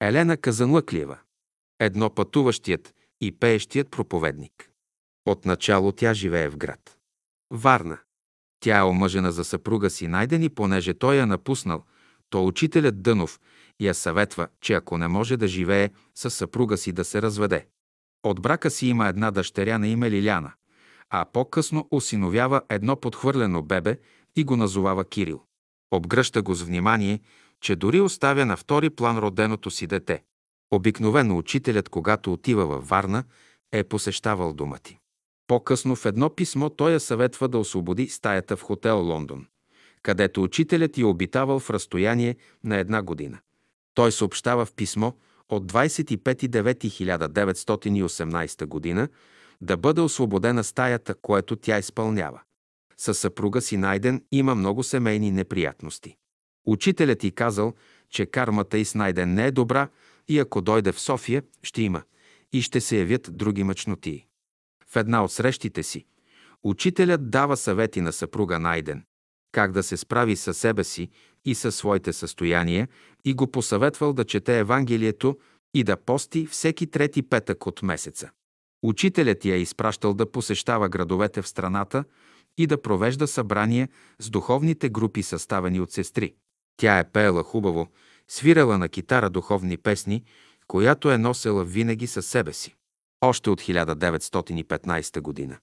Елена Казанлъклиева. Едно пътуващият и пеещият проповедник. Отначало тя живее в град. Варна. Тя е омъжена за съпруга си Найден и понеже той я напуснал, то учителят Дънов я съветва, че ако не може да живее с съпруга си да се разведе. От брака си има една дъщеря на име Лиляна, а по-късно осиновява едно подхвърлено бебе и го назовава Кирил. Обгръща го с внимание, че дори оставя на втори план роденото си дете. Обикновено учителят, когато отива във Варна, е посещавал дома ти. По-късно в едно писмо той я съветва да освободи стаята в хотел Лондон, където учителят я обитавал в разстояние на една година. Той съобщава в писмо от 25.9.1918 година да бъде освободена стаята, което тя изпълнява. Със съпруга си Найден има много семейни неприятности. Учителят ти казал, че кармата и Найден не е добра и ако дойде в София, ще има и ще се явят други мъчноти. В една от срещите си, учителят дава съвети на съпруга Найден, как да се справи със себе си и със своите състояния и го посъветвал да чете Евангелието и да пости всеки трети петък от месеца. Учителят я е изпращал да посещава градовете в страната и да провежда събрания с духовните групи, съставени от сестри. Тя е пеела хубаво, свирала на китара духовни песни, която е носела винаги със себе си. Още от 1915 година.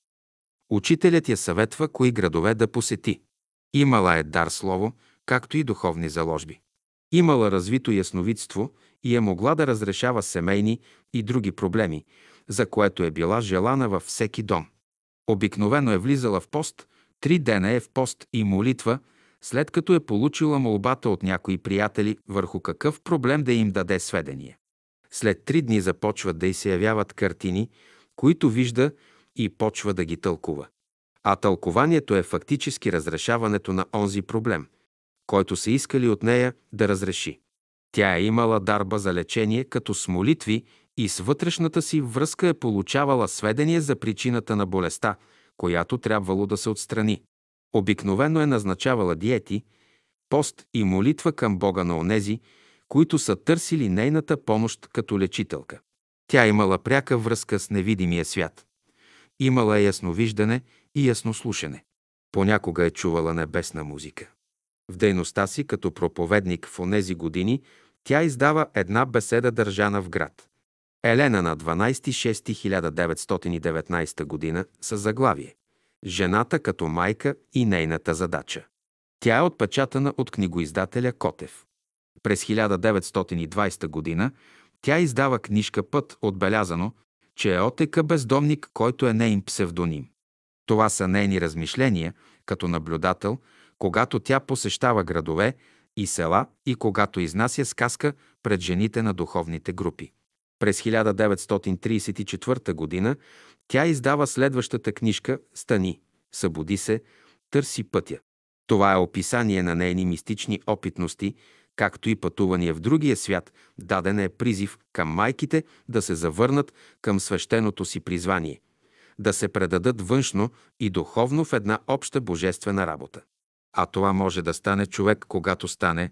Учителят я съветва кои градове да посети. Имала е дар слово, както и духовни заложби. Имала развито ясновидство и е могла да разрешава семейни и други проблеми, за което е била желана във всеки дом. Обикновено е влизала в пост, три дена е в пост и молитва, след като е получила молбата от някои приятели върху какъв проблем да им даде сведения. След три дни започват да й се явяват картини, които вижда и почва да ги тълкува. А тълкованието е фактически разрешаването на онзи проблем, който са искали от нея да разреши. Тя е имала дарба за лечение, като с молитви и с вътрешната си връзка е получавала сведения за причината на болестта, която трябвало да се отстрани. Обикновено е назначавала диети, пост и молитва към Бога на онези, които са търсили нейната помощ като лечителка. Тя имала пряка връзка с невидимия свят. Имала е ясновиждане и яснослушане. Понякога е чувала небесна музика. В дейността си като проповедник в онези години тя издава една беседа държана в град. Елена на 12.6.1919 г. с заглавие Жената като майка и нейната задача. Тя е отпечатана от книгоиздателя Котев. През 1920 г. тя издава книжка Път, отбелязано, че е отека бездомник, който е нейн псевдоним. Това са нейни размишления като наблюдател, когато тя посещава градове и села и когато изнася сказка пред жените на духовните групи. През 1934 г. тя издава следващата книжка «Стани, събуди се, търси пътя». Това е описание на нейни мистични опитности, както и пътувания в другия свят, даден е призив към майките да се завърнат към свещеното си призвание, да се предадат външно и духовно в една обща божествена работа. А това може да стане човек, когато стане,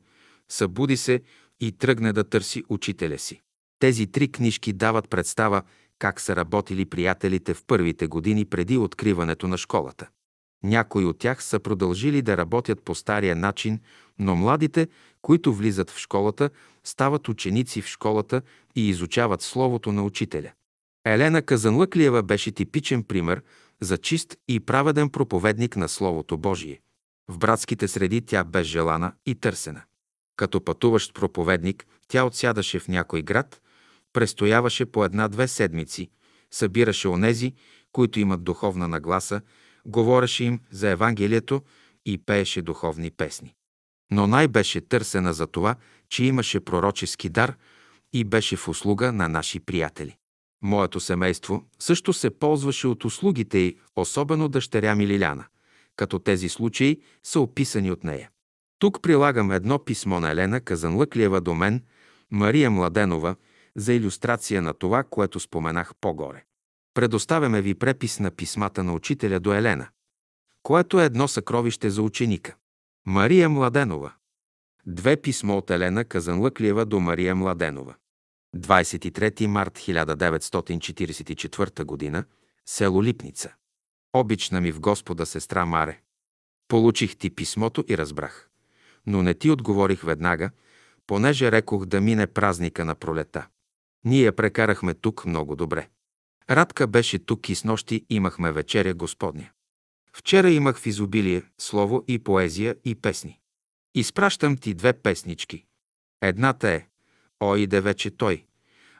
събуди се и тръгне да търси учителя си. Тези три книжки дават представа как са работили приятелите в първите години преди откриването на школата. Някои от тях са продължили да работят по стария начин, но младите, които влизат в школата, стават ученици в школата и изучават Словото на учителя. Елена Казанлъклиева беше типичен пример за чист и праведен проповедник на Словото Божие. В братските среди тя бе желана и търсена. Като пътуващ проповедник, тя отсядаше в някой град, престояваше по една-две седмици, събираше онези, които имат духовна нагласа, говореше им за Евангелието и пееше духовни песни. Но най-беше търсена за това, че имаше пророчески дар и беше в услуга на наши приятели. Моето семейство също се ползваше от услугите й, особено дъщеря ми Лиляна, като тези случаи са описани от нея. Тук прилагам едно писмо на Елена Казанлъклиева до мен, Мария Младенова, за иллюстрация на това, което споменах по-горе. Предоставяме ви препис на писмата на учителя до Елена, което е едно съкровище за ученика. Мария Младенова. Две писмо от Елена Казанлъклиева до Мария Младенова. 23 март 1944 г. Село Липница. Обична ми в Господа сестра Маре. Получих ти писмото и разбрах. Но не ти отговорих веднага, понеже рекох да мине празника на пролета. Ние прекарахме тук много добре. Радка беше тук и с нощи имахме вечеря Господня. Вчера имах в изобилие слово и поезия и песни. Изпращам ти две песнички. Едната е «О, иде вече той»,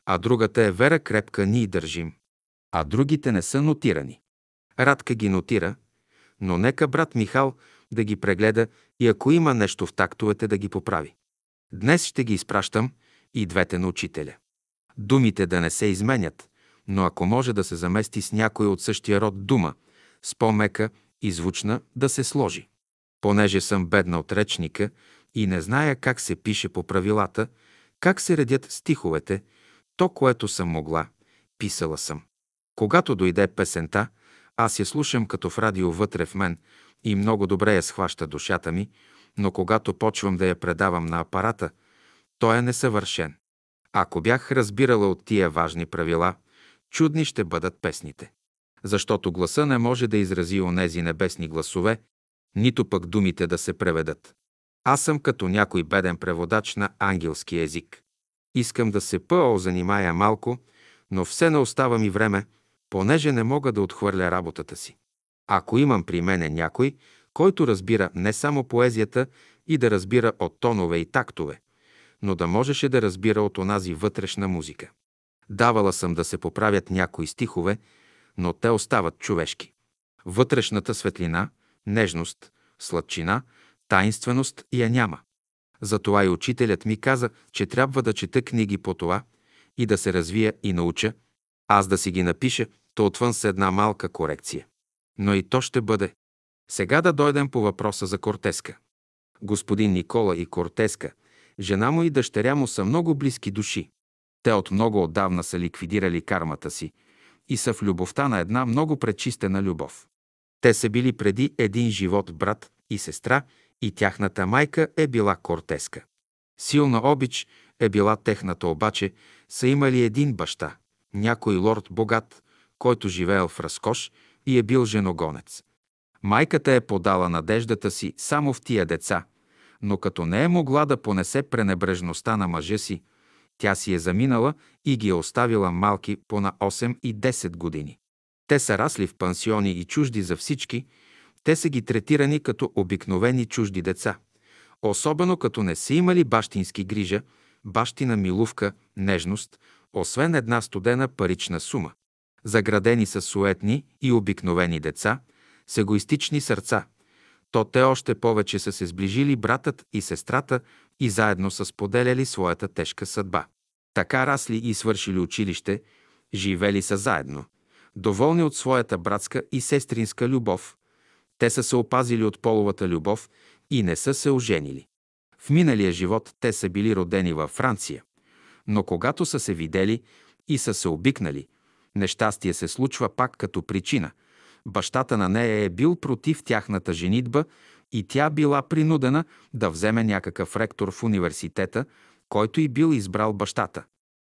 а другата е «Вера крепка, ние държим». А другите не са нотирани. Радка ги нотира, но нека брат Михал да ги прегледа и ако има нещо в тактовете да ги поправи. Днес ще ги изпращам и двете на учителя. Думите да не се изменят, но ако може да се замести с някой от същия род дума, с по-мека и звучна да се сложи. Понеже съм бедна от речника и не зная как се пише по правилата, как се редят стиховете, то, което съм могла, писала съм. Когато дойде песента, аз я слушам като в радио вътре в мен и много добре я схваща душата ми, но когато почвам да я предавам на апарата, той е несъвършен. Ако бях разбирала от тия важни правила, чудни ще бъдат песните. Защото гласа не може да изрази онези небесни гласове, нито пък думите да се преведат. Аз съм като някой беден преводач на ангелски език. Искам да се пъо занимая малко, но все не остава ми време, понеже не мога да отхвърля работата си. Ако имам при мене някой, който разбира не само поезията и да разбира от тонове и тактове, но да можеше да разбира от онази вътрешна музика. Давала съм да се поправят някои стихове, но те остават човешки. Вътрешната светлина, нежност, сладчина, таинственост я няма. Затова и учителят ми каза, че трябва да чета книги по това и да се развия и науча, аз да си ги напиша, то отвън с една малка корекция. Но и то ще бъде. Сега да дойдем по въпроса за Кортеска. Господин Никола и Кортеска, жена му и дъщеря му са много близки души. Те от много отдавна са ликвидирали кармата си и са в любовта на една много пречистена любов. Те са били преди един живот брат и сестра и тяхната майка е била Кортеска. Силна обич е била техната, обаче са имали един баща, някой лорд богат, който живеел в разкош и е бил женогонец. Майката е подала надеждата си само в тия деца, но като не е могла да понесе пренебрежността на мъжа си, тя си е заминала и ги е оставила малки по на 8 и 10 години. Те са расли в пансиони и чужди за всички, те са ги третирани като обикновени чужди деца, особено като не са имали бащински грижа, бащина милувка, нежност, освен една студена парична сума. Заградени са суетни и обикновени деца, с егоистични сърца, то те още повече са се сближили братът и сестрата и заедно са споделяли своята тежка съдба. Така расли и свършили училище, живели са заедно. Доволни от своята братска и сестринска любов, те са се опазили от половата любов и не са се оженили. В миналия живот те са били родени във Франция, но когато са се видели и са се обикнали, нещастие се случва пак като причина. Бащата на нея е бил против тяхната женитба и тя била принудена да вземе някакъв ректор в университета, който и бил избрал бащата.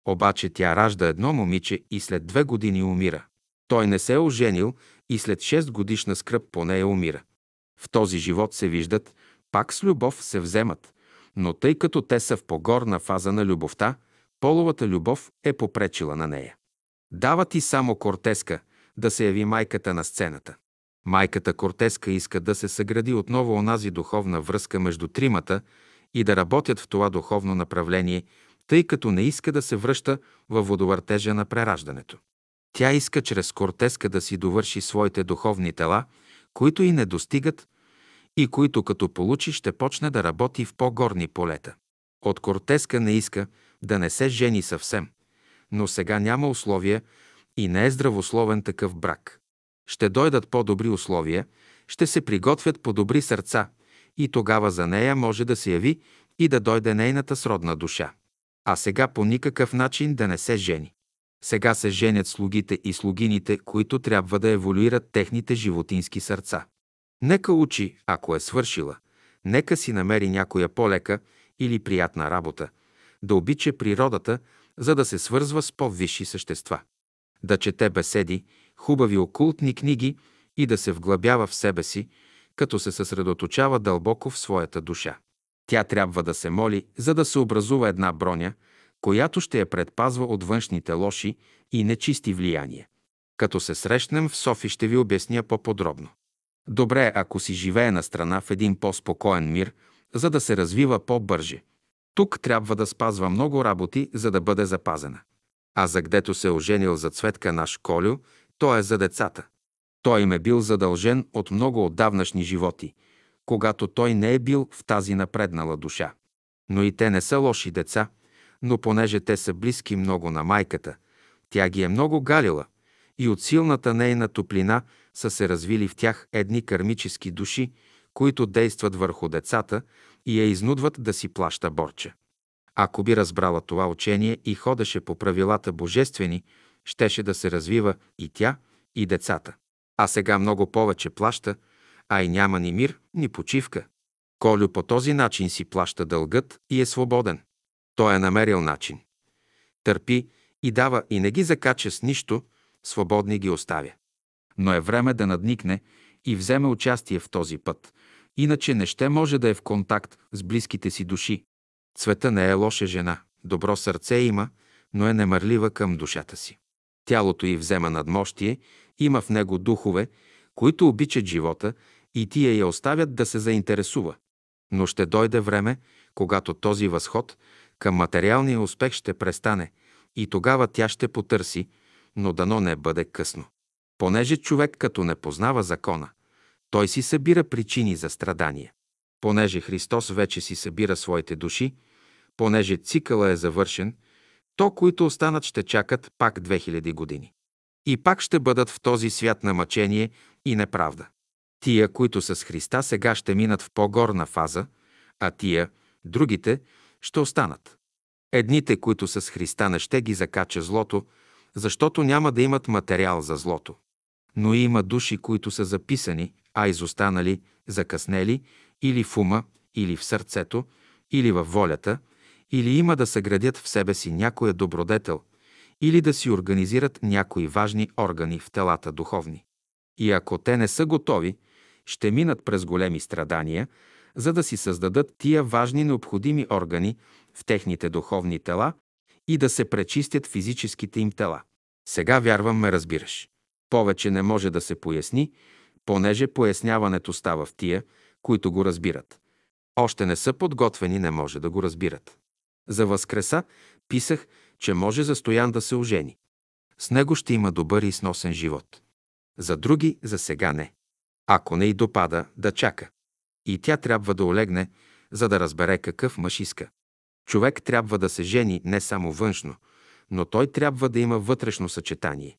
Обаче тя ражда едно момиче и след две години умира. Той не се е оженил и след 6 годишна скръп по нея умира. В този живот се виждат, пак с любов се вземат, но тъй като те са в погорна фаза на любовта, половата любов е попречила на нея. Дава ти само Кортеска да се яви майката на сцената. Майката Кортеска иска да се съгради отново онази духовна връзка между тримата и да работят в това духовно направление, тъй като не иска да се връща във водовъртежа на прераждането. Тя иска чрез Кортеска да си довърши своите духовни тела, които и не достигат и които като получи ще почне да работи в по-горни полета. От Кортеска не иска да не се жени съвсем, но сега няма условия и не е здравословен такъв брак. Ще дойдат по-добри условия, ще се приготвят по-добри сърца и тогава за нея може да се яви и да дойде нейната сродна душа. А сега по никакъв начин да не се жени. Сега се женят слугите и слугините, които трябва да еволюират техните животински сърца. Нека учи, ако е свършила. Нека си намери някоя по-лека или приятна работа, да обича природата за да се свързва с по-висши същества. Да чете беседи, хубави окултни книги и да се вглъбява в себе си, като се съсредоточава дълбоко в своята душа. Тя трябва да се моли, за да се образува една броня, която ще я предпазва от външните лоши и нечисти влияния. Като се срещнем в Софи, ще ви обясня по-подробно. Добре е, ако си живее на страна в един по-спокоен мир, за да се развива по-бърже. Тук трябва да спазва много работи, за да бъде запазена. А за гдето се е оженил за Цветка наш Колю, то е за децата. Той им е бил задължен от много отдавнашни животи, когато той не е бил в тази напреднала душа. Но и те не са лоши деца, но понеже те са близки много на майката, тя ги е много галила и от силната нейна топлина са се развили в тях едни кармически души, които действат върху децата и я изнудват да си плаща борча. Ако би разбрала това учение и ходеше по правилата божествени, щеше да се развива и тя, и децата. А сега много повече плаща, а и няма ни мир, ни почивка. Колю по този начин си плаща дългът и е свободен. Той е намерил начин. Търпи и дава и не ги закача с нищо, свободни ги оставя. Но е време да надникне и вземе участие в този път, иначе не ще може да е в контакт с близките си души. Цвета не е лоша жена, добро сърце има, но е немърлива към душата си. Тялото й взема надмощие, има в него духове, които обичат живота и тия я оставят да се заинтересува. Но ще дойде време, когато този възход към материалния успех ще престане и тогава тя ще потърси, но дано не бъде късно. Понеже човек като не познава закона, той си събира причини за страдание. Понеже Христос вече си събира своите души, понеже цикъла е завършен, то, които останат, ще чакат пак 2000 години. И пак ще бъдат в този свят на мъчение и неправда. Тия, които са с Христа, сега ще минат в по-горна фаза, а тия, другите, ще останат. Едните, които са с Христа, не ще ги закача злото, защото няма да имат материал за злото. Но има души, които са записани, а изостанали, закъснели, или в ума, или в сърцето, или във волята, или има да съградят в себе си някоя добродетел, или да си организират някои важни органи в телата духовни. И ако те не са готови, ще минат през големи страдания, за да си създадат тия важни необходими органи в техните духовни тела и да се пречистят физическите им тела. Сега вярвам ме разбираш. Повече не може да се поясни, понеже поясняването става в тия, които го разбират. Още не са подготвени, не може да го разбират. За Възкреса писах, че може за Стоян да се ожени. С него ще има добър и сносен живот. За други за сега не. Ако не й допада, да чака. И тя трябва да олегне, за да разбере какъв мъж иска. Човек трябва да се жени не само външно, но той трябва да има вътрешно съчетание.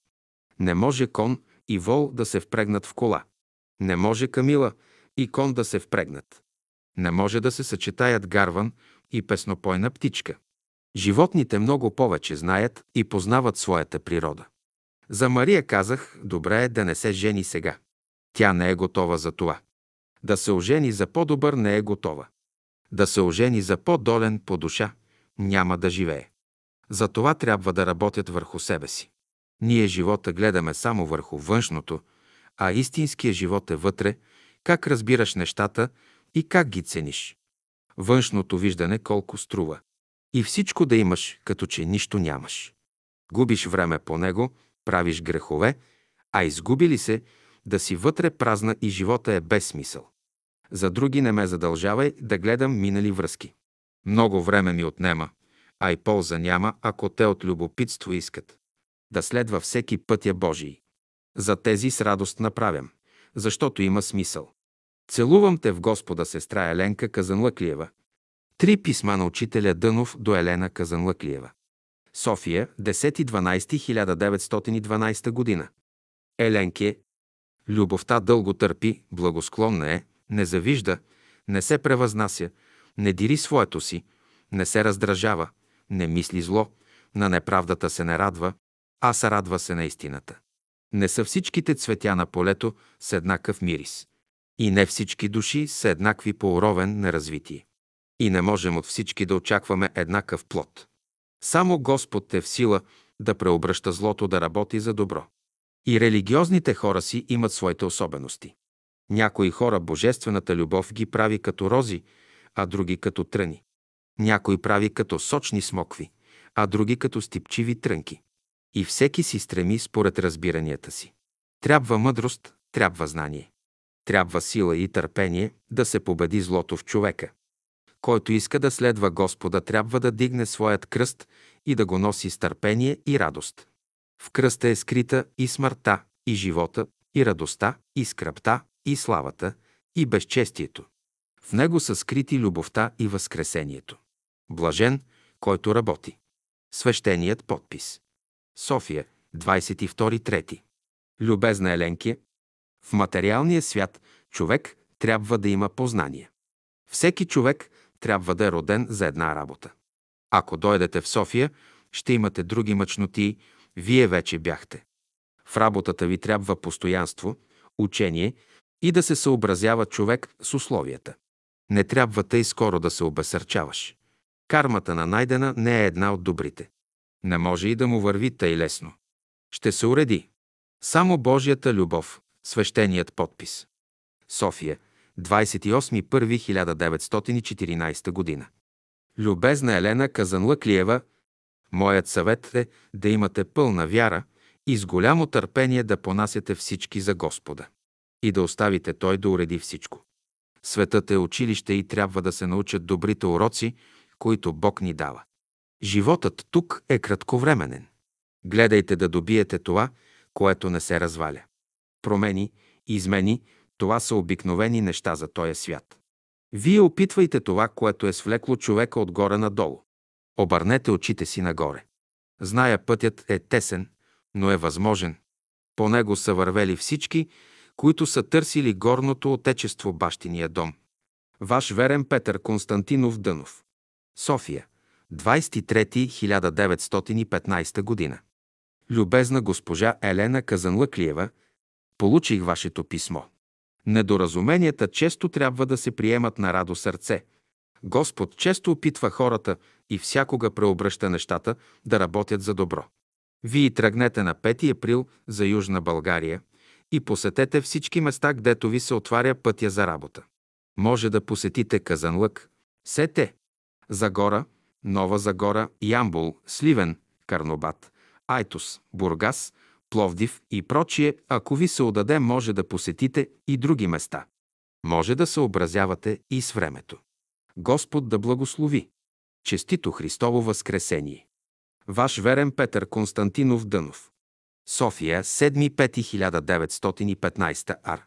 Не може кон и вол да се впрегнат в кола. Не може камила и кон да се впрегнат. Не може да се съчетаят гарван и песнопойна птичка. Животните много повече знаят и познават своята природа. За Мария казах, добре е да не се жени сега. Тя не е готова за това. Да се ожени за по-добър не е готова. Да се ожени за по-долен по душа няма да живее. За това трябва да работят върху себе си. Ние живота гледаме само върху външното, а истинския живот е вътре, как разбираш нещата и как ги цениш. Външното виждане колко струва. И всичко да имаш, като че нищо нямаш. Губиш време по него, правиш грехове, а изгуби ли се, да си вътре празна и живота е без смисъл. За други не ме задължавай да гледам минали връзки. Много време ми отнема, а и полза няма, ако те от любопитство искат. Да следва всеки пътя Божий. За тези с радост направям, защото има смисъл. Целувам те в Господа, сестра Еленка Казанлъклиева. Три писма на учителя Дънов до Елена Казанлъклиева. София, 10.12.1912 година. Еленке, любовта дълго търпи, благосклонна е, не завижда, не се превъзнася, не дири своето си, не се раздражава, не мисли зло, на неправдата се не радва, а се радва се на истината. Не са всичките цветя на полето с еднакъв мирис. И не всички души са еднакви по уровен на развитие. И не можем от всички да очакваме еднакъв плод. Само Господ е в сила да преобръща злото да работи за добро. И религиозните хора си имат своите особености. Някои хора божествената любов ги прави като рози, а други като тръни. Някой прави като сочни смокви, а други като стипчиви трънки. И всеки си стреми според разбиранията си. Трябва мъдрост, трябва знание. Трябва сила и търпение да се победи злото в човека. Който иска да следва Господа, трябва да дигне своят кръст и да го носи с търпение и радост. В кръста е скрита и смъртта, и живота, и радостта, и скръпта, и славата, и безчестието. В него са скрити любовта и възкресението. Блажен, който работи. Свещеният подпис. София, 22.3. Любезна Еленке, в материалния свят човек трябва да има познание. Всеки човек трябва да е роден за една работа. Ако дойдете в София, ще имате други мъчноти, вие вече бяхте. В работата ви трябва постоянство, учение и да се съобразява човек с условията. Не трябва тъй скоро да се обесърчаваш. Кармата на найдена не е една от добрите. Не може и да му върви тъй лесно. Ще се уреди. Само Божията любов, свещеният подпис. София, 28.1.1914 година. Любезна Елена Казанлъклиева, моят съвет е да имате пълна вяра и с голямо търпение да понасяте всички за Господа и да оставите Той да уреди всичко. Светът е училище и трябва да се научат добрите уроци, които Бог ни дава. Животът тук е кратковременен. Гледайте да добиете това, което не се разваля. Промени, измени, това са обикновени неща за този свят. Вие опитвайте това, което е свлекло човека отгоре надолу. Обърнете очите си нагоре. Зная, пътят е тесен, но е възможен. По него са вървели всички, които са търсили горното отечество бащиния дом. Ваш верен Петър Константинов Дънов. София, 23.1915 година. Любезна госпожа Елена Казанлъклиева, получих вашето писмо. Недоразуменията често трябва да се приемат на радо сърце. Господ често опитва хората и всякога преобръща нещата да работят за добро. Вие тръгнете на 5 април за Южна България и посетете всички места, гдето ви се отваря пътя за работа. Може да посетите Казанлък, Сете, Загора, Нова Загора, Ямбул, Сливен, Карнобат, Айтос, Бургас, Пловдив и прочие, ако ви се отдаде, може да посетите и други места. Може да съобразявате и с времето. Господ да благослови. Честито Христово Възкресение! Ваш верен Петър Константинов Дънов. София, 7.5.1915 ар.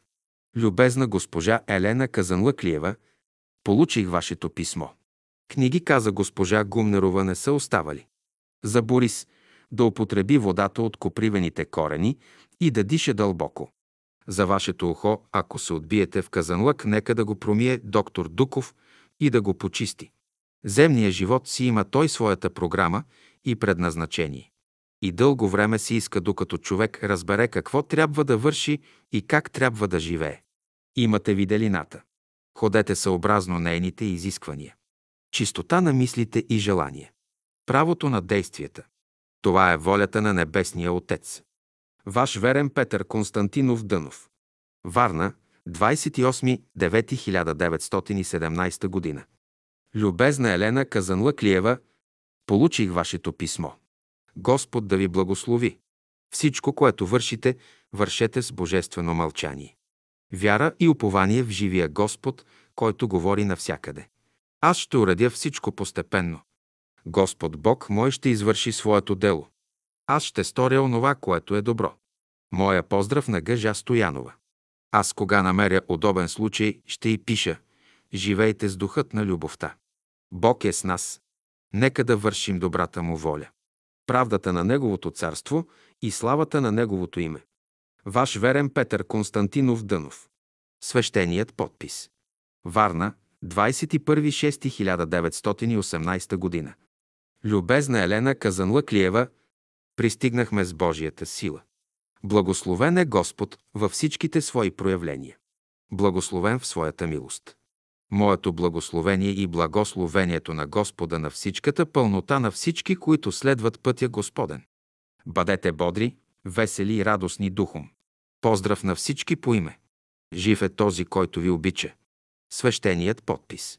Любезна госпожа Елена Казанлъклиева, получих вашето писмо. Книги, каза госпожа Гумнерова, не са оставали. За Борис да употреби водата от копривените корени и да диша дълбоко. За вашето ухо, ако се отбиете в казанлък, нека да го промие доктор Дуков и да го почисти. Земният живот си има той своята програма и предназначение. И дълго време си иска, докато човек разбере какво трябва да върши и как трябва да живее. Имате виделината. Ходете съобразно нейните изисквания. Чистота на мислите и желания. Правото на действията. Това е волята на Небесния Отец. Ваш верен Петър Константинов Дънов. Варна, 28.9.1917 година. Любезна Елена Казанлъклиева, получих вашето писмо. Господ да ви благослови. Всичко, което вършите, вършете с божествено мълчание. Вяра и упование в живия Господ, който говори навсякъде. Аз ще уредя всичко постепенно. Господ Бог мой ще извърши своето дело. Аз ще сторя онова, което е добро. Моя поздрав на Гъжа Стоянова. Аз кога намеря удобен случай, ще й пиша «Живейте с духът на любовта». Бог е с нас. Нека да вършим добрата му воля. Правдата на Неговото царство и славата на Неговото име. Ваш верен Петър Константинов Дънов. Свещеният подпис. Варна, 21.6.1918 година. Любезна Елена Казанлъклиева, пристигнахме с Божията сила. Благословен е Господ във всичките свои проявления. Благословен в своята милост. Моето благословение и благословението на Господа на всичката пълнота на всички, които следват пътя Господен. Бъдете бодри, весели и радостни духом. Поздрав на всички по име. Жив е този, който ви обича. Свещеният подпис.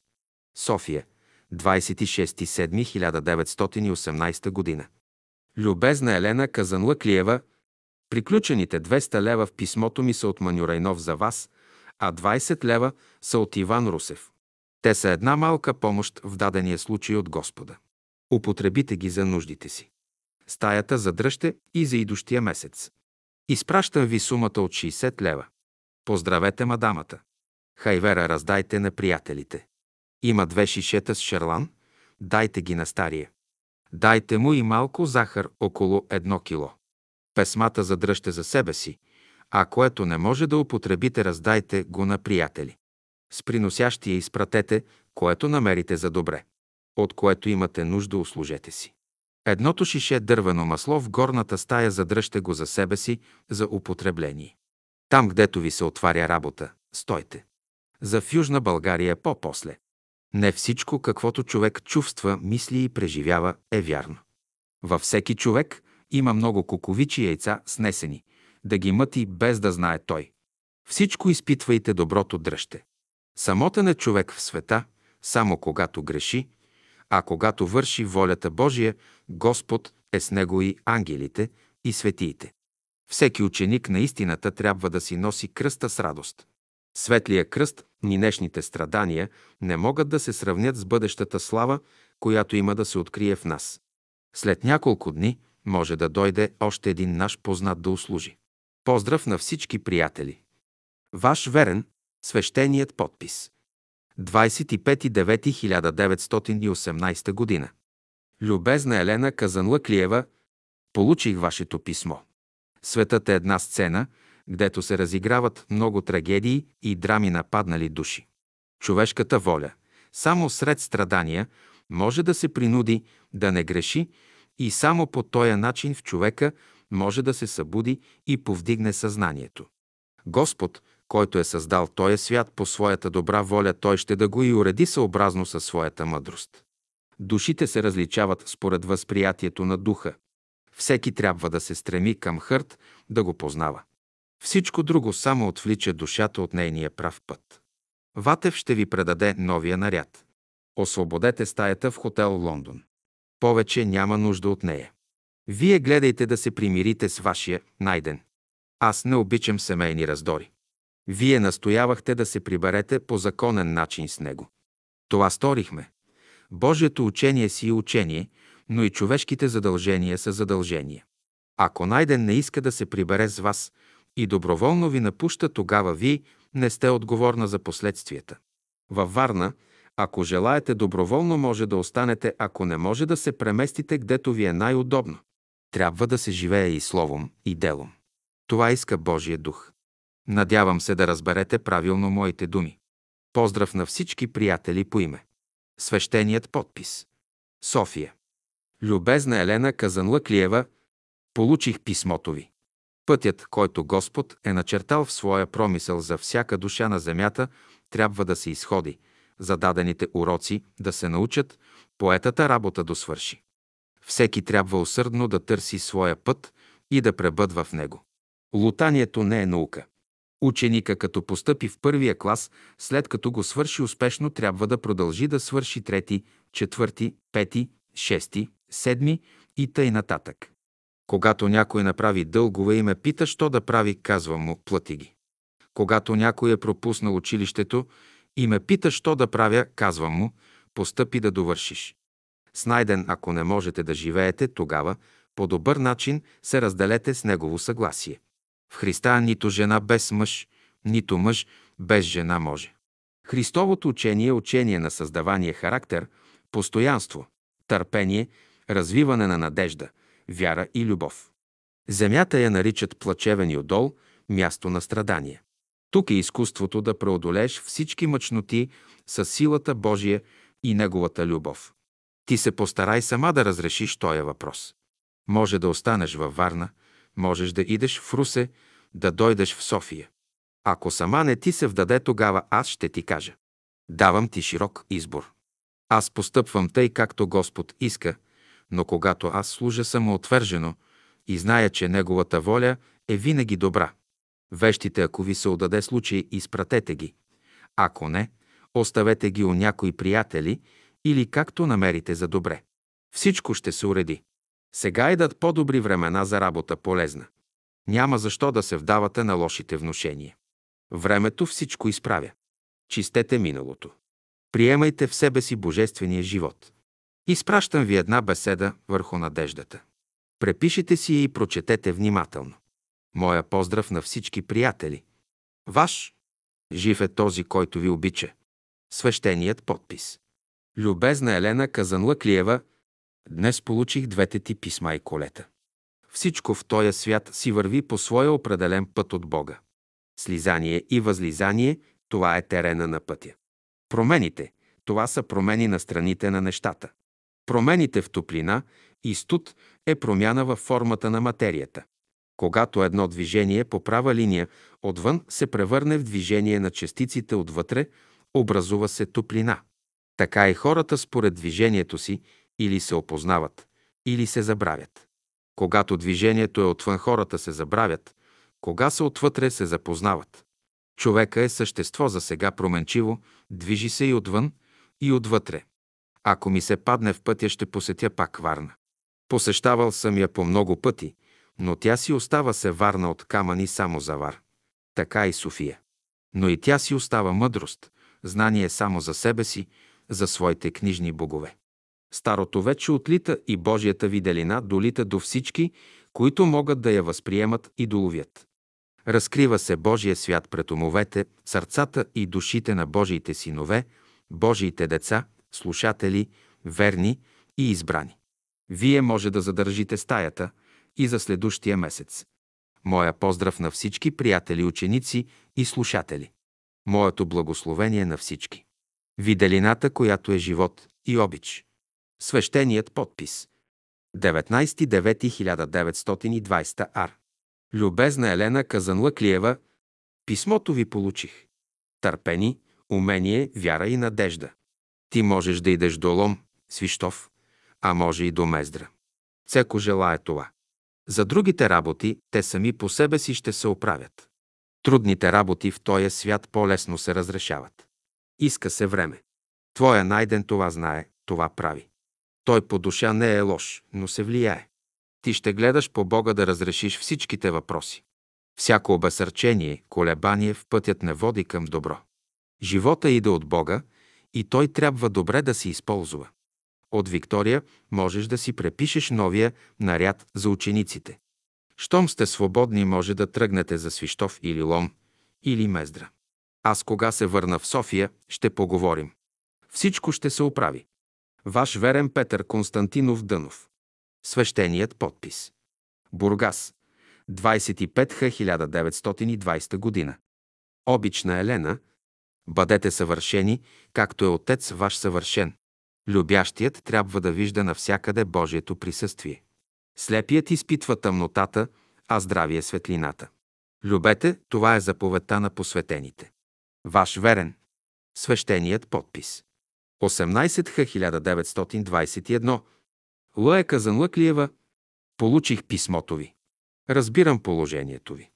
София, 26.7.1918 година. Любезна Елена Казанлъклиева, приключените 200 лева в писмото ми са от Манюрайнов за вас, а 20 лева са от Иван Русев. Те са една малка помощ в дадения случай от Господа. Употребите ги за нуждите си. Стаята задръжте и за идущия месец. Изпращам ви сумата от 60 лева. Поздравете мадамата. Хайвера раздайте на приятелите. Има две шишета с шарлан, дайте ги на стария. Дайте му и малко захар около едно кило. Песмата задръжте за себе си, а което не може да употребите, раздайте го на приятели. С приносящия изпратете, което намерите за добре. От което имате нужда, услужете си. Едното шише дървено масло в горната стая задръжте го за себе си за употребление. Там, гдето ви се отваря работа, стойте. За в Южна България по-после. Не всичко, каквото човек чувства, мисли и преживява, е вярно. Във всеки човек има много куковичи яйца снесени, да ги мъти без да знае той. Всичко изпитвайте, доброто дръжте. Самотен е човек в света, само когато греши, а когато върши волята Божия, Господ е с него и ангелите, и светиите. Всеки ученик на истината трябва да си носи кръста с радост. Светлия кръст, ни днешните страдания не могат да се сравнят с бъдещата слава, която има да се открие в нас. След няколко дни може да дойде още един наш познат да услужи. Поздрав на всички приятели! Ваш верен, свещеният подпис. 25.9.1918 година. Любезна Елена Казанлъклиева, получих вашето писмо. Светът е една сцена, гдето се разиграват много трагедии и драми на паднали души. Човешката воля, само сред страдания, може да се принуди да не греши и само по този начин в човека може да се събуди и повдигне съзнанието. Господ, който е създал този свят по своята добра воля, той ще да го и уреди съобразно със своята мъдрост. Душите се различават според възприятието на духа. Всеки трябва да се стреми към хърт, да го познава. Всичко друго само отвлича душата от нейния прав път. Ватев ще ви предаде новия наряд. Освободете стаята в хотел Лондон. Повече няма нужда от нея. Вие гледайте да се примирите с вашия найден. Аз не обичам семейни раздори. Вие настоявахте да се приберете по законен начин с него. Това сторихме. Божието учение си е учение, но и човешките задължения са задължения. Ако найден не иска да се прибере с вас и доброволно ви напуща, тогава вие не сте отговорна за последствията. Във Варна, ако желаете доброволно, може да останете, ако не може да се преместите, гдето ви е най-удобно. Трябва да се живее и словом, и делом. Това иска Божия дух. Надявам се да разберете правилно моите думи. Поздрав на всички приятели по име. Свещеният подпис. София. Любезна Елена Казанлъклиева, получих писмото ви. Пътят, който Господ е начертал в своя промисъл за всяка душа на земята, трябва да се изходи, зададените уроци да се научат, поетата работа да свърши. Всеки трябва усърдно да търси своя път и да пребъдва в него. Лутанието не е наука. Ученика, като постъпи в първия клас, след като го свърши успешно, трябва да продължи да свърши трети, четвърти, пети, шести, седми и тъй нататък. Когато някой направи дългове и ме пита, що да прави, казвам му, плати ги. Когато някой е пропуснал училището и ме пита, що да правя, казвам му, постъпи да довършиш. С найден, ако не можете да живеете, тогава по добър начин се разделете с негово съгласие. В Христа нито жена без мъж, нито мъж без жена може. Христовото учение е учение на създавания характер, постоянство, търпение, развиване на надежда, вяра и любов. Земята я наричат плачевен и отдол, място на страдание. Тук е изкуството да преодолееш всички мъчноти с силата Божия и Неговата любов. Ти се постарай сама да разрешиш този въпрос. Може да останеш във Варна, можеш да идеш в Русе, да дойдеш в София. Ако сама не ти се вдаде, тогава аз ще ти кажа. Давам ти широк избор. Аз постъпвам тъй, както Господ иска, но когато аз служа самоотвържено и зная, че Неговата воля е винаги добра. Вещите, ако ви се отдаде случай, изпратете ги. Ако не, оставете ги у някои приятели или както намерите за добре. Всичко ще се уреди. Сега идат по-добри времена за работа полезна. Няма защо да се вдавате на лошите внушения. Времето всичко изправя. Чистете миналото. Приемайте в себе си божествения живот. Изпращам ви една беседа върху надеждата. Препишете си я и прочетете внимателно. Моя поздрав на всички приятели. Ваш. Жив е този, който ви обича. Свещеният подпис. Любезна Елена Казанлъклиева, днес получих двете ти писма и колета. Всичко в този свят си върви по своя определен път от Бога. Слизание и възлизание – това е терена на пътя. Промените – това са промени на страните на нещата. Промените в топлина и студ е промяна във формата на материята. Когато едно движение по права линия отвън се превърне в движение на частиците отвътре, образува се топлина. Така и хората според движението си или се опознават, или се забравят. Когато движението е отвън, хората се забравят, кога са отвътре, се запознават. Човека е същество за сега променчиво, движи се и отвън, и отвътре. Ако ми се падне в пътя, ще посетя пак Варна. Посещавал съм я по много пъти, но тя си остава се Варна от камъни само за Вар. Така и София. Но и тя си остава мъдрост, знание само за себе си, за своите книжни богове. Старото вече отлита и Божията виделина долита до всички, които могат да я възприемат и доловят. Разкрива се Божия свят пред умовете, сърцата и душите на Божиите синове, Божиите деца, слушатели, верни и избрани. Вие може да задържите стаята и за следущия месец. Моя поздрав на всички приятели, ученици и слушатели. Моето благословение на всички. Виделината, която е живот и обич. Свещеният подпис. 19.9.1920 ар. Любезна Елена Казанлъклиева, писмото ви получих. Търпени, умение, вяра и надежда. Ти можеш да идеш до Лом, Свищов, а може и до Мездра. Цеко желая това. За другите работи, те сами по себе си ще се оправят. Трудните работи в този свят по-лесно се разрешават. Иска се време. Твоя найден това знае, това прави. Той по душа не е лош, но се влияе. Ти ще гледаш по Бога да разрешиш всичките въпроси. Всяко обесърчение, колебание в пътят не води към добро. Живота иде от Бога и той трябва добре да се използва. От Виктория можеш да си препишеш новия наряд за учениците. Щом сте свободни, може да тръгнете за Свищов или Лом, или Мездра. Аз кога се върна в София, ще поговорим. Всичко ще се оправи. Ваш верен Петър Константинов Дънов. Свещеният подпис. Бургас. 25 година. Обична Елена. Бъдете съвършени, както е Отец ваш съвършен. Любящият трябва да вижда навсякъде Божието присъствие. Слепият изпитва тъмнотата, а здравие светлината. Любете, това е заповедта на посветените. Ваш верен. Свещеният подпис. 18 Лъе Казанлъклиева. Получих писмото ви. Разбирам положението ви.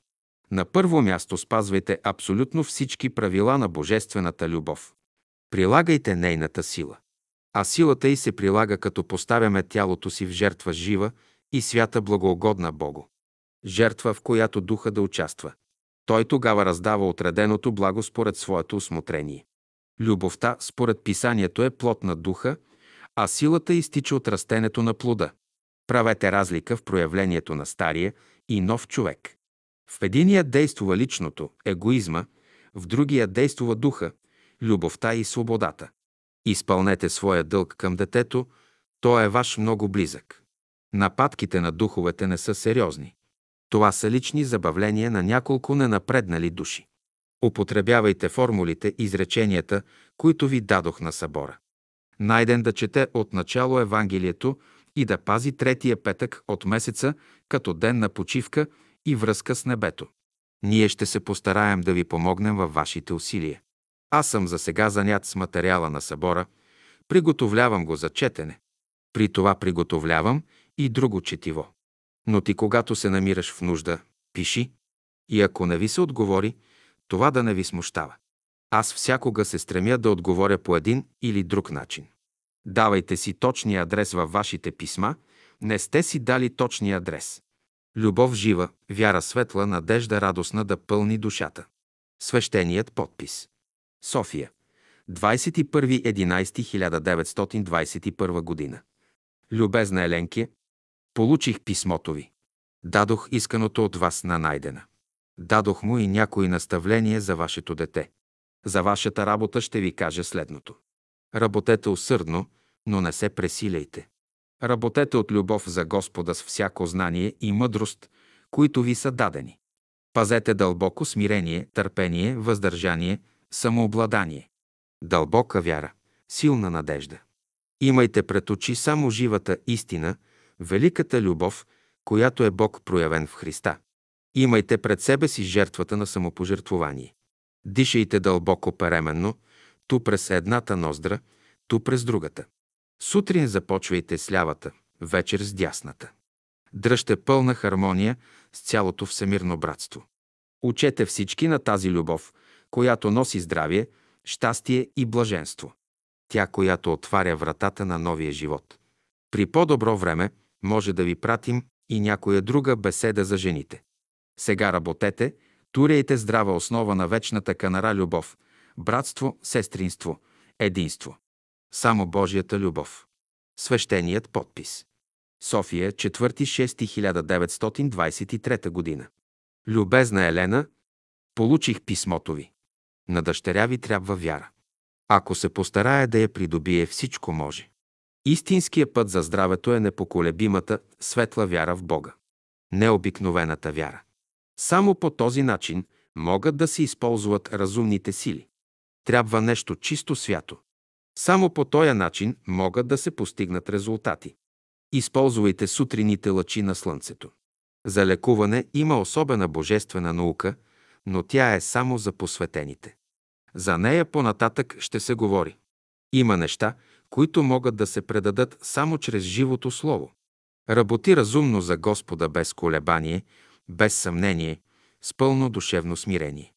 На първо място спазвайте абсолютно всички правила на божествената любов. Прилагайте нейната сила. А силата й се прилага като поставяме тялото си в жертва жива и свята благоугодна Богу. Жертва, в която духа да участва. Той тогава раздава отреденото благо според своето усмотрение. Любовта, според писанието, е плод на духа, а силата изтича от растенето на плода. Правете разлика в проявлението на стария и нов човек. В единия действува личното, егоизма, в другия действува духа, любовта и свободата. Изпълнете своя дълг към детето, той е ваш много близък. Нападките на духовете не са сериозни. Това са лични забавления на няколко ненапреднали души. Употребявайте формулите, изреченията, които ви дадох на събора. Найден да чете от начало Евангелието и да пази третия петък от месеца като ден на почивка и връзка с небето. Ние ще се постараем да ви помогнем във вашите усилия. Аз съм за сега занят с материала на събора, приготовлявам го за четене. При това приготовлявам и друго четиво. Но ти, когато се намираш в нужда, пиши. И ако не ви се отговори, това да не ви смущава. Аз всякога се стремя да отговоря по един или друг начин. Давайте си точния адрес във вашите писма, не сте си дали точния адрес. Любов жива, вяра светла, надежда радостна да пълни душата. Свещеният подпис. София. 21.11.1921 година. Любезна Еленке, получих писмото ви. Дадох исканото от вас на найдена. Дадох му и някои наставления за вашето дете. За вашата работа ще ви кажа следното. Работете усърдно, но не се пресиляйте. Работете от любов за Господа с всяко знание и мъдрост, които ви са дадени. Пазете дълбоко смирение, търпение, въздържание, самообладание. Дълбока вяра, силна надежда. Имайте пред очи само живата истина, великата любов, която е Бог проявен в Христа. Имайте пред себе си жертвата на самопожертвование. Дишайте дълбоко переменно, ту през едната ноздра, ту през другата. Сутрин започвайте с лявата, вечер с дясната. Дръжте пълна хармония с цялото всемирно братство. Учете всички на тази любов, която носи здравие, щастие и блаженство. Тя, която отваря вратата на новия живот. При по-добро време може да ви пратим и някоя друга беседа за жените. Сега работете, туряйте здрава основа на вечната канара любов, братство, сестринство, единство. Само Божията любов. Свещеният подпис. София, 4.6.1923 година. Любезна Елена, получих писмото ви. На дъщеря ви трябва вяра. Ако се постарае да я придобие, всичко може. Истинският път за здравето е непоколебимата, светла вяра в Бога. Необикновената вяра. Само по този начин могат да се използват разумните сили. Трябва нещо чисто свято. Само по този начин могат да се постигнат резултати. Използвайте сутрините лъчи на Слънцето. За лекуване има особена божествена наука, но тя е само за посветените. За нея по-нататък ще се говори. Има неща, които могат да се предадат само чрез живото слово. Работи разумно за Господа без колебание, без съмнение, с пълно душевно смирение.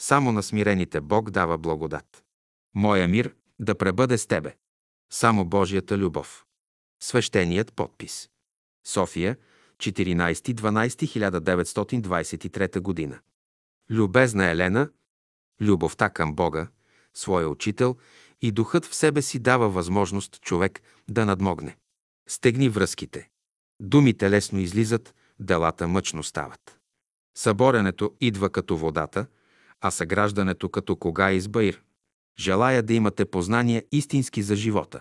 Само на смирените Бог дава благодат. Моя мир да пребъде с тебе. Само Божията любов. Свещеният подпис. София, 14.12.1923 година. Любезна Елена, любовта към Бога, своя учител и духът в себе си дава възможност човек да надмогне. Стегни връзките. Думите лесно излизат, делата мъчно стават. Съборенето идва като водата, а съграждането като кога избаир. Желая да имате познания истински за живота.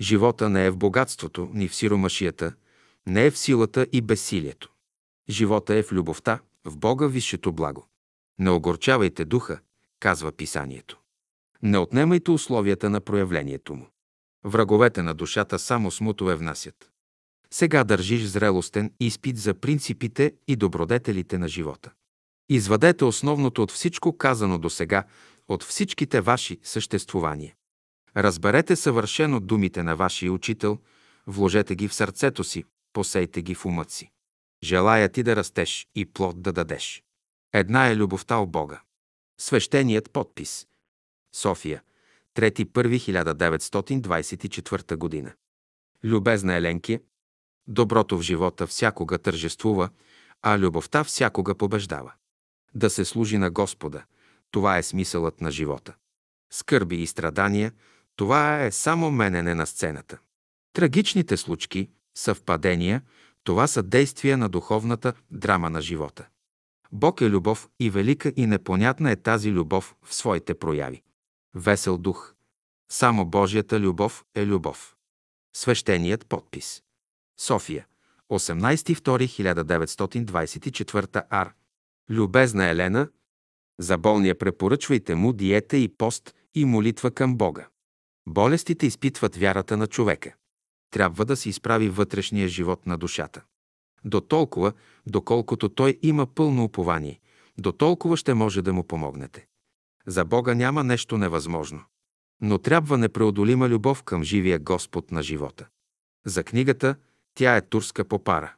Живота не е в богатството, ни в сиромашията, не е в силата и безсилието. Живота е в любовта, в Бога висшето благо. Не огорчавайте духа, казва писанието. Не отнемайте условията на проявлението му. Враговете на душата само смутове внасят. Сега държиш зрелостен изпит за принципите и добродетелите на живота. Извадете основното от всичко казано до сега, от всичките ваши съществувания. Разберете съвършено думите на вашия учител, вложете ги в сърцето си, посейте ги в умът си. Желая ти да растеш и плод да дадеш. Една е любовта у Бога. Свещеният подпис. София, 3.1.1924 година. Любезна Еленки, доброто в живота всякога тържествува, а любовта всякога побеждава. Да се служи на Господа, това е смисълът на живота. Скърби и страдания, това е само менене на сцената. Трагичните случки, съвпадения, това са действия на духовната драма на живота. Бог е любов и велика и непонятна е тази любов в своите прояви. Весел дух. Само Божията любов е любов. Свещеният подпис. София. 18.2.1924 ар. Любезна Елена, за болния препоръчвайте му диета и пост и молитва към Бога. Болестите изпитват вярата на човека. Трябва да се изправи вътрешния живот на душата. До толкова, доколкото той има пълно упование, до толкова ще може да му помогнете. За Бога няма нещо невъзможно. Но трябва непреодолима любов към живия Господ на живота. За книгата тя е турска попара.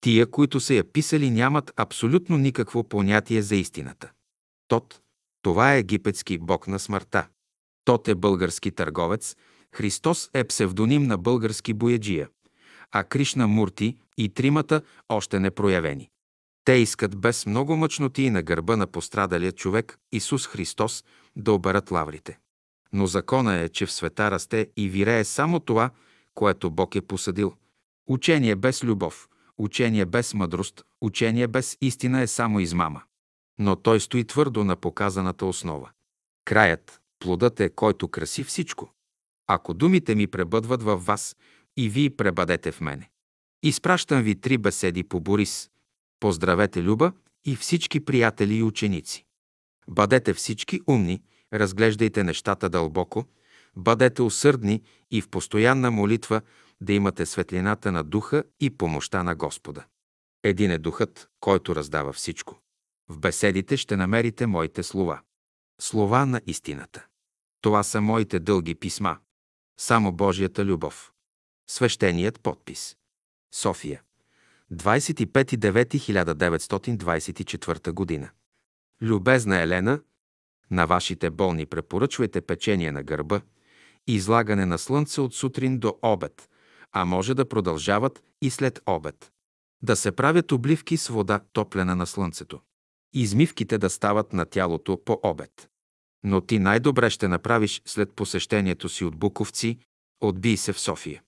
Тия, които са я писали, нямат абсолютно никакво понятие за истината. Тот, това е египетски бог на смъртта. Тот е български търговец, Христос е псевдоним на български бояджия, а Кришна Мурти и тримата още не проявени. Те искат без много мъчноти на гърба на пострадалия човек Исус Христос да оберат лаврите. Но закона е, че в света расте и вирее само това, което Бог е посадил. Учение без любов, учение без мъдрост, учение без истина е само измама. Но той стои твърдо на показаната основа. Краят, плодът е, който краси всичко. Ако думите ми пребъдват във вас и вие пребъдете в мене. Изпращам ви три беседи по Борис. Поздравете Люба и всички приятели и ученици. Бъдете всички умни, разглеждайте нещата дълбоко, бъдете усърдни и в постоянна молитва да имате светлината на духа и помощта на Господа. Един е духът, който раздава всичко. В беседите ще намерите моите слова. Слова на истината. Това са моите дълги писма. Само Божията любов. Свещеният подпис. София. 25.9.1924 година. Любезна Елена, на вашите болни препоръчвайте печение на гърба, излагане на слънце от сутрин до обед, а може да продължават и след обед. Да се правят обливки с вода, топлена на слънцето. Измивките да стават на тялото по обед. Но ти най-добре ще направиш след посещението си от Буковци, отбий се в София.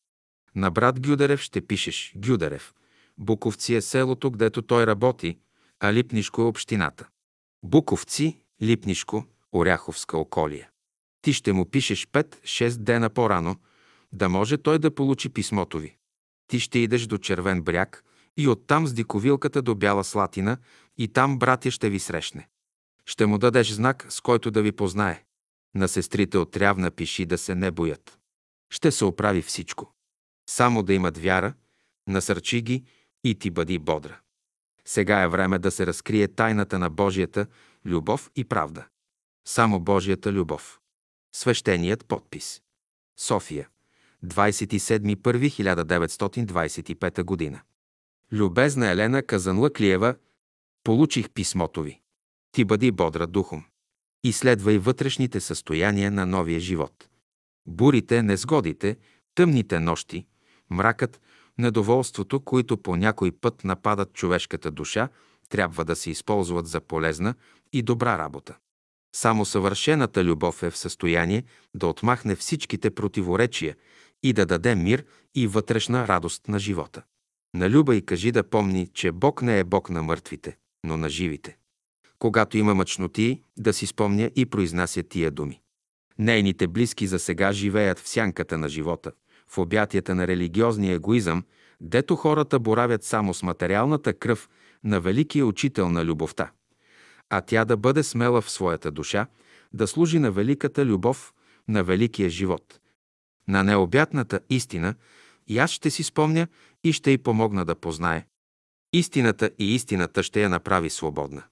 На брат Гюдарев ще пишеш Гюдарев. Буковци е селото, гдето той работи, а Липнишко е общината. Буковци, Липнишко, Оряховска околия. Ти ще му пишеш 5-6 дена по-рано, да може той да получи писмото ви. Ти ще идеш до Червен бряг и оттам с диковилката до Бяла Слатина и там братя ще ви срещне. Ще му дадеш знак, с който да ви познае. На сестрите от Рявна пиши да се не боят. Ще се оправи всичко. Само да имат вяра, насърчи ги и ти бъди бодра. Сега е време да се разкрие тайната на Божията любов и правда. Само Божията любов. Свещеният подпис. София. 27.1.1925 година. Любезна Елена Казанлъклиева, получих писмото ви. Ти бъди бодра духом. Изследвай вътрешните състояния на новия живот. Бурите, незгодите, тъмните нощи, мракът, недоволството, които по някой път нападат човешката душа, трябва да се използват за полезна и добра работа. Само съвършената любов е в състояние да отмахне всичките противоречия и да даде мир и вътрешна радост на живота. На Люба и кажи да помни, че Бог не е Бог на мъртвите, но на живите. Когато има мъчноти, да си спомня и произнася тия думи. Нейните близки за сега живеят в сянката на живота, в обятията на религиозния егоизъм, дето хората боравят само с материалната кръв на великия учител на любовта. А тя да бъде смела в своята душа, да служи на великата любов, на великия живот. На необятната истина и аз ще си спомня и ще й помогна да познае. Истината и истината ще я направи свободна.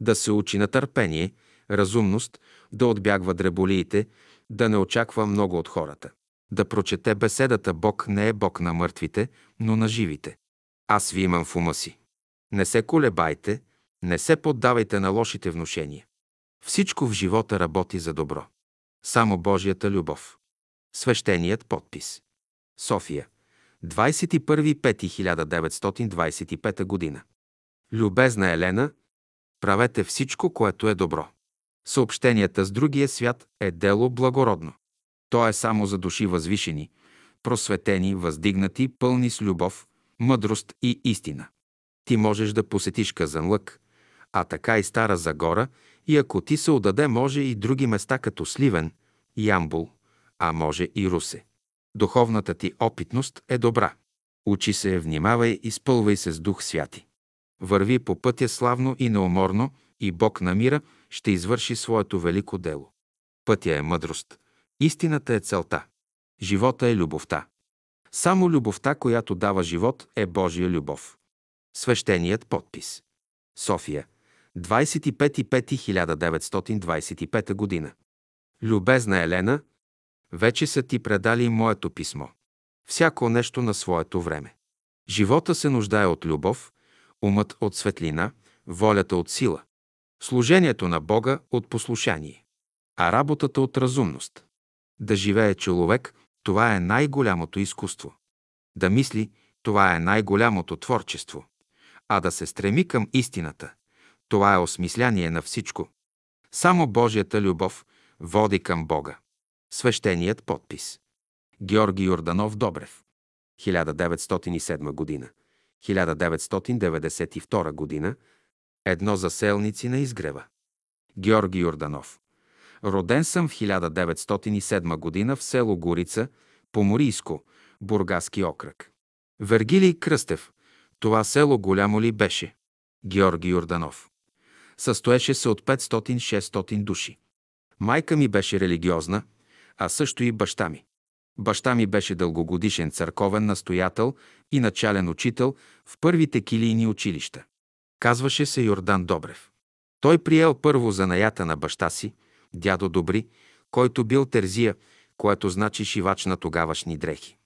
Да се учи на търпение, разумност, да отбягва дреболиите, да не очаква много от хората. Да прочете беседата Бог не е Бог на мъртвите, но на живите. Аз ви имам в ума си. Не се колебайте, не се поддавайте на лошите внушения. Всичко в живота работи за добро. Само Божията любов. Свещеният подпис. София. 21.5.1925 година. Любезна Елена, правете всичко, което е добро. Съобщенията с другия свят е дело благородно. То е само за души възвишени, просветени, въздигнати, пълни с любов, мъдрост и истина. Ти можеш да посетиш Казанлък, а така и Стара Загора, и ако ти се отдаде, може и други места като Сливен, Ямбул, а може и Русе. Духовната ти опитност е добра. Учи се, внимавай, изпълвай се с Дух Святи. Върви по пътя славно и неуморно и Бог на мира ще извърши своето велико дело. Пътя е мъдрост. Истината е целта. Живота е любовта. Само любовта, която дава живот, е Божия любов. Свещеният подпис. София. 25.5.1925 година. Любезна Елена, вече са ти предали моето писмо. Всяко нещо на своето време. Живота се нуждае от любов, умът от светлина, волята от сила, служението на Бога от послушание, а работата от разумност. Да живее човек, това е най-голямото изкуство. Да мисли, това е най-голямото творчество. А да се стреми към истината, това е осмисляние на всичко. Само Божията любов води към Бога. Свещеният подпис. Георги Йорданов Добрев. 1907 година. 1992 година. Едно заселници на изгрева. Георги Йорданов. Роден съм в 1907 година в село Горица, Поморийско, Бургаски окръг. Вергилий Кръстев. Това село голямо ли беше? Георги Йорданов. Състоеше се от 500-600 души. Майка ми беше религиозна, а също и баща ми. Баща ми беше дългогодишен църковен настоятел и начален учител в първите килийни училища. Казваше се Йордан Добрев. Той приел първо занаята на баща си, дядо Добри, който бил терзия, което значи шивач на тогавашни дрехи.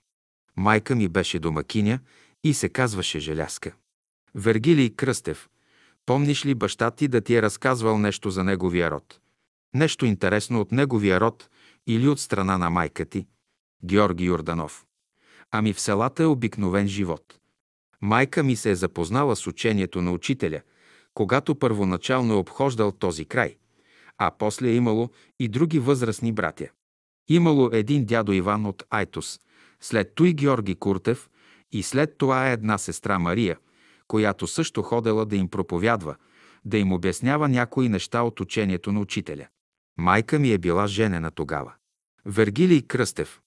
Майка ми беше домакиня и се казваше Желяска. Вергилий Кръстев, помниш ли баща ти да ти е разказвал нещо за неговия род? Нещо интересно от неговия род или от страна на майка ти? Георги Йорданов. Ами в селата е обикновен живот. Майка ми се е запознала с учението на учителя, когато първоначално е обхождал този край, а после е имало и други възрастни братя. Имало един дядо Иван от Айтос, след той Георги Куртев и след това е една сестра Мария, която също ходела да им проповядва, да им обяснява някои неща от учението на учителя. Майка ми е била женена тогава. Вергилий Кръстев.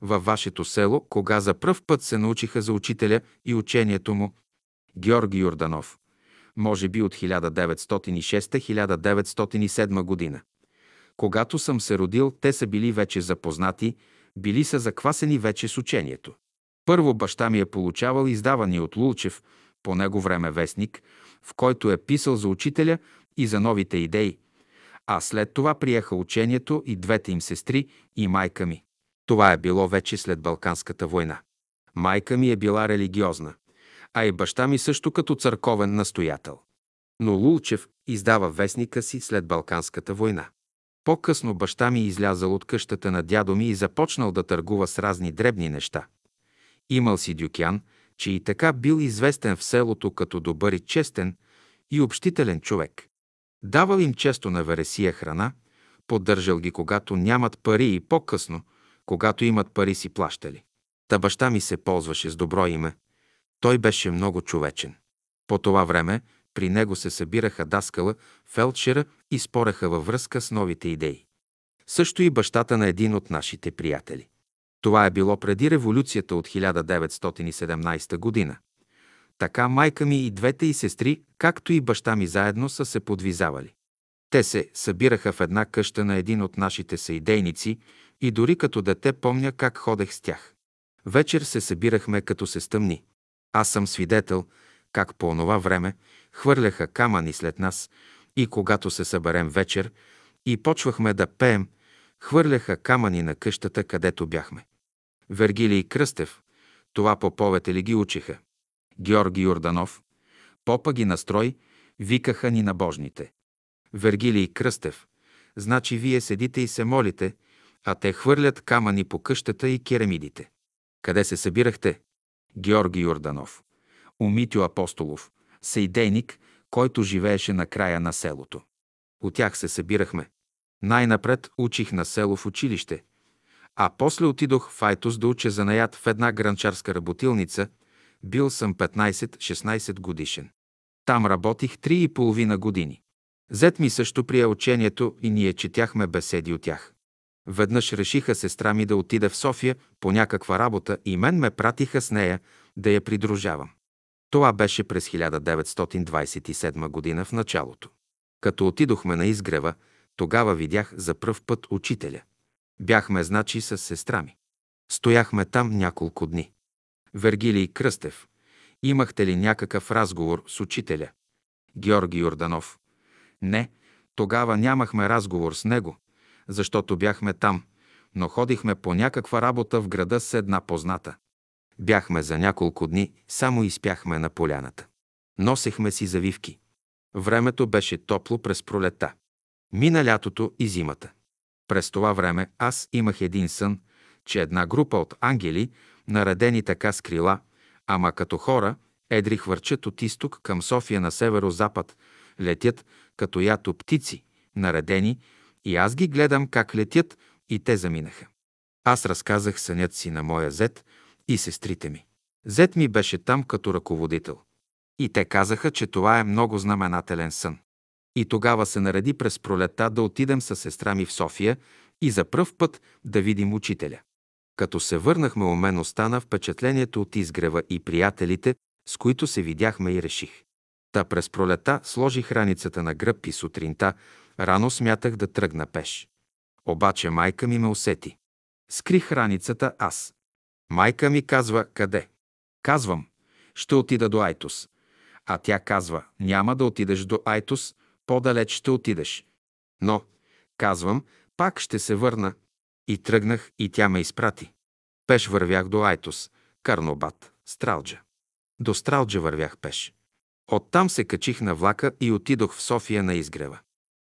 Във вашето село, кога за пръв път се научиха за учителя и учението му? Георги Йорданов. Може би от 1906-1907 година. Когато съм се родил, те са били вече запознати, били са заквасени вече с учението. Първо баща ми е получавал издавани от Лулчев, по него време вестник, в който е писал за учителя и за новите идеи, а след това приеха учението и двете им сестри и майка ми. Това е било вече след Балканската война. Майка ми е била религиозна, а и баща ми също като църковен настоятел. Но Лулчев издава вестника си след Балканската война. По-късно баща ми излязал от къщата на дядо ми и започнал да търгува с разни дребни неща. Имал си дюкян, че и така бил известен в селото като добър и честен и общителен човек. Давал им често на вересия храна, поддържал ги когато нямат пари и по-късно, когато имат пари си плащали. Та баща ми се ползваше с добро име. Той беше много човечен. По това време при него се събираха даскала, фелдшера и спореха във връзка с новите идеи. Също и бащата на един от нашите приятели. Това е било преди революцията от 1917 година. Така майка ми и двете и сестри, както и баща ми заедно са се подвизавали. Те се събираха в една къща на един от нашите съидейници и дори като дете помня как ходех с тях. Вечер се събирахме като се стъмни. Аз съм свидетел, как по онова време хвърляха камъни след нас и когато се съберем вечер и почвахме да пеем, хвърляха камъни на къщата, където бяхме. Вергилий Кръстев, това поповете ли ги учиха? Георги Йорданов, попа ги настрой, викаха ни на божните. Вергилий Кръстев, значи вие седите и се молите, а те хвърлят камъни по къщата и керамидите. Къде се събирахте? Георги Йорданов. Умитю Апостолов, сейдейник, който живееше на края на селото. От тях се събирахме. Най-напред учих на село в училище, а после отидох в Айтос да уча занаят в една гранчарска работилница – бил съм 15-16 годишен. Там работих три и половина години. Зет ми също прие учението и ние четяхме беседи от тях. Веднъж решиха сестра ми да отида в София по някаква работа и мен ме пратиха с нея да я придружавам. Това беше през 1927 година в началото. Като отидохме на изгрева, тогава видях за пръв път учителя. Бяхме, значи, с сестра ми. Стояхме там няколко дни. Вергилий Кръстев. Имахте ли някакъв разговор с учителя? Георги Йорданов. Не, тогава нямахме разговор с него, защото бяхме там, но ходихме по някаква работа в града с една позната. Бяхме за няколко дни, само изпяхме на поляната. Носехме си завивки. Времето беше топло през пролета. Мина лятото и зимата. През това време аз имах един сън, че една група от ангели, наредени така с крила, ама като хора, едри хвърчат от изток към София на северо-запад, летят като ято птици, наредени, и аз ги гледам как летят и те заминаха. Аз разказах сънят си на моя зет и сестрите ми. Зет ми беше там като ръководител. И те казаха, че това е много знаменателен сън. И тогава се нареди през пролета да отидем с сестра ми в София и за пръв път да видим учителя. Като се върнахме у мен остана впечатлението от изгрева и приятелите, с които се видяхме и реших. Та през пролета сложих раницата на гръб и сутринта рано смятах да тръгна пеш. Обаче майка ми ме усети. Скрих раницата аз. Майка ми казва къде. Казвам, ще отида до Айтос. А тя казва, няма да отидеш до Айтос, по-далеч ще отидеш. Но, казвам, пак ще се върна. И тръгнах и тя ме изпрати. Пеш вървях до Айтос, Карнобат, Стралджа. До Стралджа вървях пеш. Оттам се качих на влака и отидох в София на изгрева.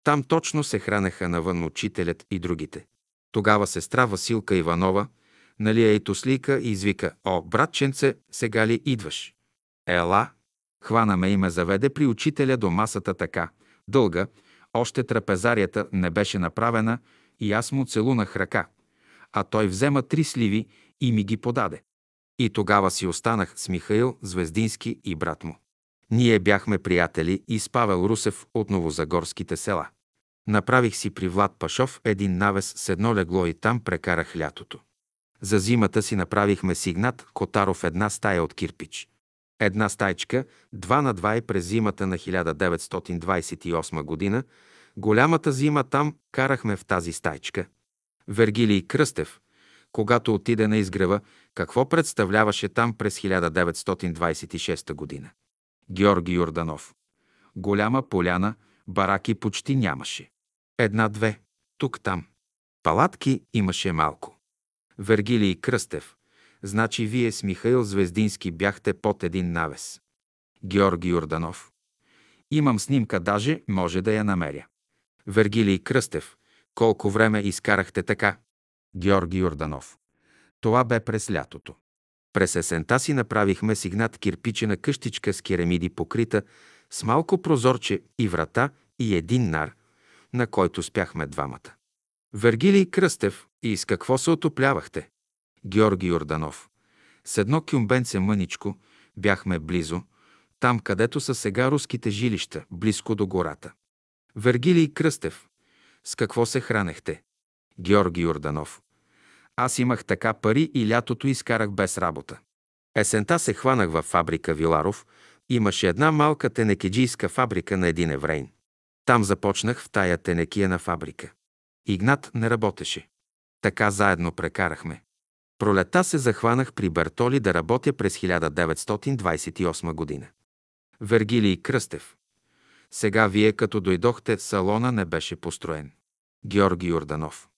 Там точно се хранеха навън учителят и другите. Тогава сестра Василка Иванова, нали е и тослика, и извика, «О, братченце, сега ли идваш?» «Ела!» Хвана ме и ме заведе при учителя до масата така, дълга, още трапезарията не беше направена и аз му целунах ръка, а той взема три сливи и ми ги подаде. И тогава си останах с Михаил Звездински и брат му. Ние бяхме приятели и с Павел Русев от новозагорските села. Направих си при Влад Пашов един навес с едно легло и там прекарах лятото. За зимата си направихме сигнат Котаров една стая от кирпич. Една стайчка, два на два и през зимата на 1928 година, голямата зима там карахме в тази стайчка. Вергилий Кръстев, когато отиде на изгрева, какво представляваше там през 1926 година? Георги Йорданов. Голяма поляна, бараки почти нямаше. Една-две, тук-там. Палатки имаше малко. Вергилий Кръстев. Значи вие с Михаил Звездински бяхте под един навес. Георги Йорданов. Имам снимка, даже може да я намеря. Вергилий Кръстев. Колко време изкарахте така? Георги Йорданов. Това бе през лятото. През есента си направихме сигнат кирпичена къщичка с керамиди покрита, с малко прозорче и врата и един нар, на който спяхме двамата. Вергилий Кръстев и с какво се отоплявахте? Георги Йорданов. С едно кюмбенце мъничко бяхме близо, там където са сега руските жилища, близко до гората. Вергилий Кръстев. С какво се хранехте? Георги Йорданов. Аз имах така пари и лятото изкарах без работа. Есента се хванах във фабрика Виларов. Имаше една малка тенекеджийска фабрика на един еврейн. Там започнах в тая тенекия фабрика. Игнат не работеше. Така заедно прекарахме. Пролета се захванах при Бертоли да работя през 1928 година. Вергилий Кръстев. Сега вие като дойдохте, салона не беше построен. Георги Йорданов.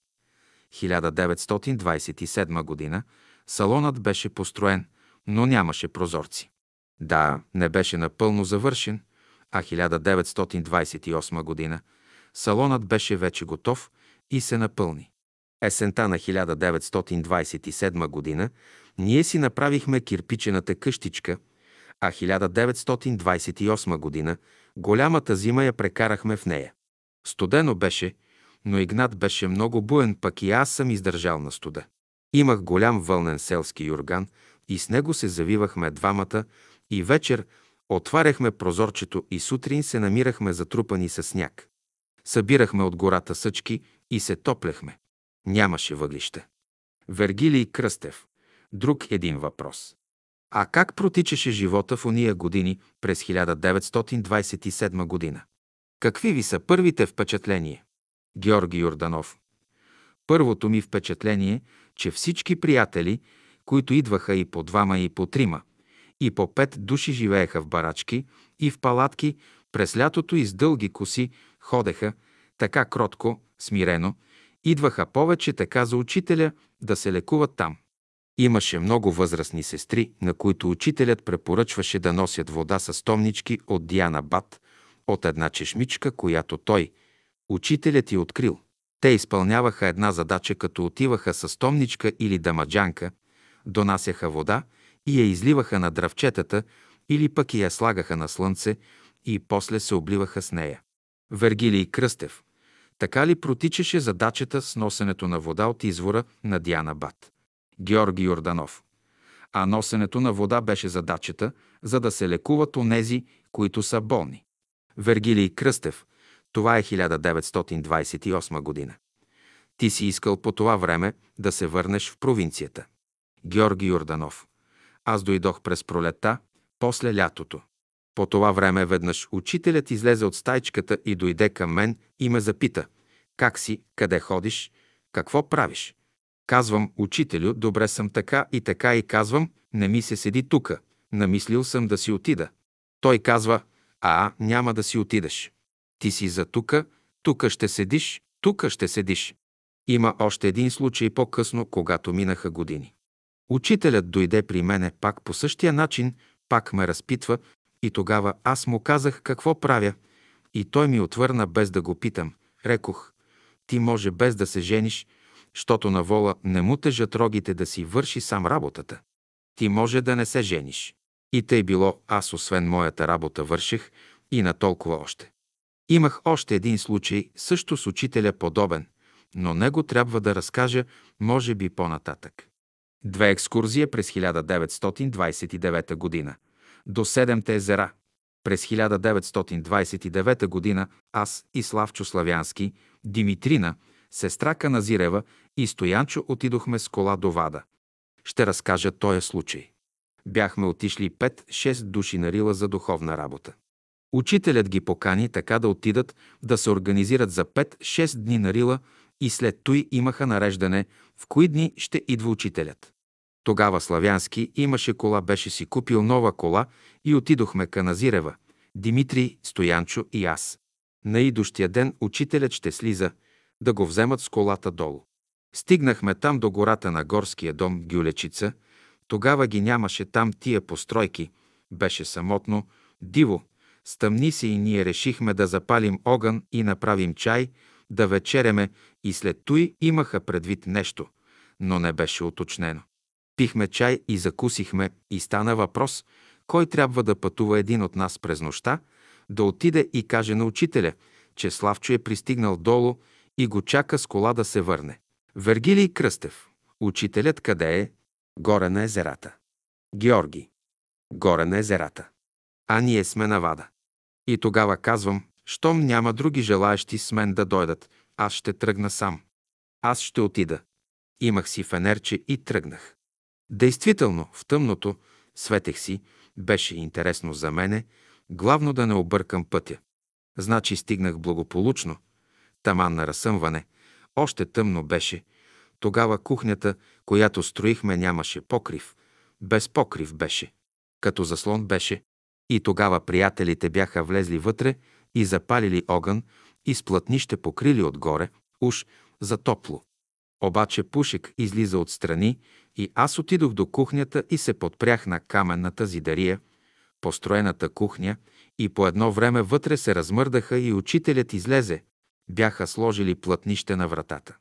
1927 година салонът беше построен, но нямаше прозорци. Да, не беше напълно завършен, а 1928 година салонът беше вече готов и се напълни. Есента на 1927 година ние си направихме кирпичената къщичка, а 1928 година голямата зима я прекарахме в нея. Студено беше, но Игнат беше много буен, пък и аз съм издържал на студа. Имах голям вълнен селски юрган и с него се завивахме двамата и вечер отваряхме прозорчето и сутрин се намирахме затрупани с сняг. Събирахме от гората съчки и се топляхме. Нямаше въглища. Вергилий Кръстев. Друг един въпрос. А как протичаше живота в уния години през 1927 година? Какви ви са първите впечатления? Георги Йорданов. Първото ми впечатление, че всички приятели, които идваха и по двама и по трима, и по пет души живееха в барачки и в палатки, през лятото и с дълги коси ходеха така кротко, смирено, идваха повече така за учителя да се лекуват там. Имаше много възрастни сестри, на които учителят препоръчваше да носят вода с томнички от Диана Бат, от една чешмичка, която той, учителят и открил. Те изпълняваха една задача, като отиваха с томничка или дамаджанка, донасяха вода и я изливаха на дръвчетата или пък я слагаха на слънце и после се обливаха с нея. Вергилий Кръстев. Така ли протичаше задачата с носенето на вода от извора на Диана Бат? Георги Йорданов. А носенето на вода беше задачата, за да се лекуват онези, които са болни. Вергилий Кръстев. Това е 1928 година. Ти си искал по това време да се върнеш в провинцията. Георги Йорданов. Аз дойдох през пролетта, после лятото. По това време веднъж учителят излезе от стайчката и дойде към мен и ме запита. Как си? Къде ходиш? Какво правиш? Казвам, учителю, добре съм така и така и казвам, не ми се седи тука. Намислил съм да си отида. Той казва, а, няма да си отидеш. Ти си за тука, тука ще седиш, тука ще седиш. Има още един случай по-късно, когато минаха години. Учителят дойде при мене пак по същия начин, пак ме разпитва и тогава аз му казах какво правя и той ми отвърна без да го питам. Рекох, ти може без да се жениш, щото на вола не му тежат рогите да си върши сам работата. Ти може да не се жениш. И тъй било, аз освен моята работа върших и на толкова още. Имах още един случай, също с учителя подобен, но него трябва да разкажа, може би по-нататък. Две екскурзия през 1929 година. До Седемте езера. През 1929 година аз и Славчо Славянски, Димитрина, сестра Каназирева и Стоянчо отидохме с кола до Вада. Ще разкажа този случай. Бяхме отишли 5-6 души на Рила за духовна работа. Учителят ги покани така да отидат да се организират за 5-6 дни на Рила и след той имаха нареждане в кои дни ще идва учителят. Тогава Славянски имаше кола, беше си купил нова кола и отидохме Каназирева, Димитрий, Стоянчо и аз. На идущия ден учителят ще слиза да го вземат с колата долу. Стигнахме там до гората на горския дом Гюлечица. Тогава ги нямаше там тия постройки. Беше самотно, диво. Стъмни се и ние решихме да запалим огън и направим чай, да вечеряме и след той имаха предвид нещо, но не беше уточнено. Пихме чай и закусихме и стана въпрос, кой трябва да пътува един от нас през нощта, да отиде и каже на учителя, че Славчо е пристигнал долу и го чака с кола да се върне. Вергилий Кръстев. Учителят къде е? Горе на езерата. Георги. Горе на езерата. А ние сме на вада. И тогава казвам, щом няма други желаящи с мен да дойдат, аз ще тръгна сам. Аз ще отида. Имах си фенерче и тръгнах. Действително, в тъмното, светех си, беше интересно за мене, главно да не объркам пътя. Значи стигнах благополучно, таман на разсъмване, още тъмно беше. Тогава кухнята, която строихме, нямаше покрив. Без покрив беше. Като заслон беше. И тогава приятелите бяха влезли вътре и запалили огън и с плътнище покрили отгоре, уж за топло. Обаче Пушек излиза отстрани и аз отидох до кухнята и се подпрях на каменната зидария, построената кухня, и по едно време вътре се размърдаха и учителят излезе. Бяха сложили плътнище на вратата.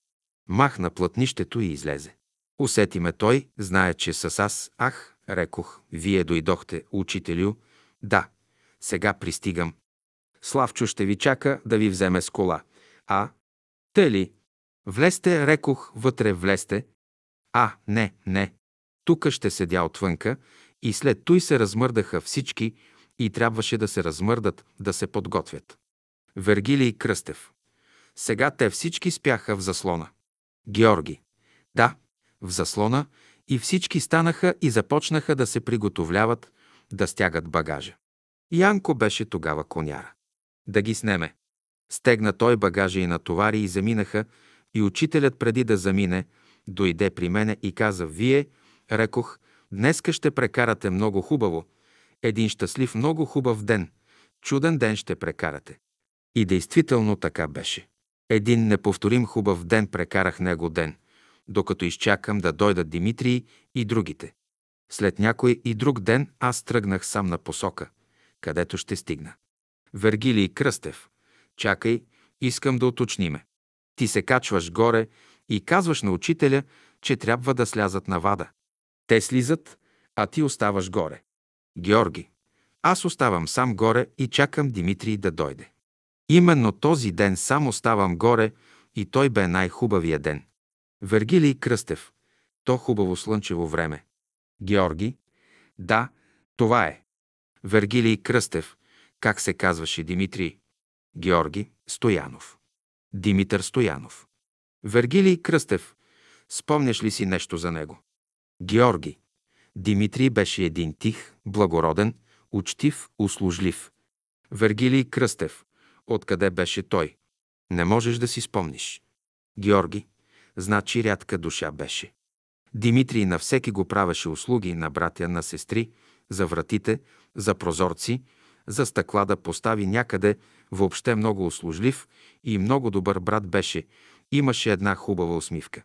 Махна плътнището и излезе. Усети ме той, знае, че с аз, ах, рекох, вие дойдохте, учителю. Да, сега пристигам. Славчо ще ви чака да ви вземе с кола. А, те ли? Влезте, рекох, вътре влезте. А, не, не. Тука ще седя отвънка и след той се размърдаха всички и трябваше да се размърдат, да се подготвят. Вергилий Кръстев. Сега те всички спяха в заслона. Георги. Да, в заслона и всички станаха и започнаха да се приготовляват, да стягат багажа. Янко беше тогава коняра. Да ги снеме. Стегна той багажа и натовари и заминаха, и учителят преди да замине, дойде при мене и каза, вие, рекох, днеска ще прекарате много хубаво, един щастлив, много хубав ден, чуден ден ще прекарате. И действително така беше. Един неповторим хубав ден прекарах него ден, докато изчакам да дойдат Димитрий и другите. След някой и друг ден аз тръгнах сам на посока, където ще стигна. Вергилий Кръстев, чакай, искам да уточниме. Ти се качваш горе и казваш на учителя, че трябва да слязат на вада. Те слизат, а ти оставаш горе. Георги, аз оставам сам горе и чакам Димитрий да дойде. Именно този ден сам оставам горе и той бе най-хубавия ден. Вергилий Кръстев. То хубаво слънчево време. Георги. Да, това е. Вергилий Кръстев. Как се казваше Димитрий? Георги Стоянов. Димитър Стоянов. Вергилий Кръстев. Спомняш ли си нещо за него? Георги. Димитрий беше един тих, благороден, учтив, услужлив. Вергилий Кръстев. Откъде беше той? Не можеш да си спомниш. Георги. Значи рядка душа беше. Димитрий на всеки го правеше услуги на братя, на сестри, за вратите, за прозорци, за стъкла да постави някъде, въобще много услужлив и много добър брат беше, имаше една хубава усмивка.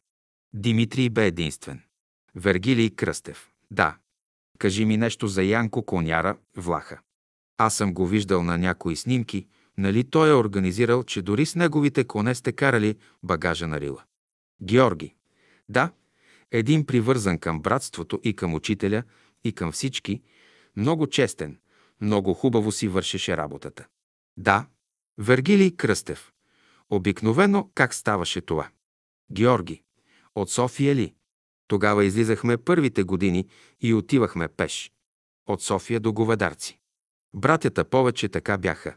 Димитрий бе единствен. Вергилий Кръстев. Да. Кажи ми нещо за Янко Коняра, Влаха. Аз съм го виждал на някои снимки, нали той е организирал, че дори с неговите коне сте карали багажа на Рила. Георги. Да, един привързан към братството и към учителя, и към всички, много честен, много хубаво си вършеше работата. Да, Вергилий Кръстев. Обикновено как ставаше това? Георги. От София ли? Тогава излизахме първите години и отивахме пеш. От София до Говедарци. Братята повече така бяха.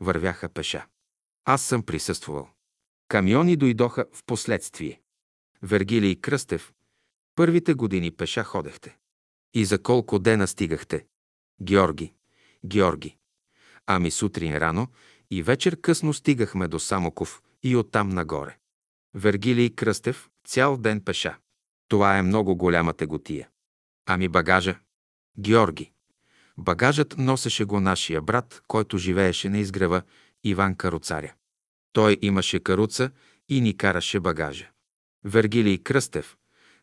Вървяха пеша. Аз съм присъствал. Камиони дойдоха в последствие. Вергилий Кръстев. Първите години пеша ходехте. И за колко дена стигахте? Георги. Георги. Ами сутрин рано и вечер късно стигахме до Самоков и оттам нагоре. Вергилий Кръстев цял ден пеша. Това е много голяма теготия. Ами багажа? Георги. Багажът носеше го нашия брат, който живееше на изгрева Иван Каруцаря. Той имаше каруца и ни караше багажа. Вергилий Кръстев.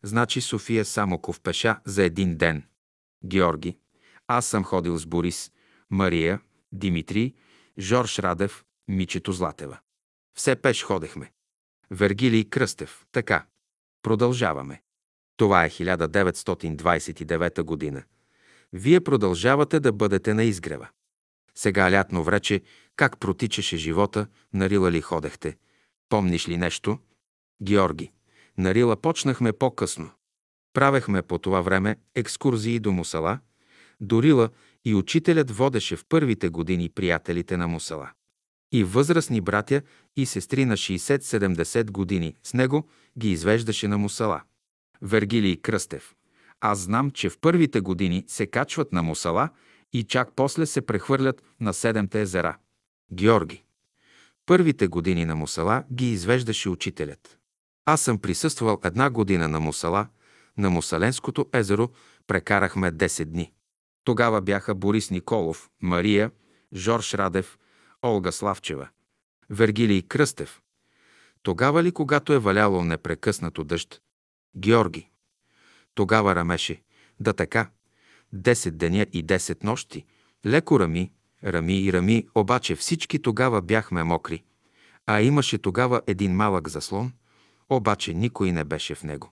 Значи София Самоков пеша за един ден. Георги. Аз съм ходил с Борис, Мария, Димитрий, Жорж Радев, Мичето Златева. Все пеш ходехме. Вергилий Кръстев. Така. Продължаваме. Това е 1929 година. Вие продължавате да бъдете на изгрева. Сега лятно врече, как протичаше живота, на Рила ли ходехте? Помниш ли нещо? Георги. На Рила почнахме по-късно. Правехме по това време екскурзии до Мусала, до Рила и учителят водеше в първите години приятелите на Мусала. И възрастни братя и сестри на 60-70 години с него ги извеждаше на Мусала. Вергилий Кръстев. Аз знам, че в първите години се качват на Мусала и чак после се прехвърлят на Седемте езера. Георги. Първите години на Мусала ги извеждаше учителят. Аз съм присъствал една година на Мусала, на Мусаленското езеро прекарахме 10 дни. Тогава бяха Борис Николов, Мария, Жорж Радев, Олга Славчева, Вергилий Кръстев. Тогава ли, когато е валяло непрекъснато дъжд? Георги. Тогава рамеше. Да така. Десет деня и десет нощи. Леко рами, рами и рами, обаче всички тогава бяхме мокри. А имаше тогава един малък заслон, обаче никой не беше в него.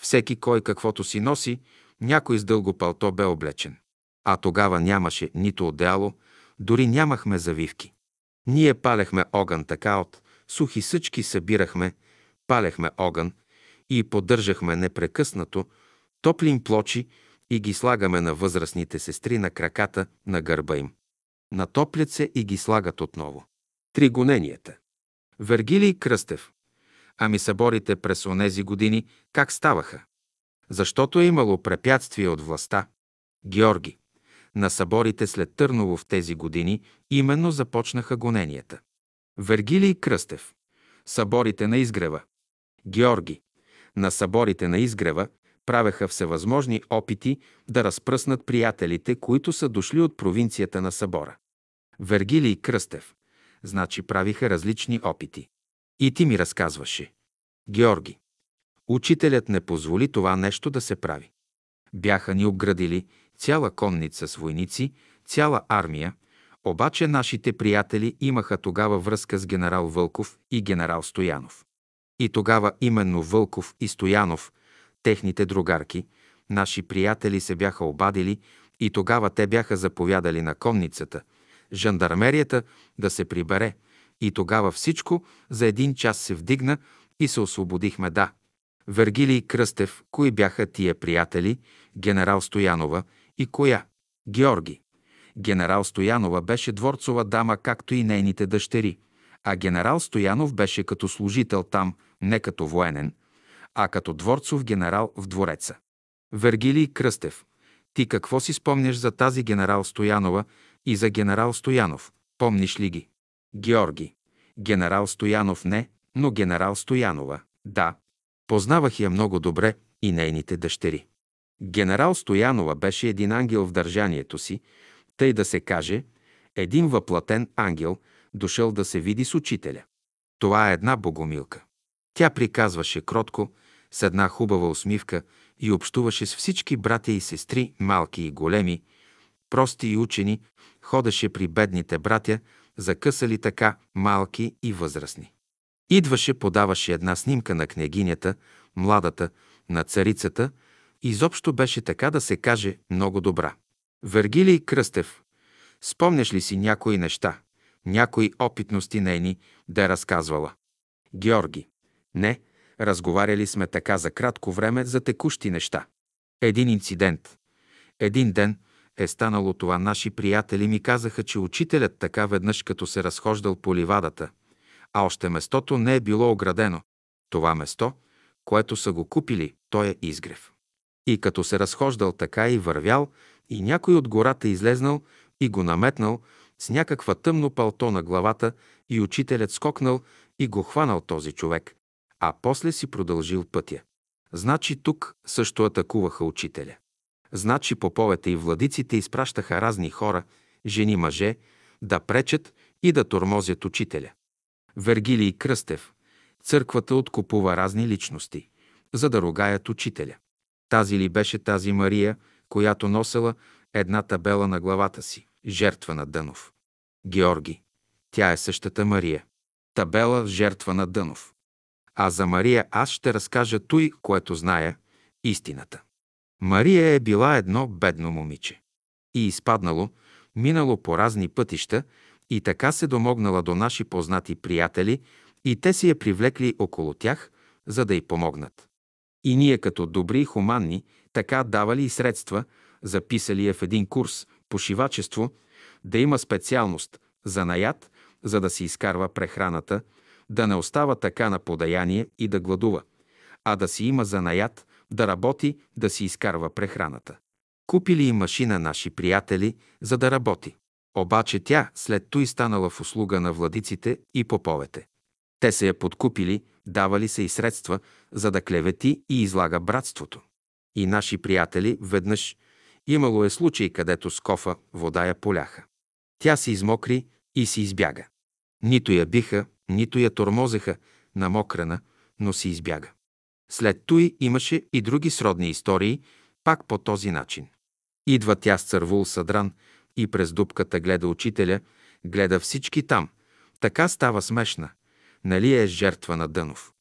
Всеки кой каквото си носи, някой с дълго палто бе облечен. А тогава нямаше нито одеяло, дори нямахме завивки. Ние палехме огън така от сухи съчки събирахме, палехме огън и поддържахме непрекъснато топлим плочи и ги слагаме на възрастните сестри на краката, на гърба им. Натоплят се и ги слагат отново. Три гоненията. Вергилий Кръстев. Ами съборите през онези години как ставаха? Защото е имало препятствие от властта. Георги. На съборите след Търново в тези години именно започнаха гоненията. Вергилий Кръстев. Съборите на изгрева. Георги. На съборите на изгрева правеха всевъзможни опити да разпръснат приятелите, които са дошли от провинцията на събора. Вергилий Кръстев. значи правиха различни опити. И ти ми разказваше. Георги. Учителят не позволи това нещо да се прави. Бяха ни обградили цяла конница с войници, цяла армия, обаче нашите приятели имаха тогава връзка с генерал Вълков и генерал Стоянов. И тогава именно Вълков и Стоянов, техните другарки, наши приятели се бяха обадили и тогава те бяха заповядали на конницата, жандармерията да се прибере и тогава всичко за един час се вдигна и се освободихме, да. Вергилий Кръстев, кои бяха тия приятели, генерал Стоянова и коя? Георги. Генерал Стоянова беше дворцова дама, както и нейните дъщери, а генерал Стоянов беше като служител там, не като военен, а като дворцов генерал в двореца. Вергилий Кръстев, ти какво си спомняш за тази генерал Стоянова и за генерал Стоянов? Помниш ли ги? Георги. Генерал Стоянов не, но генерал Стоянова, да. Познавах я много добре и нейните дъщери. Генерал Стоянова беше един ангел в държанието си, тъй да се каже, един въплатен ангел, дошъл да се види с учителя. Това е една богомилка. Тя приказваше кротко, с една хубава усмивка и общуваше с всички братя и сестри, малки и големи, прости и учени, ходеше при бедните братя, закъсали така, малки и възрастни. Идваше, подаваше една снимка на княгинята, младата, на царицата, изобщо беше така да се каже много добра. Вергилий Кръстев, спомняш ли си някои неща, някои опитности нейни, да е разказвала? Георги. Не, разговаряли сме така за кратко време за текущи неща. Един инцидент. Един ден е станало това. Наши приятели ми казаха, че учителят така веднъж като се разхождал по ливадата, а още местото не е било оградено. Това место, което са го купили, той е изгрев. И като се разхождал така и вървял, и някой от гората излезнал и го наметнал с някаква тъмно палто на главата и учителят скокнал и го хванал този човек, а после си продължил пътя. Значи тук също атакуваха учителя. Значи поповете и владиците изпращаха разни хора, жени, мъже, да пречат и да тормозят учителя. Вергилий Кръстев, църквата откупува разни личности, за да ругаят учителя. Тази ли беше тази Мария, която носела една табела на главата си, жертва на Дънов? Георги. Тя е същата Мария. Табела жертва на Дънов. А за Мария аз ще разкажа той, което зная, истината. Мария е била едно бедно момиче. И изпаднало, минало по разни пътища и така се домогнала до наши познати приятели и те си я привлекли около тях, за да й помогнат. И ние като добри и хуманни така давали и средства, записали я в един курс по шивачество, да има специалност за наят, за да си изкарва прехраната, да не остава така на подаяние и да гладува, а да си има занаят, да работи, да си изкарва прехраната. Купили и машина наши приятели, за да работи. Обаче тя след той станала в услуга на владиците и поповете. Те се я подкупили, давали се и средства, за да клевети и излага братството. И наши приятели веднъж имало е случай, където с кофа вода я поляха. Тя се измокри и си избяга. Нито я биха, нито я тормозеха на мокрана, но си избяга. След той имаше и други сродни истории, пак по този начин. Идва тя с цървул съдран и през дупката гледа учителя, гледа всички там. Така става смешна. Нали е жертва на Дънов?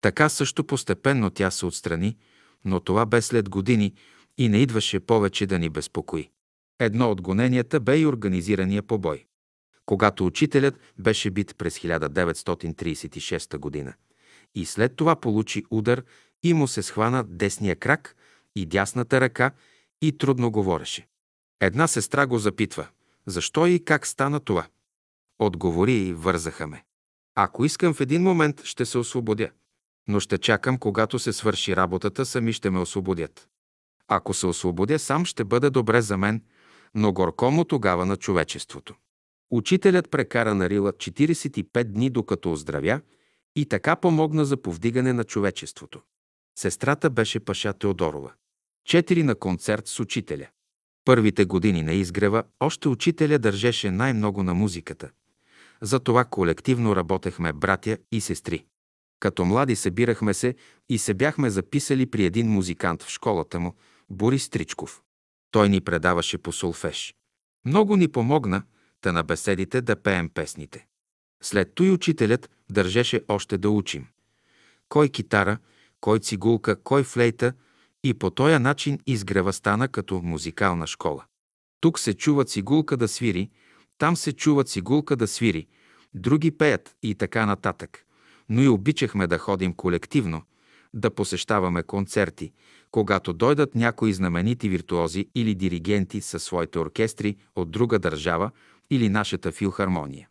Така също постепенно тя се отстрани, но това бе след години и не идваше повече да ни безпокои. Едно от гоненията бе и организирания побой. Когато учителят беше бит през 1936 година и след това получи удар и му се схвана десния крак и дясната ръка и трудно говореше. Една сестра го запитва, защо и как стана това. Отговори и вързаха ме. Ако искам в един момент, ще се освободя. Но ще чакам, когато се свърши работата, сами ще ме освободят. Ако се освободя сам, ще бъде добре за мен, но горко му тогава на човечеството. Учителят прекара на Рила 45 дни, докато оздравя и така помогна за повдигане на човечеството. Сестрата беше Паша Теодорова. Четири на концерт с учителя. Първите години на изгрева още учителя държеше най-много на музиката. Затова колективно работехме братя и сестри. Като млади събирахме се и се бяхме записали при един музикант в школата му, Борис Стричков. Той ни предаваше по солфеж. Много ни помогна, та на беседите да пеем песните. След той учителят държеше още да учим. Кой китара, кой цигулка, кой флейта и по този начин изгрева стана като музикална школа. Тук се чува цигулка да свири, там се чува цигулка да свири, други пеят и така нататък. Но и обичахме да ходим колективно, да посещаваме концерти, когато дойдат някои знаменити виртуози или диригенти със своите оркестри от друга държава или нашата филхармония.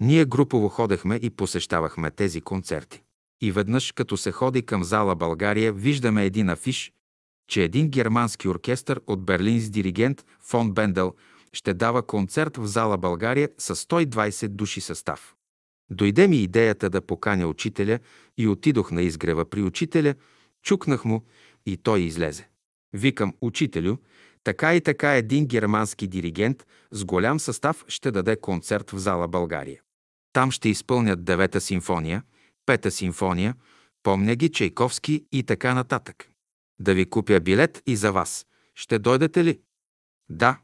Ние групово ходехме и посещавахме тези концерти. И веднъж, като се ходи към зала България, виждаме един афиш, че един германски оркестър от Берлин с диригент фон Бендел ще дава концерт в зала България с 120 души състав. Дойде ми идеята да поканя учителя и отидох на изгрева при учителя, чукнах му и той излезе. Викам, учителю, така и така един германски диригент с голям състав ще даде концерт в зала България. Там ще изпълнят девета симфония, пета симфония, помня ги Чайковски и така нататък. Да ви купя билет и за вас. Ще дойдете ли? Да,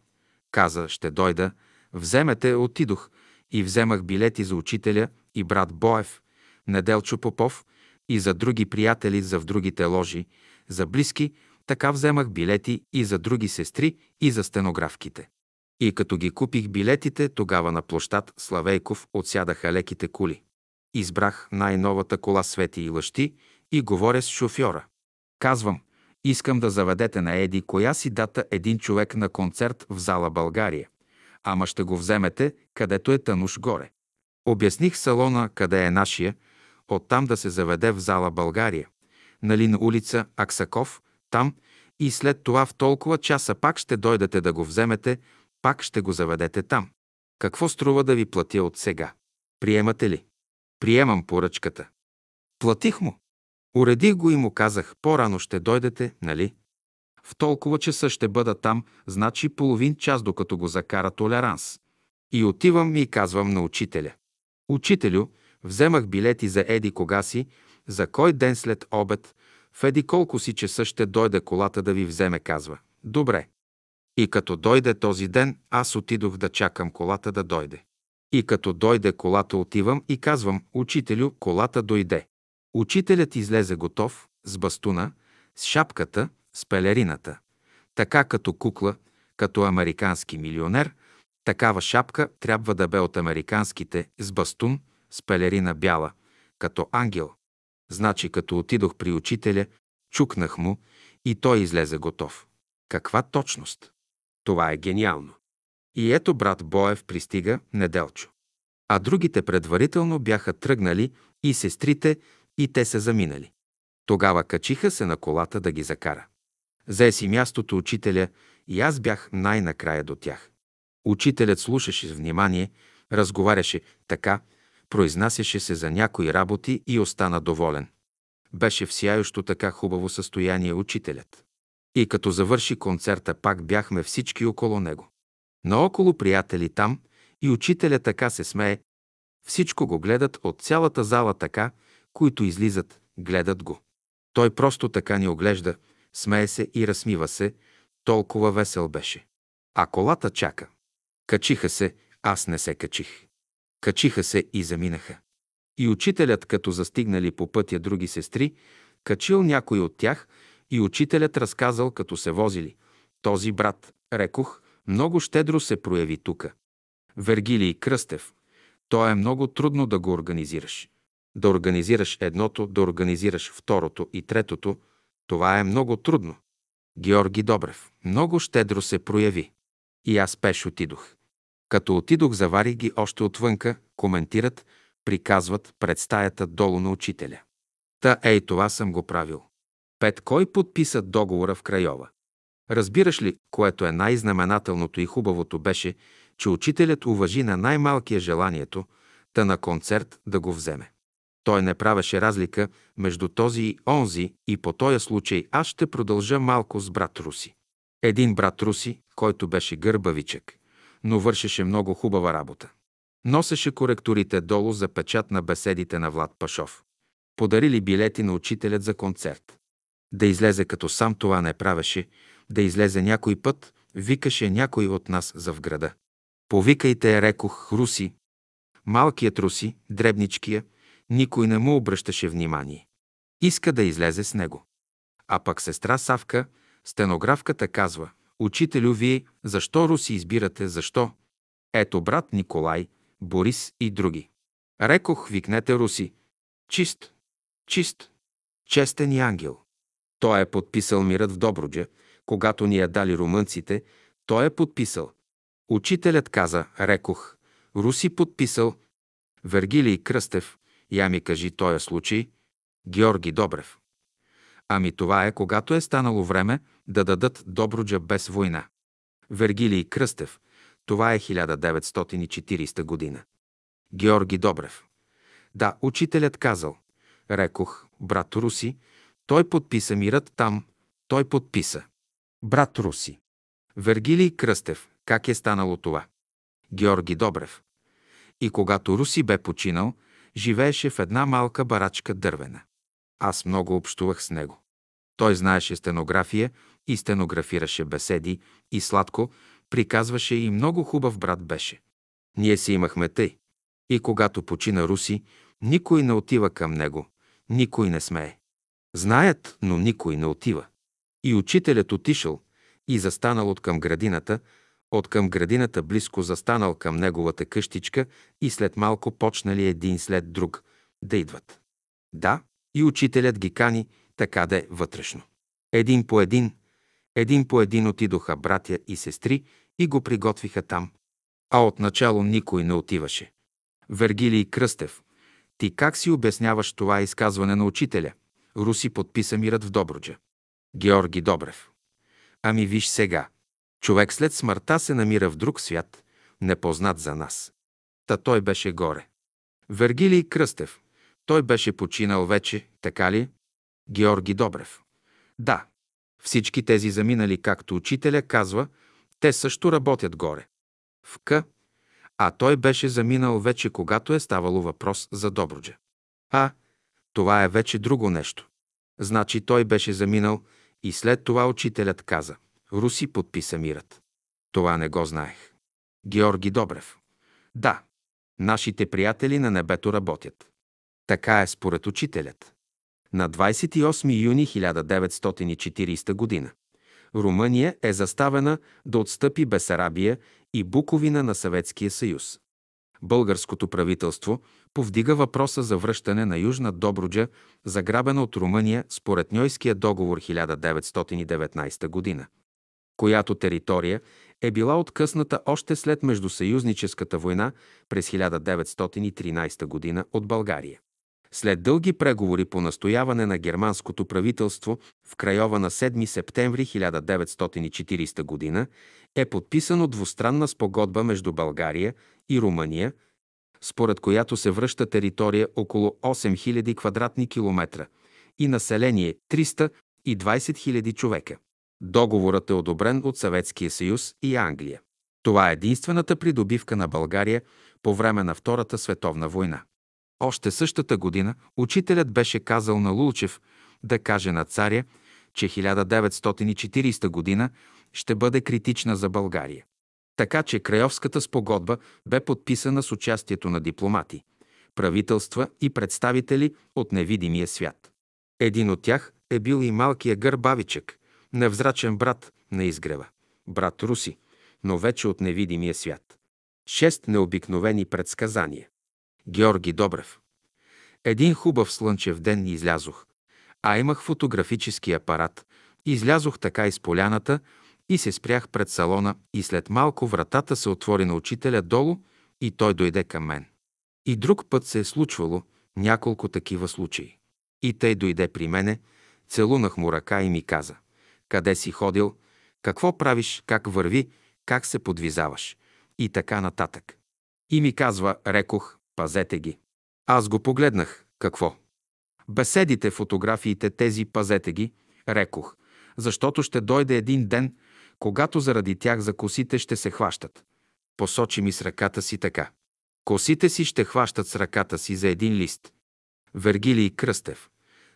каза, ще дойда. Вземете, отидох и вземах билети за учителя и брат Боев, Неделчо Попов и за други приятели за в другите ложи, за близки, така вземах билети и за други сестри и за стенографките. И като ги купих билетите, тогава на площад Славейков отсядаха леките кули. Избрах най-новата кола Свети и лъщи и говоря с шофьора. Казвам, искам да заведете на Еди коя си дата един човек на концерт в зала България. Ама ще го вземете, където е Тануш горе. Обясних салона къде е нашия, оттам да се заведе в зала България. Нали на улица Аксаков, там и след това в толкова часа пак ще дойдете да го вземете, пак ще го заведете там. Какво струва да ви платя от сега? Приемате ли? Приемам поръчката. Платих му. Уредих го и му казах, по-рано ще дойдете, нали? В толкова часа ще бъда там, значи половин час, докато го закара толеранс. И отивам и казвам на учителя. Учителю, вземах билети за Еди кога си, за кой ден след обед, в Еди колко си часа ще дойде колата да ви вземе, казва. Добре. И като дойде този ден, аз отидох да чакам колата да дойде. И като дойде колата, отивам и казвам, учителю, колата дойде. Учителят излезе готов, с бастуна, с шапката, с пелерината. Така като кукла, като американски милионер, такава шапка трябва да бе от американските, с бастун, с пелерина бяла, като ангел. Значи, като отидох при учителя, чукнах му и той излезе готов. Каква точност! Това е гениално. И ето брат Боев пристига неделчо. А другите предварително бяха тръгнали и сестрите, и те се заминали. Тогава качиха се на колата да ги закара. Взе си мястото учителя и аз бях най-накрая до тях. Учителят слушаше с внимание, разговаряше така, произнасяше се за някои работи и остана доволен. Беше в сияещо така хубаво състояние учителят. И като завърши концерта, пак бяхме всички около него. Наоколо приятели там и учителя така се смее. Всичко го гледат от цялата зала така, които излизат, гледат го. Той просто така ни оглежда, смее се и разсмива се, толкова весел беше. А колата чака. Качиха се, аз не се качих. Качиха се и заминаха. И учителят, като застигнали по пътя други сестри, качил някой от тях и учителят разказал, като се возили. Този брат, рекох, много щедро се прояви тука. Вергилий Кръстев. То е много трудно да го организираш. Да организираш едното, да организираш второто и третото, това е много трудно. Георги Добрев. Много щедро се прояви. И аз пеш отидох. Като отидох, заварих ги още отвънка, коментират, приказват пред стаята долу на учителя. Та ей това съм го правил. Пет кой подписа договора в Крайова? Разбираш ли, което е най-знаменателното и хубавото беше, че учителят уважи на най-малкия желанието, та на концерт да го вземе. Той не правеше разлика между този и онзи и по този случай аз ще продължа малко с брат Руси. Един брат Руси, който беше гърбавичък, но вършеше много хубава работа. Носеше коректорите долу за печат на беседите на Влад Пашов. Подарили билети на учителят за концерт. Да излезе като сам това не правеше, да излезе някой път, викаше някой от нас за в града. Повикайте, рекох, Руси. Малкият Руси, дребничкия, никой не му обръщаше внимание. Иска да излезе с него. А пък сестра Савка, стенографката казва, Учителю, вие защо Руси избирате, защо? Ето брат Николай, Борис и други. Рекох, викнете Руси. Чист, чист, честен и ангел. Той е подписал мирът в Добруджа, когато ни я дали румънците, той е подписал. Учителят каза, рекох, Руси подписал. Вергилий Кръстев, я ми кажи този случай, Георги Добрев. Ами това е, когато е станало време да дадат Добруджа без война. Вергилий Кръстев, това е 1940 година. Георги Добрев. Да, учителят казал. Рекох, брат Руси, той подписа мирът там, той подписа. Брат Руси. Вергилий Кръстев, как е станало това? Георги Добрев. И когато Руси бе починал, живееше в една малка барачка дървена. Аз много общувах с него. Той знаеше стенография и стенографираше беседи и сладко приказваше и много хубав брат беше. Ние си имахме тъй. И когато почина Руси, никой не отива към него, никой не смее. Знаят, но никой не отива. И учителят отишъл и застанал от към градината, от към градината близко застанал към неговата къщичка и след малко почнали един след друг да идват. Да, и учителят ги кани така да е вътрешно. Един по един, един по един отидоха братя и сестри и го приготвиха там. А отначало никой не отиваше. Вергилий Кръстев, ти как си обясняваш това изказване на учителя? Руси подписа мирът в Добруджа. Георги Добрев. Ами виж сега. Човек след смъртта се намира в друг свят, непознат за нас. Та той беше горе. Вергилий Кръстев. Той беше починал вече, така ли? Георги Добрев. Да. Всички тези заминали, както учителя казва, те също работят горе. В К. А той беше заминал вече, когато е ставало въпрос за Добруджа. А, това е вече друго нещо. Значи той беше заминал и след това учителят каза. Руси подписа мирът. Това не го знаех. Георги Добрев. Да, нашите приятели на небето работят. Така е според учителят. На 28 юни 1940 г. Румъния е заставена да отстъпи Бесарабия и Буковина на Съветския съюз. Българското правителство повдига въпроса за връщане на Южна Добруджа, заграбена от Румъния според Ньойския договор 1919 година, която територия е била откъсната още след Междусъюзническата война през 1913 година от България. След дълги преговори по настояване на германското правителство в Крайова на 7 септември 1940 г. е подписано двустранна спогодба между България и Румъния, според която се връща територия около 8000 квадратни километра и население 320 000 човека. Договорът е одобрен от Съветския съюз и Англия. Това е единствената придобивка на България по време на Втората световна война. Още същата година учителят беше казал на Лулчев да каже на царя, че 1940 година ще бъде критична за България. Така че Крайовската спогодба бе подписана с участието на дипломати, правителства и представители от невидимия свят. Един от тях е бил и малкия гърбавичък, невзрачен брат на изгрева, брат Руси, но вече от невидимия свят. Шест необикновени предсказания. Георги Добрев. Един хубав слънчев ден излязох, а имах фотографически апарат. Излязох така из поляната и се спрях пред салона и след малко вратата се отвори на учителя долу и той дойде към мен. И друг път се е случвало няколко такива случаи. И тъй дойде при мене, целунах му ръка и ми каза, къде си ходил, какво правиш, как върви, как се подвизаваш и така нататък. И ми казва, рекох, Пазете ги. Аз го погледнах. Какво? Беседите, фотографиите, тези пазете ги, рекох, защото ще дойде един ден, когато заради тях за косите ще се хващат. Посочи ми с ръката си така. Косите си ще хващат с ръката си за един лист. Вергилий Кръстев.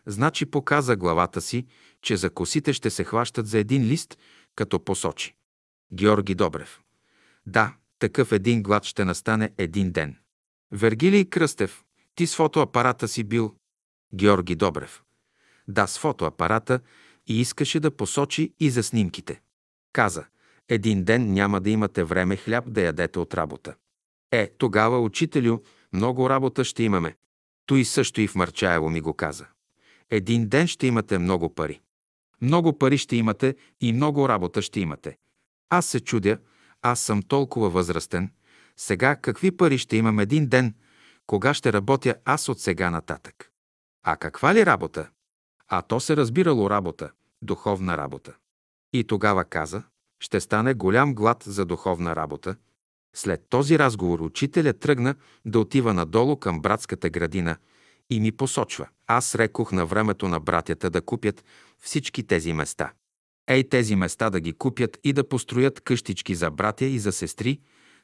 Значи показа главата си, че за косите ще се хващат за един лист, като посочи. Георги Добрев. Да, такъв един глад ще настане един ден. Вергилий Кръстев. Ти с фотоапарата си бил. Георги Добрев. Да, с фотоапарата и искаше да посочи и за снимките. Каза, един ден няма да имате време хляб да ядете от работа. Е, тогава, учителю, много работа ще имаме. Той също и в Марчаево ми го каза. Един ден ще имате много пари. Много пари ще имате и много работа ще имате. Аз се чудя, аз съм толкова възрастен. Сега какви пари ще имам един ден, кога ще работя аз от сега нататък? А каква ли работа? А то се разбирало работа, духовна работа. И тогава каза, ще стане голям глад за духовна работа. След този разговор учителя тръгна да отива надолу към братската градина и ми посочва. Аз рекох на времето на братята да купят всички тези места. Ей тези места да ги купят и да построят къщички за братя и за сестри,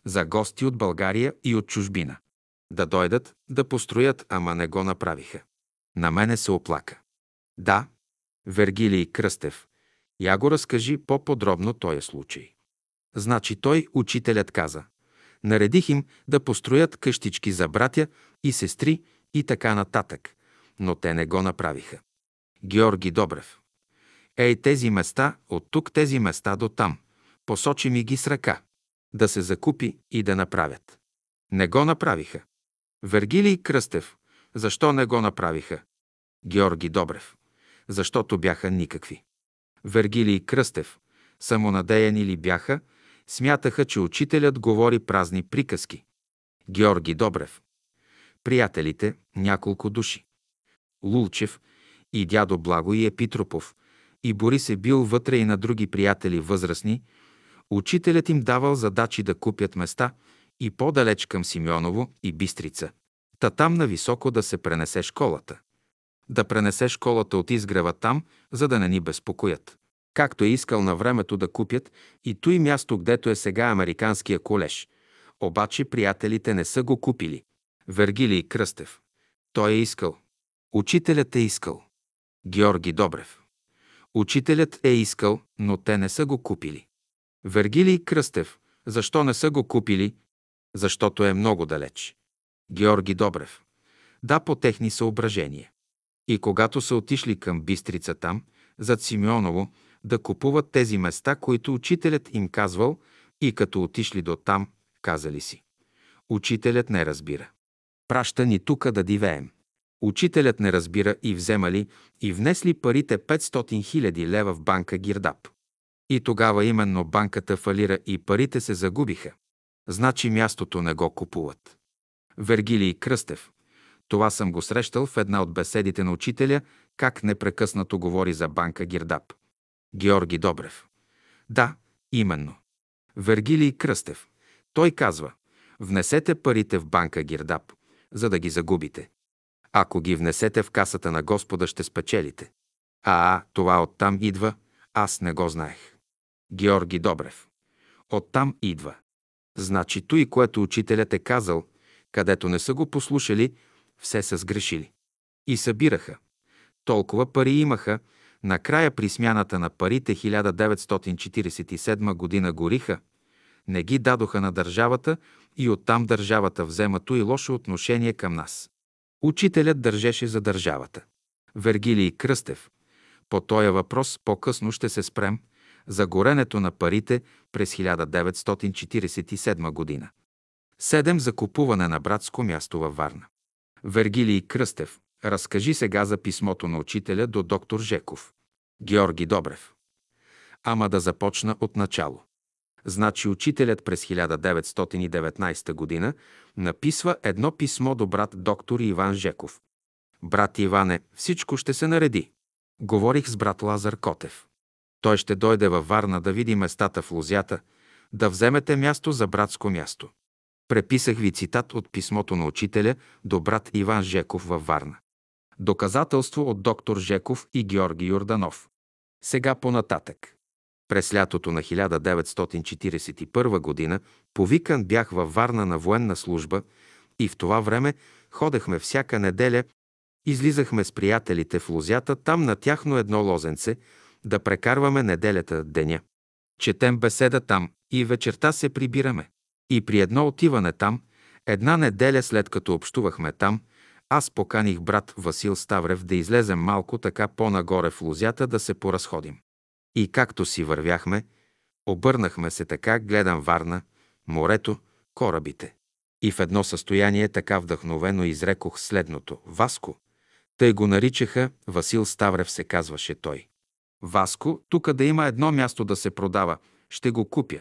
за гости от България и от чужбина. Да дойдат, да построят, ама не го направиха. На мене се оплака. Да, Вергилий Кръстев, я го разкажи по-подробно този случай. Значи той, учителят каза, наредих им да построят къщички за братя и сестри и така нататък, но те не го направиха. Георги Добрев. Ей, тези места, от тук тези места до там. Посочи ми ги с ръка. Да се закупи и да направят. Не го направиха. Вергилий Кръстев. Защо не го направиха? Георги Добрев. Защото бяха никакви. Вергилий Кръстев. Самонадеяни ли бяха, смятаха, че учителят говори празни приказки. Георги Добрев. Приятелите, няколко души. Лулчев и дядо Благо и Епитропов, и Борис е бил вътре и на други приятели възрастни, учителят им давал задачи да купят места и по-далеч към Симеоново и Бистрица. Та там на високо да се пренесе школата. Да пренесе школата от изгрева там, за да не ни безпокоят. Както е искал на времето да купят и той място, гдето е сега Американския колеж. Обаче приятелите не са го купили. Вергилий Кръстев. Той е искал. Учителят е искал. Георги Добрев. Учителят е искал, но те не са го купили. Вергилий Кръстев. Защо не са го купили? Защото е много далеч. Георги Добрев. Да, по техни съображения. И когато са отишли към Бистрица там, зад Симеоново, да купуват тези места, които учителят им казвал, и като отишли до там, казали си. Учителят не разбира. Праща ни тука да дивеем. Учителят не разбира и вземали и внесли парите 500 хиляди лева в банка Гирдап. И тогава именно банката фалира и парите се загубиха. Значи мястото не го купуват. Вергилий Кръстев. Това съм го срещал в една от беседите на учителя, как непрекъснато говори за банка Гирдап. Георги Добрев. Да, именно. Вергилий Кръстев. Той казва, внесете парите в банка Гирдап, за да ги загубите. Ако ги внесете в касата на Господа, ще спечелите. А, това оттам идва, аз не го знаех. Георги Добрев. Оттам идва. Значи той, което учителят е казал, където не са го послушали, все са сгрешили. И събираха. Толкова пари имаха, накрая при смяната на парите 1947 година гориха, не ги дадоха на държавата и оттам държавата вземато и лошо отношение към нас. Учителят държеше за държавата. Вергилий Кръстев. По този въпрос по-късно ще се спрем за горенето на парите през 1947 година. Седем за купуване на братско място във Варна. Вергилий Кръстев. Разкажи сега за писмото на учителя до доктор Жеков. Георги Добрев. Ама да започна от начало. Значи учителят през 1919 година написва едно писмо до брат доктор Иван Жеков. Брат Иване, всичко ще се нареди. Говорих с брат Лазар Котев. Той ще дойде във Варна да види местата в Лузята, да вземете място за братско място. Преписах ви цитат от писмото на учителя до брат Иван Жеков във Варна. Доказателство от доктор Жеков и Георги Йорданов. Сега по-нататък. През лятото на 1941 година повикан бях във Варна на военна служба И в това време ходехме всяка неделя, излизахме с приятелите в лозята, там на тяхно едно лозенце, да прекарваме неделята деня. Четем беседа там и вечерта се прибираме. И при едно отиване там, една неделя след като общувахме там, аз поканих брат Васил Ставрев да излезем малко така по-нагоре в лозята да се поразходим. И както си вървяхме, обърнахме се така, гледам Варна, морето, корабите. И в едно състояние така вдъхновено изрекох следното. Васко. Тъй го наричаха, Васил Ставрев се казваше той. Васко, тук да има едно място да се продава, ще го купя.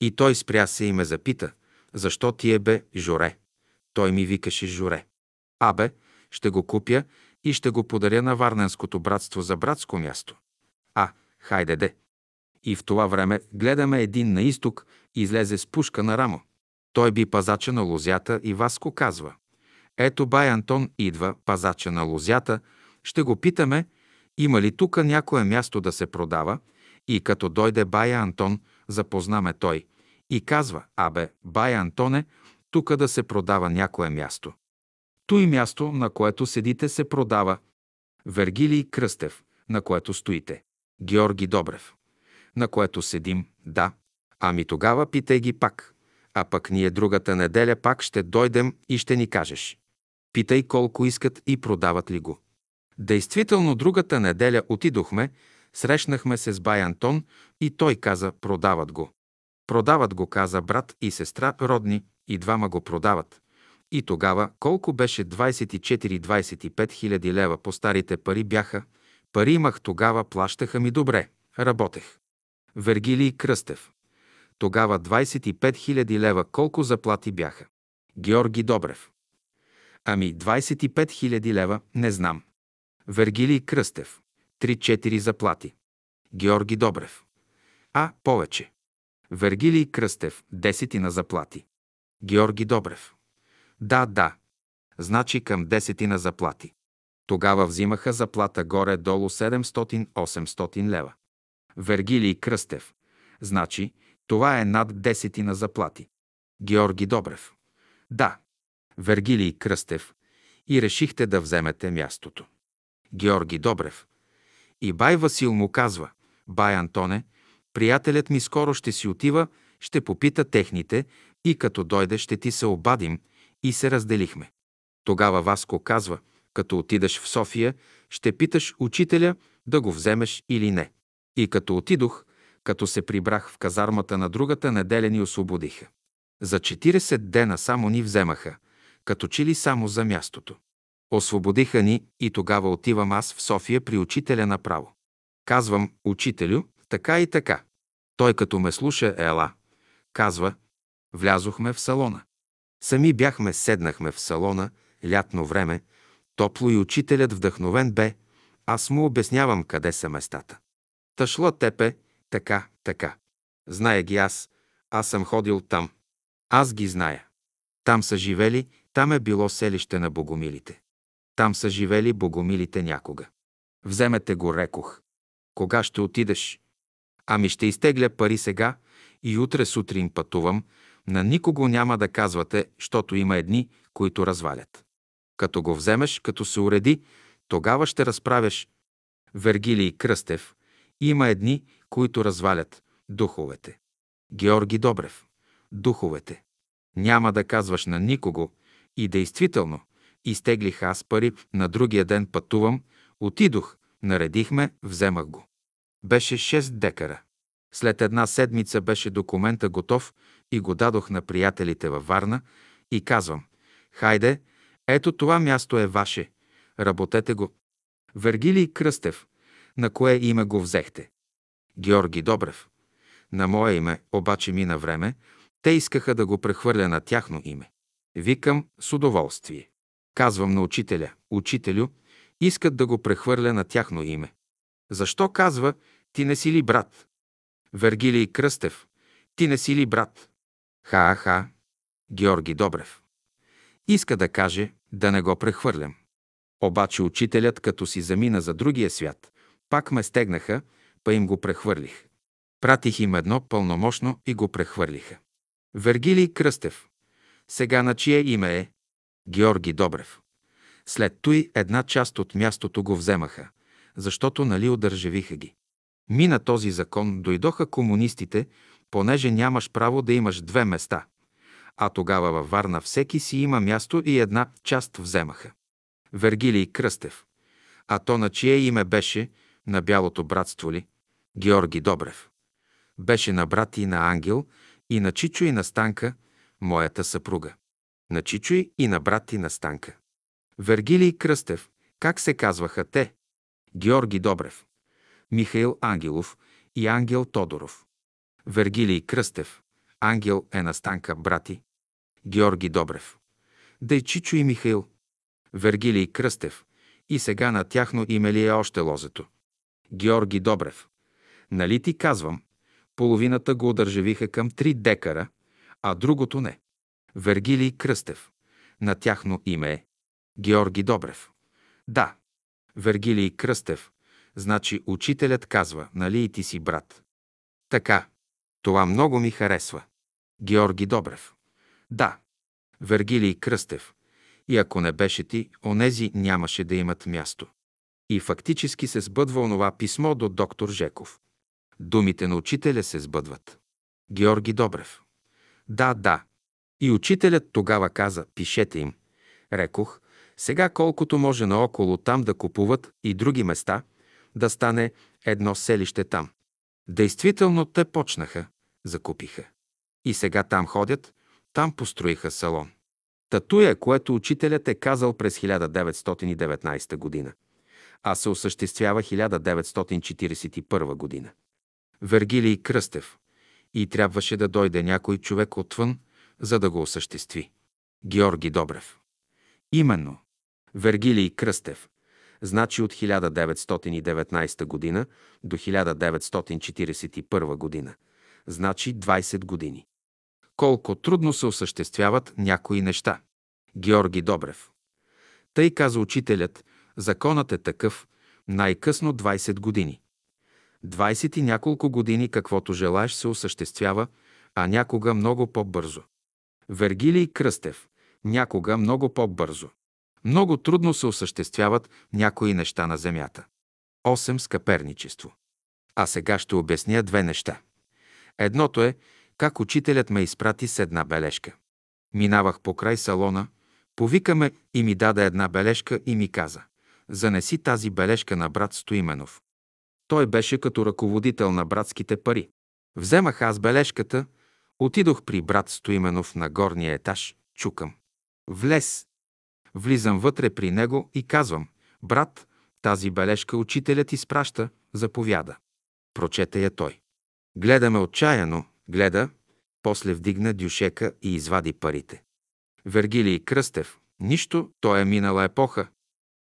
И той спря се и ме запита, защо ти е бе, Жоре? Той ми викаше Жоре. Абе, ще го купя и ще го подаря на Варненското братство за братско място. А, хайде де. И в това време гледаме един на изток, излезе с пушка на рамо. Той би пазача на лозята и Васко казва. Ето бай Антон идва, пазача на лозята, ще го питаме, има ли тук някое място да се продава, и като дойде бая Антон, запознаме той и казва, абе, бая Антоне, тук да се продава някое място. Той място, на което седите, се продава. Вергилий Кръстев, на което стоите. Георги Добрев, на което седим, да. Ами тогава питай ги пак. А пък ние другата неделя пак ще дойдем и ще ни кажеш. Питай колко искат и продават ли го. Действително другата неделя отидохме, срещнахме се с бай Антон и той каза продават го. Продават го, каза брат и сестра родни, и двама го продават. И тогава колко беше 24-25 хиляди лева по старите пари бяха, пари имах тогава, плащаха ми добре, работех. Вергилий Кръстев. Тогава 25 хиляди лева колко заплати бяха? Георги Добрев. Ами 25 хиляди лева не знам. Вергилий Кръстев. 3-4 заплати. Георги Добрев. А, повече. Вергилий Кръстев. 10 на заплати. Георги Добрев. Да, да. Значи към 10 на заплати. Тогава взимаха заплата горе-долу 700-800 лева. Вергилий Кръстев. Значи, това е над 10 на заплати. Георги Добрев. Да. Вергилий Кръстев. И решихте да вземете мястото. Георги Добрев. И бай Васил му казва, бай Антоне, приятелят ми скоро ще си отива, ще попита техните и като дойде ще ти се обадим и се разделихме. Тогава Васко казва, като отидеш в София, ще питаш учителя да го вземеш или не. И като отидох, като се прибрах в казармата на другата неделя ни освободиха. За 40 дена само ни вземаха, като че ли само за мястото. Освободиха ни и тогава отивам аз в София при учителя направо. Казвам, учителю, така и така. Той като ме слуша, ела. Казва, влязохме в салона. Сами бяхме, седнахме в салона, лятно време, топло и учителят вдъхновен бе, аз му обяснявам къде са местата. Тъшла тепе, така, така. Зная ги аз, аз съм ходил там. Аз ги зная. Там са живели, там е било селище на богомилите. Там са живели богомилите някога. Вземете го, рекох. Кога ще отидеш? Ами ще изтегля пари сега и утре сутрин пътувам. На никого няма да казвате, защото има едни, които развалят. Като го вземеш, като се уреди, тогава ще разправяш. Вергилий Кръстев. Има едни, които развалят духовете. Георги Добрев. Духовете. Няма да казваш на никого и действително, изтеглих аз пари, на другия ден пътувам, отидох, наредихме, вземах го. Беше 6 декара. След една седмица беше документа готов и го дадох на приятелите във Варна и казвам, хайде, ето това място е ваше, работете го. Вергилий Кръстев, на кое име го взехте? Георги Добрев. На мое име, обаче мина време, те искаха да го прехвърля на тяхно име. Викам с удоволствие. Казвам на учителя, учителю, искат да го прехвърля на тяхно име. Защо казва, ти не си ли брат? Вергилий Кръстев, ти не си ли брат? Ха-ха, Георги Добрев. Иска да каже, да не го прехвърлям. Обаче учителят, като си замина за другия свят, пак ме стегнаха, па им го прехвърлих. Пратих им едно пълномощно и го прехвърлиха. Вергилий Кръстев. Сега на чие име е? Георги Добрев. След той една част от мястото го вземаха, защото нали одържавиха ги. Мина този закон, дойдоха комунистите, понеже нямаш право да имаш две места. А тогава във Варна всеки си има място и една част вземаха. Вергилий Кръстев. А то на чие име беше, на Бялото братство ли? Георги Добрев. Беше на брат и на Ангел, и на Чичо и на Станка, моята съпруга. На Чичо и на брат и на Станка. Вергилий Кръстев. Как се казваха те? Георги Добрев. Михаил Ангелов и Ангел Тодоров. Вергилий Кръстев. Ангел е на Станка, брати. Георги Добрев. Дай Чичо и Михаил. Вергилий Кръстев. И сега на тяхно име ли е още лозето? Георги Добрев. Нали ти казвам, половината го одържавиха към три декара, а другото не. Вергилий Кръстев. На тяхно име е. Георги Добрев. Да. Вергилий Кръстев. Значи учителят казва, нали и ти си брат. Така. Това много ми харесва. Георги Добрев. Да. Вергилий Кръстев. И ако не беше ти, онези нямаше да имат място. И фактически се сбъдва онова писмо до доктор Жеков. Думите на учителя се сбъдват. Георги Добрев. Да, да. И учителят тогава каза, пишете им. Рекох, сега колкото може наоколо там да купуват и други места, да стане едно селище там. Действително те почнаха, закупиха. И сега там ходят, там построиха салон. Татуя, което учителят е казал през 1919 година, а се осъществява 1941 година. Вергилий Кръстев. И трябваше да дойде някой човек отвън, за да го осъществи. Георги Добрев. Именно. Вергилий Кръстев. Значи от 1919 година до 1941 година. Значи 20 години. Колко трудно се осъществяват някои неща. Георги Добрев. Тъй каза учителят, законът е такъв, най-късно 20 години. 20 и няколко години каквото желаеш се осъществява, а някога много по-бързо. Вергилий Кръстев. Някога много по-бързо. Много трудно се осъществяват някои неща на Земята. 8. Скъперничество. А сега ще обясня две неща. Едното е как учителят ме изпрати с една бележка. Минавах по край салона, повикаме и ми даде една бележка и ми каза «Занеси тази бележка на брат Стоименов». Той беше като ръководител на братските пари. Вземах аз бележката, отидох при брат Стоименов на горния етаж, чукам. Влез. Влизам вътре при него и казвам, брат, тази бележка учителят изпраща, заповяда. Прочете я той. Гледаме отчаяно, гледа, после вдигна дюшека и извади парите. Вергилий Кръстев. Нищо, то е минала епоха.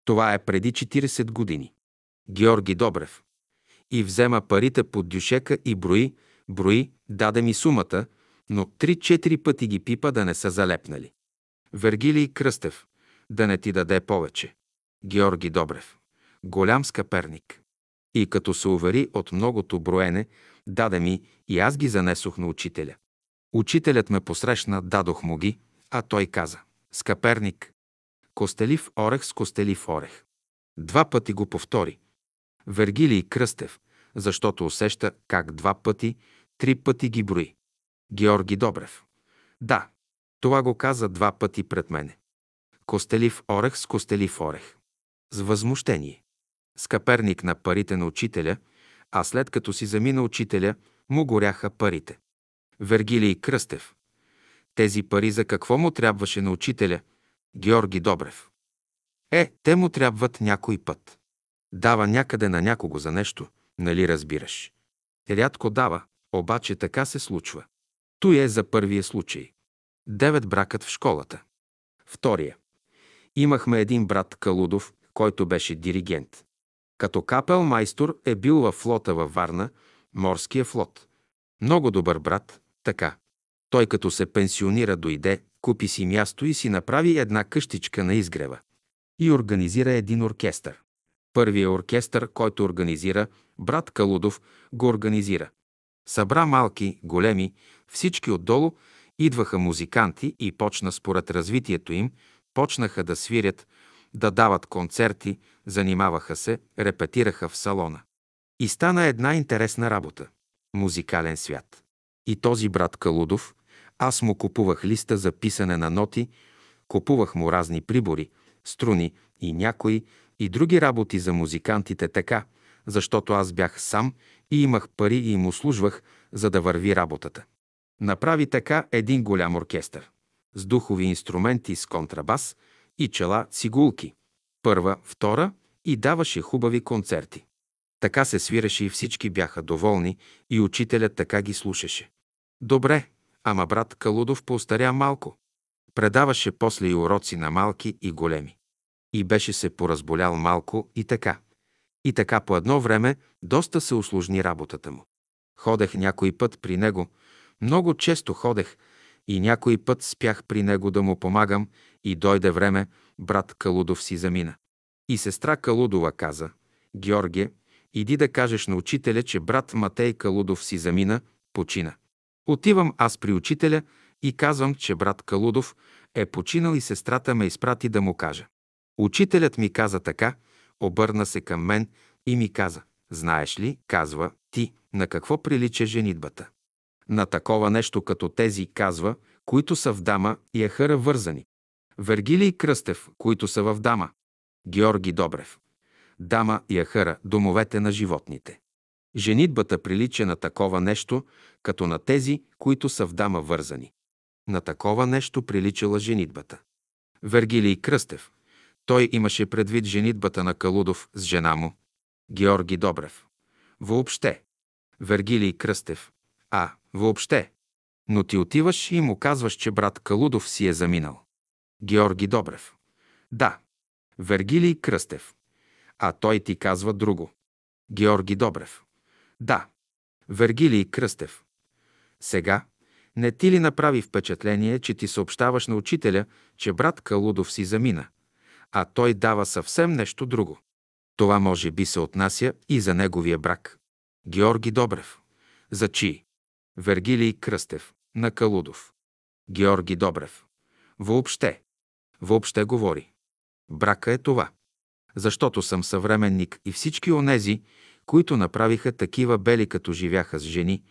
Това е преди 40 години. Георги Добрев. И взема парите под дюшека и брои, брои, даде ми сумата, но 3-4 пъти ги пипа да не са залепнали. Вергилий Кръстев. Да не ти даде повече. Георги Добрев. Голям скъперник. И като се увери от многото броене, даде ми и аз ги занесох на учителя. Учителят ме посрещна, дадох му ги, а той каза «Скъперник». Костелив орех с костелив орех. Два пъти го повтори. Вергилий Кръстев, защото усеща как два пъти, три пъти ги брои. Георги Добрев. Да, това го каза два пъти пред мене. Костелив орех с костелив орех. С възмущение. Скъперник на парите на учителя, а след като си замина учителя, му горяха парите. Вергилий Кръстев. Тези пари за какво му трябваше на учителя? Георги Добрев. Е, те му трябват някой път. Дава някъде на някого за нещо, нали разбираш? Рядко дава, обаче така се случва. Той е за първия случай. Девет бракът в школата. Втория. Имахме един брат Калудов, който беше диригент. Като капел майстор е бил във флота във Варна, морския флот. Много добър брат, така. Той като се пенсионира дойде, купи си място и си направи една къщичка на изгрева. И организира един оркестър. Първият оркестър, който организира, брат Калудов го организира. Събра малки, големи, всички отдолу, идваха музиканти и почна според развитието им почнаха да свирят, да дават концерти, занимаваха се, репетираха в салона. И стана една интересна работа – музикален свят. И този брат Калудов, аз му купувах листа за писане на ноти, купувах му разни прибори, струни и някои и други работи за музикантите така, защото аз бях сам и имах пари и му служвах, за да върви работата. Направи така един голям оркестър с духови инструменти с контрабас и чела цигулки. Първа, втора и даваше хубави концерти. Така се свиреше и всички бяха доволни и учителят така ги слушаше. Добре, ама брат Калудов поостаря малко. Предаваше после и уроци на малки и големи. И беше се поразболял малко и така. И така по едно време доста се усложни работата му. Ходех някой път при него, много често ходех и някой път спях при него да му помагам и дойде време, брат Калудов си замина. И сестра Калудова каза, Георгие, иди да кажеш на учителя, че брат Матей Калудов си замина, почина. Отивам аз при учителя и казвам, че брат Калудов е починал и сестрата ме изпрати да му кажа. Учителят ми каза така, обърна се към мен и ми каза, знаеш ли, казва, ти, на какво прилича женитбата? На такова нещо като тези, казва, които са в дама и ехъра вързани. Вергилий Кръстев, които са в дама. Георги Добрев. Дама и ахъра, домовете на животните. Женитбата прилича на такова нещо, като на тези, които са в дама вързани. На такова нещо приличала женитбата. Вергилий Кръстев. Той имаше предвид женитбата на Калудов с жена му. Георги Добрев. Въобще. Вергилий Кръстев. А, въобще. Но ти отиваш и му казваш, че брат Калудов си е заминал. Георги Добрев. Да. Вергилий Кръстев. А той ти казва друго. Георги Добрев. Да. Вергилий Кръстев. Сега, не ти ли направи впечатление, че ти съобщаваш на учителя, че брат Калудов си замина, а той дава съвсем нещо друго? Това може би се отнася и за неговия брак. Георги Добрев. За чи? Вергилий Кръстев. На Калудов. Георги Добрев. Въобще. Въобще говори. Брака е това. Защото съм съвременник и всички онези, които направиха такива бели, като живяха с жени,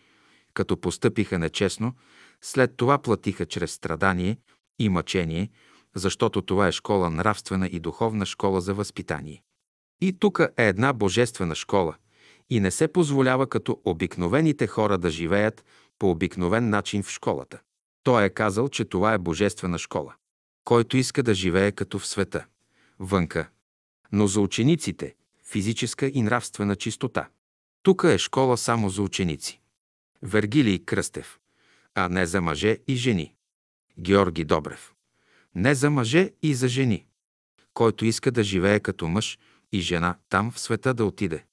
като постъпиха нечестно, след това платиха чрез страдание и мъчение, защото това е школа нравствена и духовна школа за възпитание. И тук е една божествена школа и не се позволява като обикновените хора да живеят по обикновен начин в школата. Той е казал, че това е божествена школа. Който иска да живее като в света, вънка. Но за учениците – физическа и нравствена чистота. Тук е школа само за ученици. Вергилий Кръстев, а не за мъже и жени. Георги Добрев. Не за мъже и за жени. Който иска да живее като мъж и жена, там в света да отиде.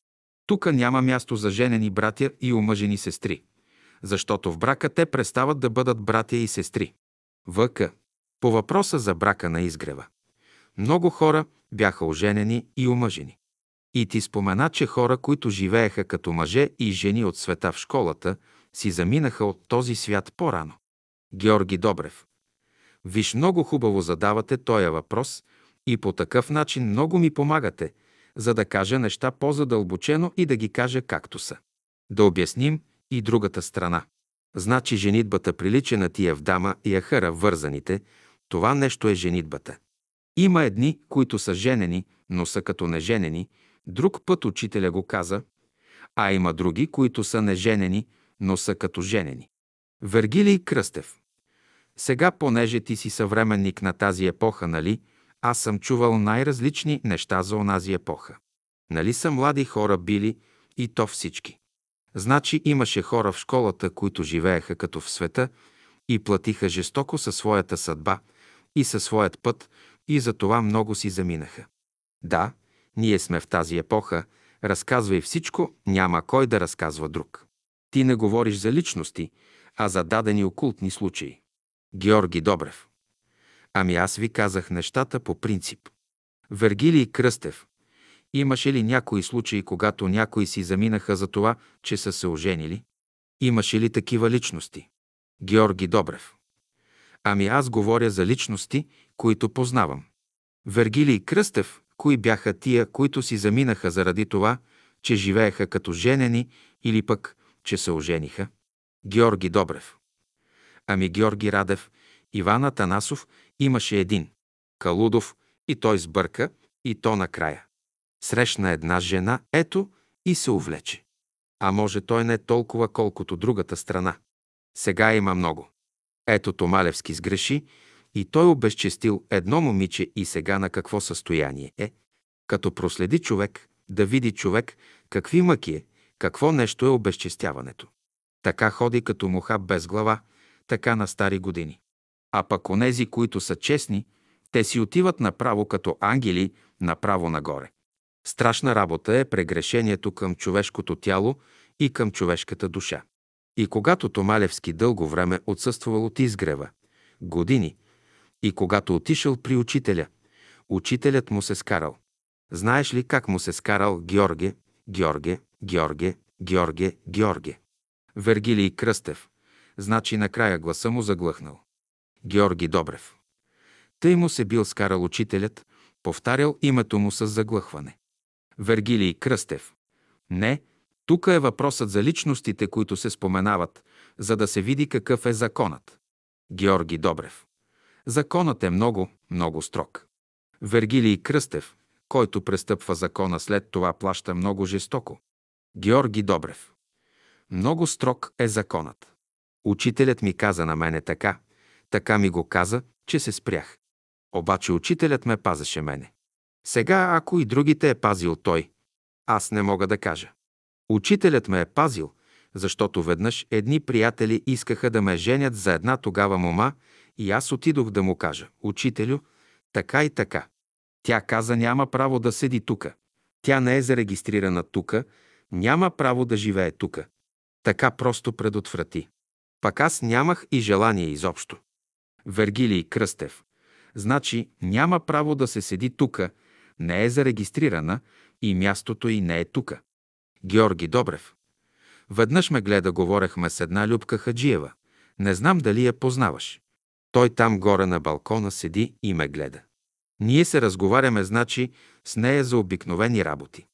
Тук няма място за женени братя и омъжени сестри, защото в брака те престават да бъдат братя и сестри. ВК. По въпроса за брака на изгрева. Много хора бяха оженени и омъжени. И ти спомена, че хора, които живееха като мъже и жени от света в школата, си заминаха от този свят по-рано. Георги Добрев. Виж, много хубаво задавате този въпрос и по такъв начин много ми помагате, за да кажа неща по-задълбочено и да ги кажа както са. Да обясним и другата страна. Значи женитбата прилича на тия в дама и ахъра вързаните. Това нещо е женитбата. Има едни, които са женени, но са като неженени. Друг път учителя го каза. А има други, които са неженени, но са като женени. Вергилий Кръстев. Сега, понеже ти си съвременник на тази епоха, нали, аз съм чувал най-различни неща за онази епоха. Нали са млади хора били и то всички. Значи имаше хора в школата, които живееха като в света и платиха жестоко със своята съдба и със своят път и за това много си заминаха. Да, ние сме в тази епоха, разказвай всичко, няма кой да разказва друг. Ти не говориш за личности, а за дадени окултни случаи. Георги Добрев. Ами аз ви казах нещата по принцип. Вергилий Кръстев. Имаше ли някои случаи, когато някои си заминаха за това, че са се оженили? Имаше ли такива личности? Георги Добрев. Ами аз говоря за личности, които познавам. Вергилий Кръстев, кои бяха тия, които си заминаха заради това, че живееха като женени или пък, че се ожениха? Георги Добрев. Ами Георги Радев, Иван Атанасов имаше един. Калудов и той сбърка и то накрая. Срещна една жена, ето, и се увлече. А може той не толкова, колкото другата страна. Сега има много. Ето Томалевски сгреши и той обезчестил едно момиче и сега на какво състояние е. Като проследи човек, да види човек какви мъки е, какво нещо е обезчестяването. Така ходи като муха без глава, така на стари години. А пък онези, които са честни, те си отиват направо като ангели, направо нагоре. Страшна работа е прегрешението към човешкото тяло и към човешката душа. И когато Томалевски дълго време отсъствал от изгрева, години, и когато отишъл при учителя, учителят му се скарал. Знаеш ли как му се скарал Георге, Георге, Георге, Георге, Георге? Вергилий Кръстев. Значи накрая гласа му заглъхнал. Георги Добрев. Тъй му се бил скарал учителят, повтарял името му с заглъхване. Вергилий Кръстев. Не, тук е въпросът за личностите, които се споменават, за да се види какъв е законът. Георги Добрев. Законът е много, много строг. Вергилий Кръстев, който престъпва закона, след това плаща много жестоко. Георги Добрев. Много строг е законът. Учителят ми каза на мене така, така ми го каза, че се спрях. Обаче учителят ме пазеше мене. Сега, ако и другите е пазил той, аз не мога да кажа. Учителят ме е пазил, защото веднъж едни приятели искаха да ме женят за една тогава мома и аз отидох да му кажа, учителю, така и така. Тя каза, няма право да седи тука. Тя не е зарегистрирана тука, няма право да живее тука. Така просто предотврати. Пак аз нямах и желание изобщо. Вергилий Кръстев. Значи няма право да се седи тука, не е зарегистрирана и мястото й не е тука. Георги Добрев. Веднъж ме гледа, говорехме с една Любка Хаджиева. Не знам дали я познаваш. Той там горе на балкона седи и ме гледа. Ние се разговаряме, значи, с нея за обикновени работи.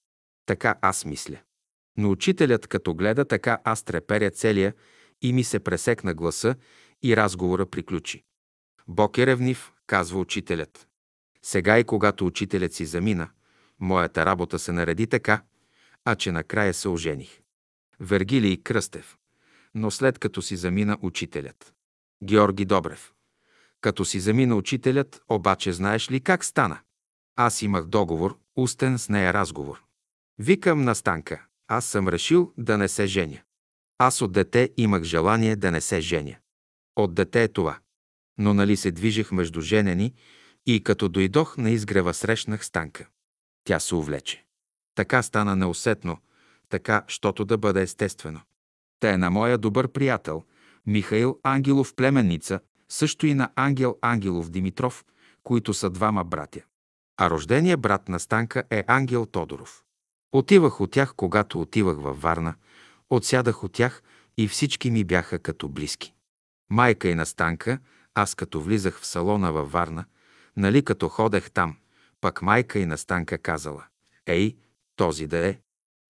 Така аз мисля. Но учителят, като гледа така, аз треперя целия и ми се пресекна гласа и разговора приключи. Бог е ревнив, казва учителят. Сега и когато учителят си замина, моята работа се нареди така, а че накрая се ожених. Вергилий Кръстев. Но след като си замина учителят. Георги Добрев. Като си замина учителят, обаче знаеш ли как стана? Аз имах договор, устен с нея разговор. Викам на Станка. Аз съм решил да не се женя. Аз от дете имах желание да не се женя. От дете е това. Но нали се движех между женени и като дойдох на изгрева срещнах Станка. Тя се увлече. Така стана неусетно, така, щото да бъде естествено. Те е на моя добър приятел, Михаил Ангелов племенница, също и на Ангел Ангелов Димитров, които са двама братя. А рожденият брат на Станка е Ангел Тодоров. Отивах от тях, когато отивах във Варна, отсядах от тях и всички ми бяха като близки. Майка и на Станка, аз като влизах в салона във Варна, нали като ходех там, пък майка и на Станка казала, «Ей, този да е.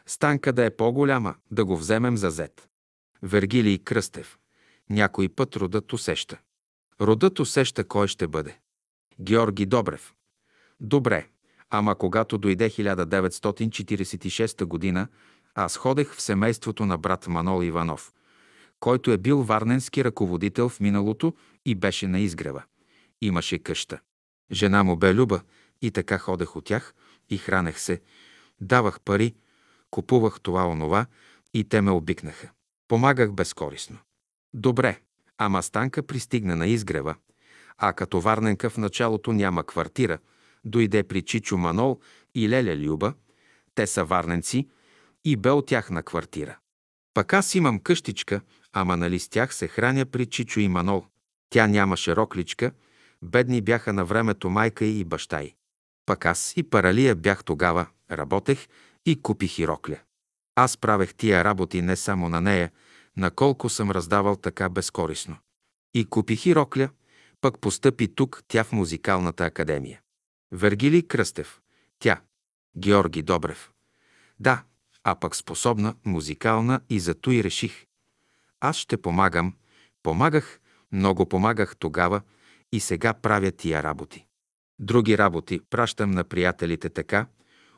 Станка да е по-голяма, да го вземем за зет». Вергилий Кръстев. Някой път родът усеща. Родът усеща кой ще бъде. Георги Добрев. Добре, ама когато дойде 1946 година, аз ходех в семейството на брат Манол Иванов, който е бил варненски ръководител в миналото и беше на изгрева. Имаше къща. Жена му бе Люба и така ходех от тях и хранех се, давах пари, купувах това онова и те ме обикнаха. Помагах безкорисно. Добре, ама Станка пристигна на изгрева, а като Варненка в началото няма квартира, дойде при Чичо Манол и Леля Люба, те са варненци, и бе от тях на квартира. Пък аз имам къщичка, ама нали с тях се храня при Чичо и Манол. Тя нямаше рокличка, бедни бяха на времето майка и баща й. Пък аз и паралия бях тогава, работех и купих и рокля. Аз правех тия работи не само на нея, наколко съм раздавал така безкорисно. И купих и рокля, Пък постъпи тук тя в музикалната академия. Вергилий Кръстев. Тя. Георги Добрев. Да, а пък способна, музикална и зато и реших. Аз ще помагам. Помагах, много помагах тогава и сега правя тия работи. Други работи пращам на приятелите така,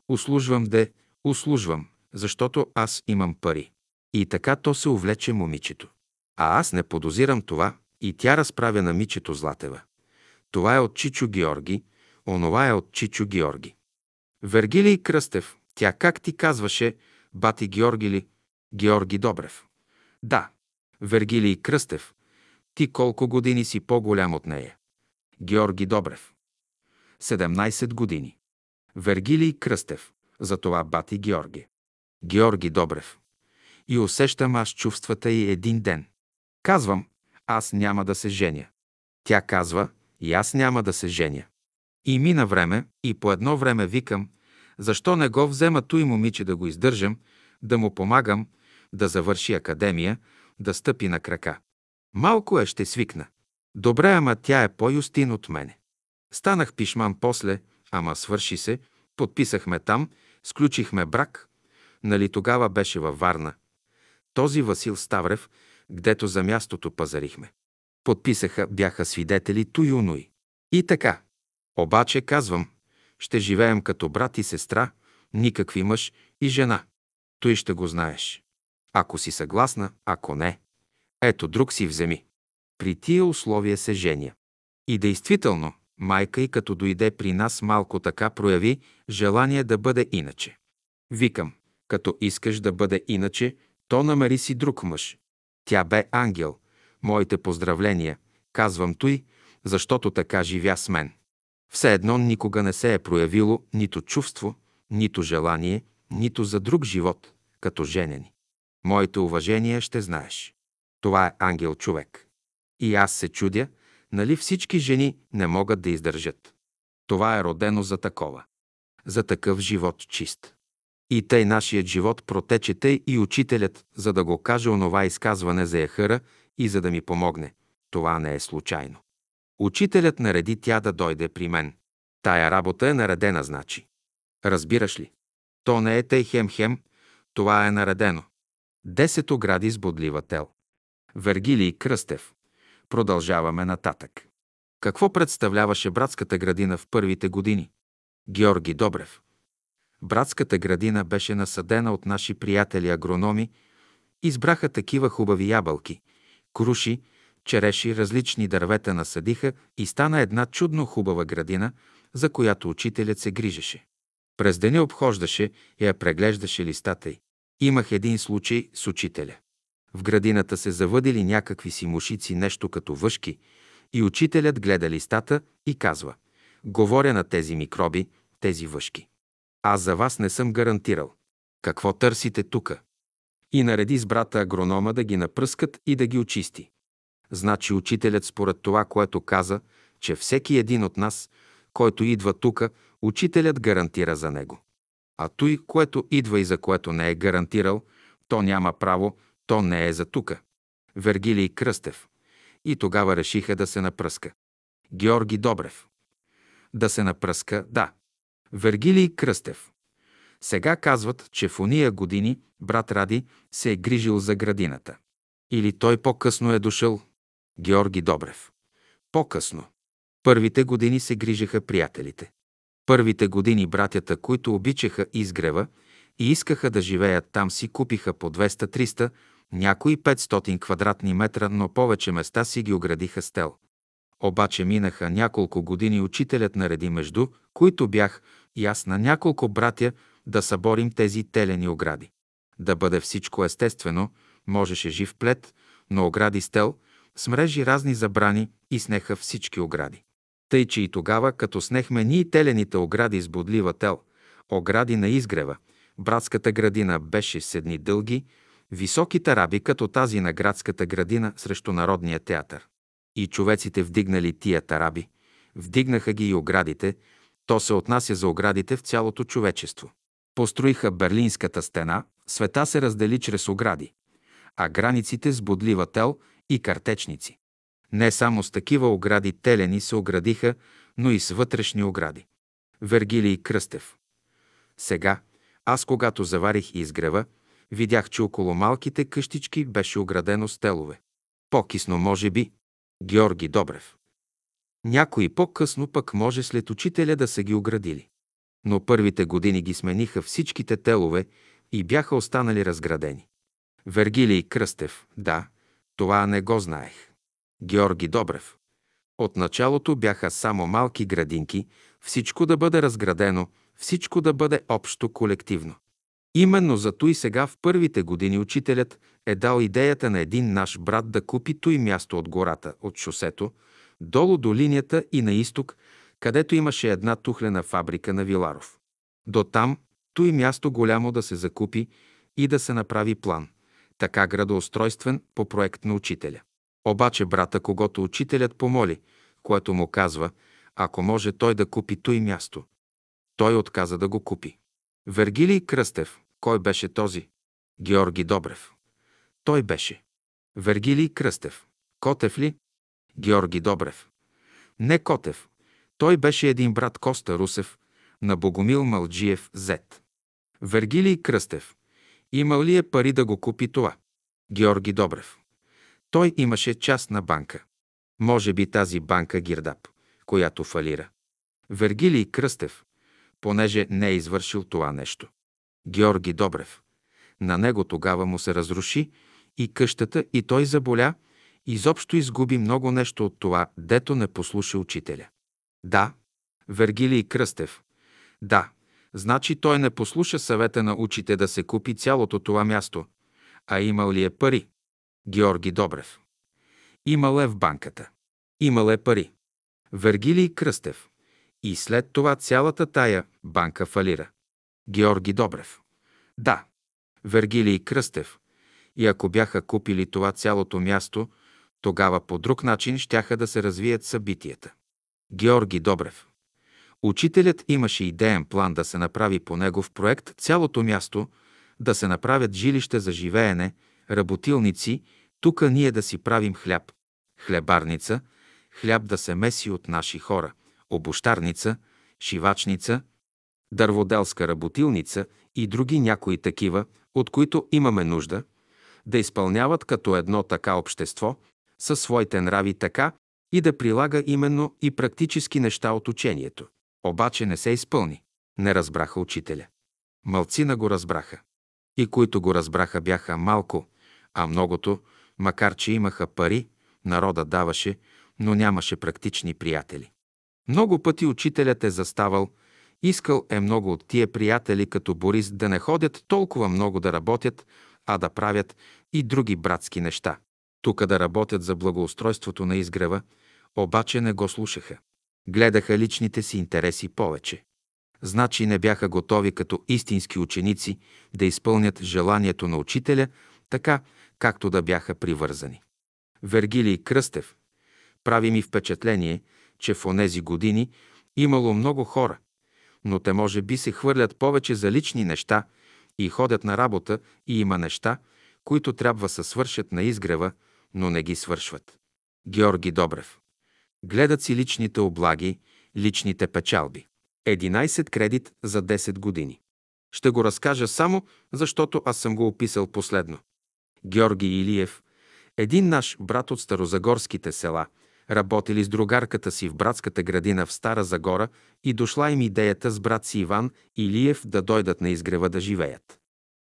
услужвам де, услужвам, защото аз имам пари. И така то се увлече момичето. А аз не подозирам това и тя разправя на Мичето Златева. Това е от Чичо Георги, онова е от Чичо Георги. Вергилий Кръстев, тя как ти казваше, бати Георги ли? Георги Добрев. Да, Вергилий Кръстев, ти колко години си по-голям от нея? Георги Добрев. 17 години. Вергилий Кръстев. За това бати Георги. Георги Добрев. И усещам аз чувствата и един ден. Казвам, аз няма да се женя. Тя казва, и аз няма да се женя. И мина време, и по едно време викам, защо не го взема той момиче да го издържам, да му помагам, да завърши академия, да стъпи на крака. Малко е, ще свикна. Добре, ама тя е по-юстин от мене. Станах пишман после, ама свърши се, подписахме там, сключихме брак. Нали тогава беше във Варна. Този Васил Ставрев, гдето за мястото пазарихме. Подписаха, бяха свидетели Туюнуи. И така. Обаче казвам, ще живеем като брат и сестра, никакви мъж и жена. Той ще го знаеш. Ако си съгласна, ако не, ето друг си вземи. При тия условия се женя. И действително, майка и като дойде при нас малко така прояви желание да бъде иначе. Викам, като искаш да бъде иначе, то намери си друг мъж. Тя бе ангел. Моите поздравления, казвам той, защото така живя с мен. Все едно никога не се е проявило нито чувство, нито желание, нито за друг живот, като женени. Моите уважения ще знаеш. Това е ангел човек. И аз се чудя, нали всички жени не могат да издържат. Това е родено за такова. За такъв живот чист. И тъй нашият живот протече тъй и учителят, за да го каже онова изказване за Ехъра и за да ми помогне. Това не е случайно. Учителят нареди тя да дойде при мен. Тая работа е наредена, значи. Разбираш ли? То не е тъй хем-хем, това е наредено. Десет огради с бодлива тел. Вергилий Кръстев. Продължаваме нататък. Какво представляваше братската градина в първите години? Георги Добрев. Братската градина беше насадена от наши приятели агрономи, избраха такива хубави ябълки, круши, череши, различни дървета насадиха и стана една чудно хубава градина, за която учителят се грижеше. През деня обхождаше и я преглеждаше листата й. Имах един случай с учителя. В градината се завъдили някакви си мушици, нещо като въшки, и учителят гледа листата и казва «Говоря на тези микроби, тези въшки. Аз за вас не съм гарантирал. Какво търсите тука?» И нареди с брата агронома да ги напръскат и да ги очисти. Значи учителят според това, което каза, че всеки един от нас, който идва тука, учителят гарантира за него. А той, което идва и за което не е гарантирал, то няма право то не е за тука. Вергилий Кръстев. И тогава решиха да се напръска. Георги Добрев. Да се напръска, да. Вергилий Кръстев. Сега казват, че в уния години брат Ради се е грижил за градината. Или той по-късно е дошъл. Георги Добрев. По-късно. Първите години се грижаха приятелите. Първите години братята, които обичаха изгрева и искаха да живеят там, си купиха по 200-300 някои 500 квадратни метра, но повече места си ги оградиха с тел. Обаче минаха няколко години учителят нареди между, които бях и аз на няколко братя да съборим тези телени огради. Да бъде всичко естествено, можеше жив плет, но огради с тел, с мрежи разни забрани и снеха всички огради. Тъй, че и тогава, като снехме ние телените огради с бодлива тел, огради на изгрева, братската градина беше седни дълги, Високи тараби, като тази на градската градина срещу Народния театър. И човеците вдигнали тия тараби, вдигнаха ги и оградите, то се отнася за оградите в цялото човечество. Построиха Берлинската стена, света се раздели чрез огради, а границите с бодлива тел и картечници. Не само с такива огради телени се оградиха, но и с вътрешни огради. Вергилий Кръстев. Сега, аз когато заварих изгрева, видях, че около малките къщички беше оградено с телове. По-кисно, може би, Георги Добрев. Някои по-късно пък може след учителя да са ги оградили. Но първите години ги смениха всичките телове и бяха останали разградени. Вергилий Кръстев, да, това не го знаех. Георги Добрев. От началото бяха само малки градинки, всичко да бъде разградено, всичко да бъде общо колективно. Именно за и сега в първите години учителят е дал идеята на един наш брат да купи той място от гората, от шосето, долу до линията и на изток, където имаше една тухлена фабрика на Виларов. До там, той място голямо да се закупи и да се направи план, така градоустройствен по проект на учителя. Обаче брата, когато учителят помоли, което му казва, ако може той да купи той място, той отказа да го купи. Вергилий Кръстев, кой беше този? Георги Добрев. Той беше. Вергилий Кръстев. Котев ли? Георги Добрев. Не Котев. Той беше един брат Коста Русев на Богомил Малджиев Зет. Вергилий Кръстев. Имал ли е пари да го купи това? Георги Добрев. Той имаше частна банка. Може би тази банка Гирдап, която фалира. Вергилий Кръстев, понеже не е извършил това нещо. Георги Добрев. На него тогава му се разруши и къщата, и той заболя, изобщо изгуби много нещо от това, дето не послуша учителя. Да, Вергилий Кръстев. Да, значи той не послуша съвета на учите да се купи цялото това място. А имал ли е пари? Георги Добрев. Имал е в банката. Имал е пари. Вергилий Кръстев. И след това цялата тая банка фалира. Георги Добрев. Да. Вергилий Кръстев. И ако бяха купили това цялото място, тогава по друг начин щяха да се развият събитията. Георги Добрев. Учителят имаше идеен план да се направи по негов проект цялото място, да се направят жилища за живеене, работилници, тука ние да си правим хляб, хлебарница, хляб да се меси от наши хора, обощарница, шивачница, дърводелска работилница и други някои такива, от които имаме нужда, да изпълняват като едно така общество, със своите нрави така и да прилага именно и практически неща от учението. Обаче не се изпълни. Не разбраха учителя. Малцина го разбраха. И които го разбраха бяха малко, а многото, макар че имаха пари, народа даваше, но нямаше практични приятели. Много пъти учителят е заставал, искал е много от тия приятели като Борис да не ходят толкова много да работят, а да правят и други братски неща. Тук да работят за благоустройството на изгрева, обаче не го слушаха. Гледаха личните си интереси повече. Значи не бяха готови като истински ученици да изпълнят желанието на учителя, така както да бяха привързани. Вергилий Кръстев прави ми впечатление, че в онези години имало много хора, но те може би се хвърлят повече за лични неща и ходят на работа и има неща, които трябва се свършат на изгрева, но не ги свършват. Георги Добрев. Гледат си личните облаги, личните печалби. 11 кредит за 10 години. Ще го разкажа само, защото аз съм го описал последно. Георги Илиев, един наш брат от старозагорските села, работили с другарката си в братската градина в Стара Загора и дошла им идеята с брат си Иван Илиев да дойдат на изгрева да живеят.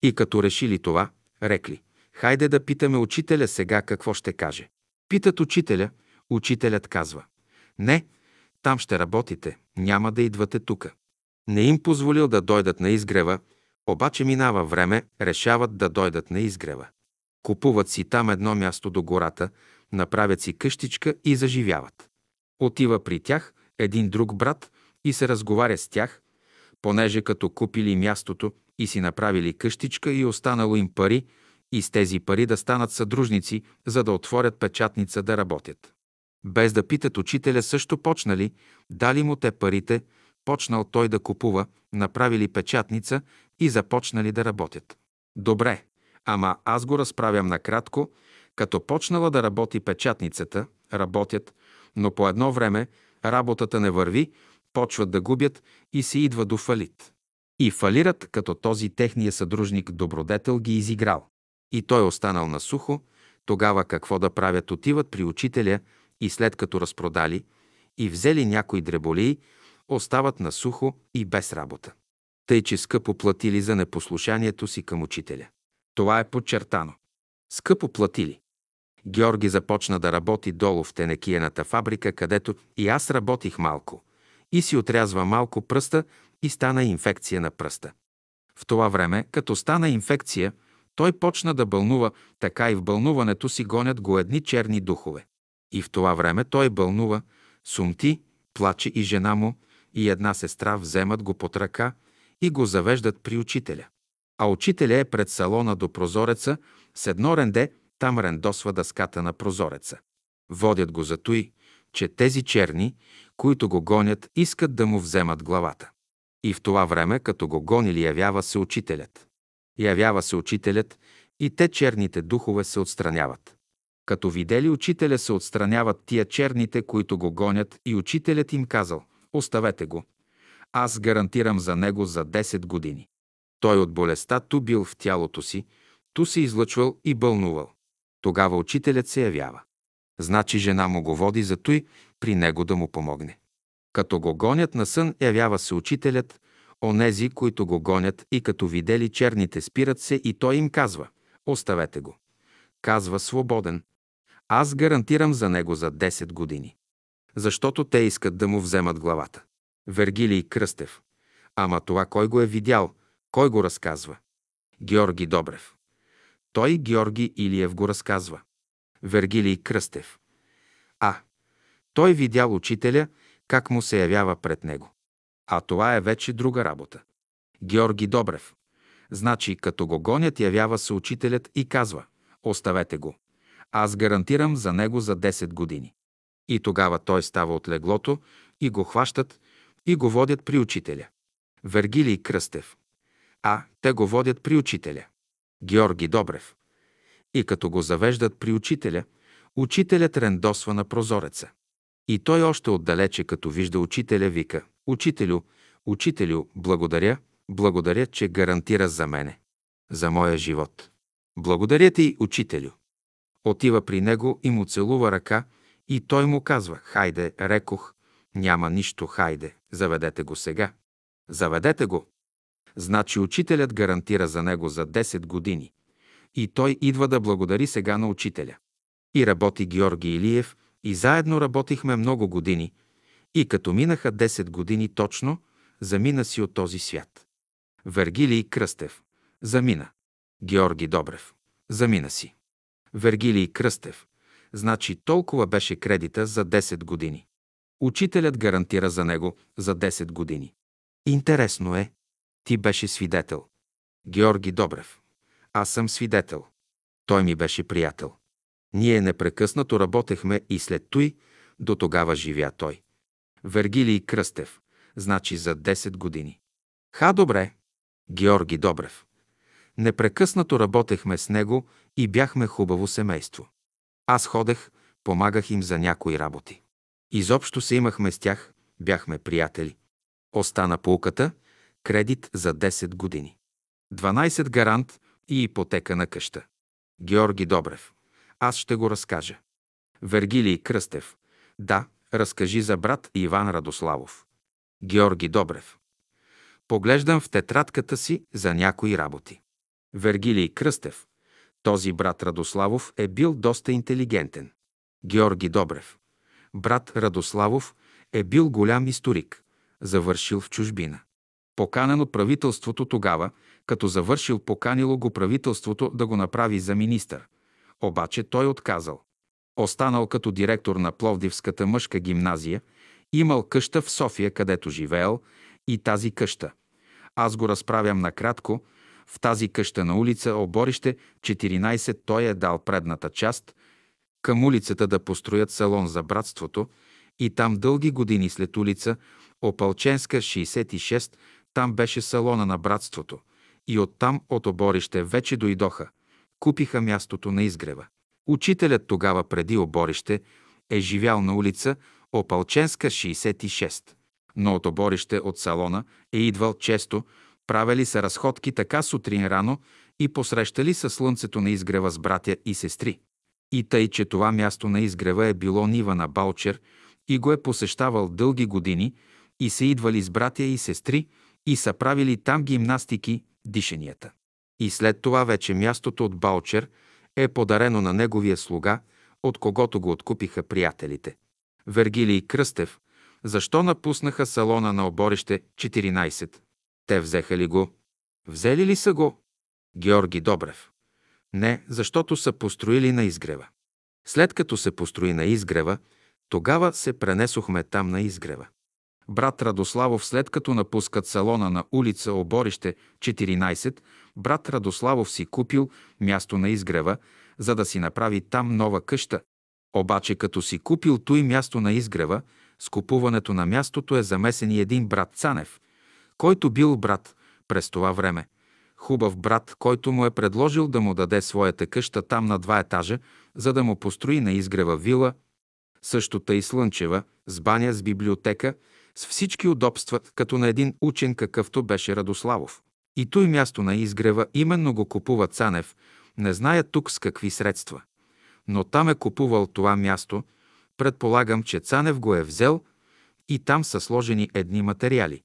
И като решили това, рекли, хайде да питаме учителя сега какво ще каже. Питат учителя, учителят казва, не, там ще работите, няма да идвате тука. Не им позволил да дойдат на изгрева, обаче минава време, решават да дойдат на изгрева. Купуват си там едно място до гората, направят си къщичка и заживяват. Отива при тях един друг брат и се разговаря с тях, понеже като купили мястото и си направили къщичка и останало им пари, и с тези пари да станат съдружници, за да отворят печатница да работят. Без да питат учителя също почнали, дали му те парите, почнал той да купува, направили печатница и започнали да работят. Добре, ама аз го разправям накратко, Като почнала да работи печатницата, работят, но по едно време работата не върви, почват да губят и се идва до фалит. И фалират, като този техния съдружник добродетел ги изиграл. И той останал на сухо, тогава какво да правят отиват при учителя и след като разпродали и взели някои дреболии, остават на сухо и без работа. Тъй, че скъпо платили за непослушанието си към учителя. Това е подчертано. Скъпо платили. Георги започна да работи долу в тенекиената фабрика, където и аз работих малко. И си отрязва малко пръста и стана инфекция на пръста. В това време, като стана инфекция, той почна да бълнува, така и в бълнуването си гонят го едни черни духове. И в това време той бълнува, сумти, плаче и жена му, и една сестра вземат го под ръка и го завеждат при учителя. А учителя е пред салона до прозореца, с едно ренде там рендосва дъската на прозореца. Водят го за той, че тези черни, които го гонят, искат да му вземат главата. И в това време, като го гонили, явява се учителят. Явява се учителят и те черните духове се отстраняват. Като видели учителя се отстраняват тия черните, които го гонят и учителят им казал «Оставете го. Аз гарантирам за него за 10 години». Той от болестта ту бил в тялото си, ту се излъчвал и бълнувал. Тогава учителят се явява. Значи жена му го води за той при него да му помогне. Като го гонят на сън, явява се учителят, онези, които го гонят и като видели черните, спират се и той им казва «Оставете го». Казва свободен. Аз гарантирам за него за 10 години. Защото те искат да му вземат главата. Вергилий Кръстев. Ама това кой го е видял, кой го разказва? Георги Добрев. Той Георги Илиев го разказва. Вергилий Кръстев. А. Той видял учителя, как му се явява пред него. А това е вече друга работа. Георги Добрев. Значи, като го гонят, явява се учителят и казва «Оставете го. Аз гарантирам за него за 10 години». И тогава той става от леглото и го хващат и го водят при учителя. Вергилий Кръстев. А, те го водят при учителя. Георги Добрев. И като го завеждат при учителя, учителят рендосва на прозореца. И той още отдалече, като вижда учителя, вика «Учителю, учителю, благодаря, благодаря, че гарантира за мене, за моя живот. Благодаря ти, учителю». Отива при него и му целува ръка и той му казва «Хайде, рекох, няма нищо, хайде, заведете го сега. Заведете го». Значи учителят гарантира за него за 10 години. И той идва да благодари сега на учителя. И работи Георги Илиев, и заедно работихме много години. И като минаха 10 години точно, замина си от този свят. Вергилий Кръстев. Замина. Георги Добрев. Замина си. Вергилий Кръстев. Значи толкова беше кредита за 10 години. Учителят гарантира за него за 10 години. Интересно е. Ти беше свидетел. Георги Добрев. Аз съм свидетел. Той ми беше приятел. Ние непрекъснато работехме и след той, до тогава живя той. Вергилий Кръстев. Значи за 10 години. Ха, добре. Георги Добрев. Непрекъснато работехме с него и бяхме хубаво семейство. Аз ходех, помагах им за някои работи. Изобщо се имахме с тях, бяхме приятели. Остана полката, кредит за 10 години. 12 гарант и ипотека на къща. Георги Добрев. Аз ще го разкажа. Вергилий Кръстев. Да, разкажи за брат Иван Радославов. Георги Добрев. Поглеждам в тетрадката си за някои работи. Вергилий Кръстев. Този брат Радославов е бил доста интелигентен. Георги Добрев. Брат Радославов е бил голям историк, завършил в чужбина. Поканен от правителството тогава, като завършил поканило го правителството да го направи за министър. Обаче той отказал. Останал като директор на Пловдивската мъжка гимназия, имал къща в София, където живеел, и тази къща. Аз го разправям накратко. В тази къща на улица Оборище 14 той е дал предната част, към улицата да построят салон за братството и там дълги години след улица Опалченска 66, там беше салона на братството и оттам от оборище вече дойдоха, купиха мястото на изгрева. Учителят тогава преди оборище е живял на улица Опалченска, 66. Но от оборище от салона е идвал често, правили са разходки така сутрин рано и посрещали със слънцето на изгрева с братя и сестри. И тъй, че това място на изгрева е било нива на Балчер и го е посещавал дълги години и са идвали с братя и сестри и са правили там гимнастики, дишанията. И след това вече мястото от Балчер е подарено на неговия слуга, от когото го откупиха приятелите. Вергилий Кръстев, защо напуснаха салона на оборище 14? Те взеха ли го? Взели ли са го? Георги Добрев. Не, защото са построили на изгрева. След като се построи на изгрева, тогава се пренесохме там на изгрева. Брат Радославов, след като напускат салона на улица Оборище 14, брат Радославов си купил място на изгрева, за да си направи там нова къща. Обаче като си купил той място на изгрева, с купуването на мястото е замесен и един брат Цанев, който бил брат през това време. Хубав брат, който му е предложил да му даде своята къща там на два етажа, за да му построи на изгрева вила, същото и слънчева, с баня, с библиотека, с всички удобства, като на един учен, какъвто беше Радославов. И той място на изгрева именно го купува Цанев, не зная тук с какви средства. Но там е купувал това място, предполагам, че Цанев го е взел и там са сложени едни материали,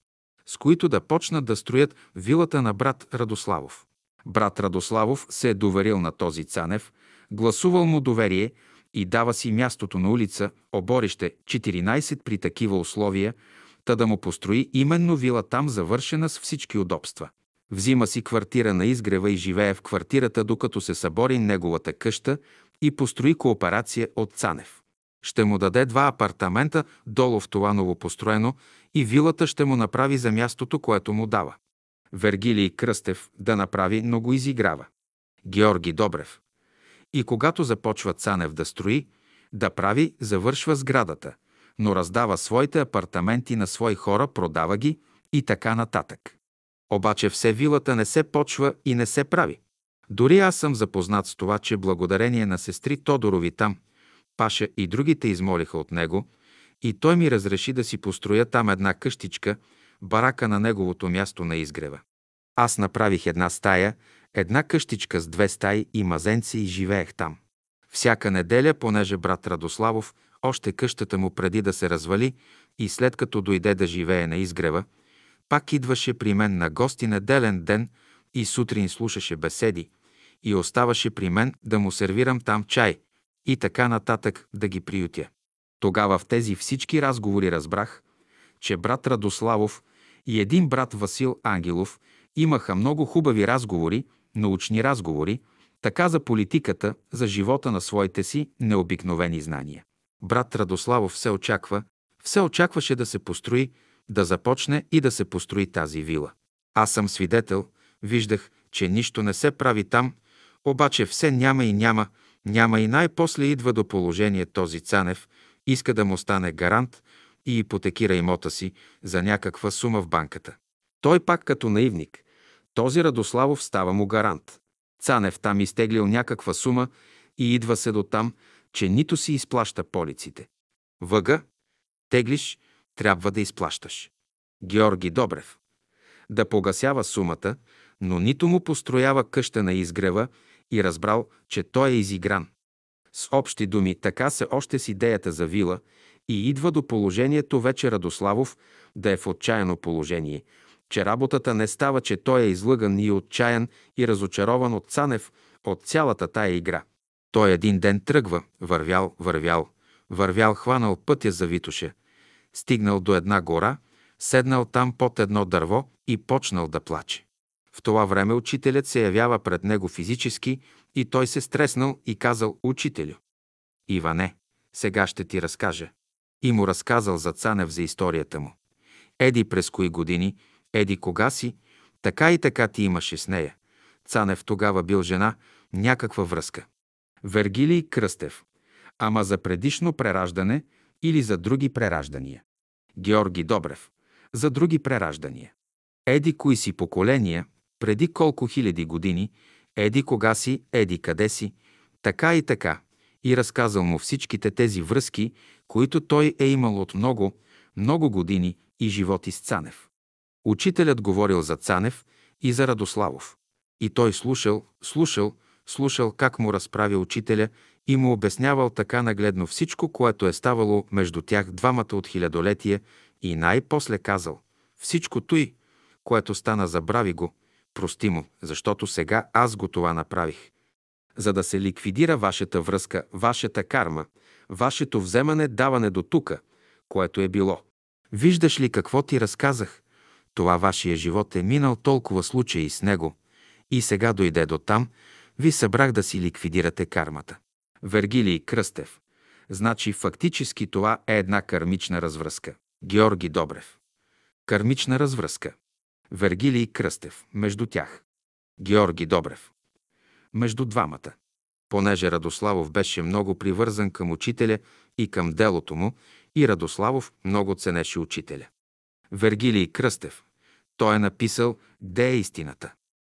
с които да почнат да строят вилата на брат Радославов. Брат Радославов се е доверил на този Цанев, гласувал му доверие и дава си мястото на улица Оборище 14 при такива условия, та да му построи именно вила там завършена с всички удобства. Взима си квартира на изгрева и живее в квартирата, докато се събори неговата къща и построи кооперация от Цанев. Ще му даде два апартамента долу в това новопостроено и вилата ще му направи за мястото, което му дава. Вергилий Кръстев да направи, но го изиграва. Георги Добрев. И когато започва Цанев да строи, да прави, завършва сградата, но раздава своите апартаменти на свои хора, продава ги и така нататък. Обаче все вилата не се почва и не се прави. Дори аз съм запознат с това, че благодарение на сестри Тодорови там, Паша и другите измолиха от него, и той ми разреши да си построя там една къщичка, барака на неговото място на изгрева. Аз направих една стая, една къщичка с две стаи и мазенци и живеех там. Всяка неделя, понеже брат Радославов още къщата му преди да се развали и след като дойде да живее на изгрева, пак идваше при мен на гости неделен ден и сутрин слушаше беседи и оставаше при мен да му сервирам там чай и така нататък да ги приютя. Тогава в тези всички разговори разбрах, че брат Радославов и един брат Васил Ангелов имаха много хубави разговори, научни разговори, така за политиката, за живота на своите си необикновени знания. Брат Радославов все очаква, все очакваше да се построи, да започне и да се построи тази вила. Аз съм свидетел, виждах, че нищо не се прави там, обаче все няма и няма, няма и най-после идва до положение този Цанев, иска да му стане гарант и ипотекира имота си за някаква сума в банката. Той пак като наивник. Този Радославов става му гарант. Цанев там изтеглил някаква сума и идва се до там, че нито си изплаща полиците. Въга, теглиш, трябва да изплащаш. Георги Добрев. Да погасява сумата, но нито му построява къща на изгрева и разбрал, че той е изигран. С общи думи, така се още с идеята за вила и идва до положението вече Радославов да е в отчаяно положение, че работата не става, че той е излъган и отчаян и разочарован от Цанев от цялата тая игра. Той един ден тръгва, вървял, вървял, вървял, хванал пътя за Витоше, стигнал до една гора, седнал там под едно дърво и почнал да плаче. В това време учителят се явява пред него физически и той се стреснал и казал «Учителю». Иване, сега ще ти разкажа. И му разказал за Цанев за историята му. Еди през кои години, еди кога си, така и така ти имаше с нея. Цанев тогава бил жена, някаква връзка. Вергилий Кръстев. Ама за предишно прераждане или за други прераждания. Георги Добрев. За други прераждания. Еди кои си поколения, преди колко хиляди години, еди кога си, еди къде си, така и така, и разказал му всичките тези връзки, които той е имал от много, много години и животи с Цанев. Учителят говорил за Цанев и за Радославов. И той слушал, слушал, слушал как му разправя учителя и му обяснявал така нагледно всичко, което е ставало между тях двамата от хилядолетие и най-после казал «Всичко той, което стана, забрави го, прости му, защото сега аз го това направих. За да се ликвидира вашата връзка, вашата карма, вашето вземане, даване до тука, което е било. Виждаш ли какво ти разказах? Това вашия живот е минал толкова случаи с него и сега дойде до там, ви събрах да си ликвидирате кармата. Вергилий Кръстев. Значи фактически това е една кармична развръзка. Георги Добрев. Кармична развръзка. Вергилий Кръстев. Между тях. Георги Добрев. Между двамата. Понеже Радославов беше много привързан към учителя и към делото му, и Радославов много ценеше учителя. Вергилий Кръстев. Той е написал «Где е истината?»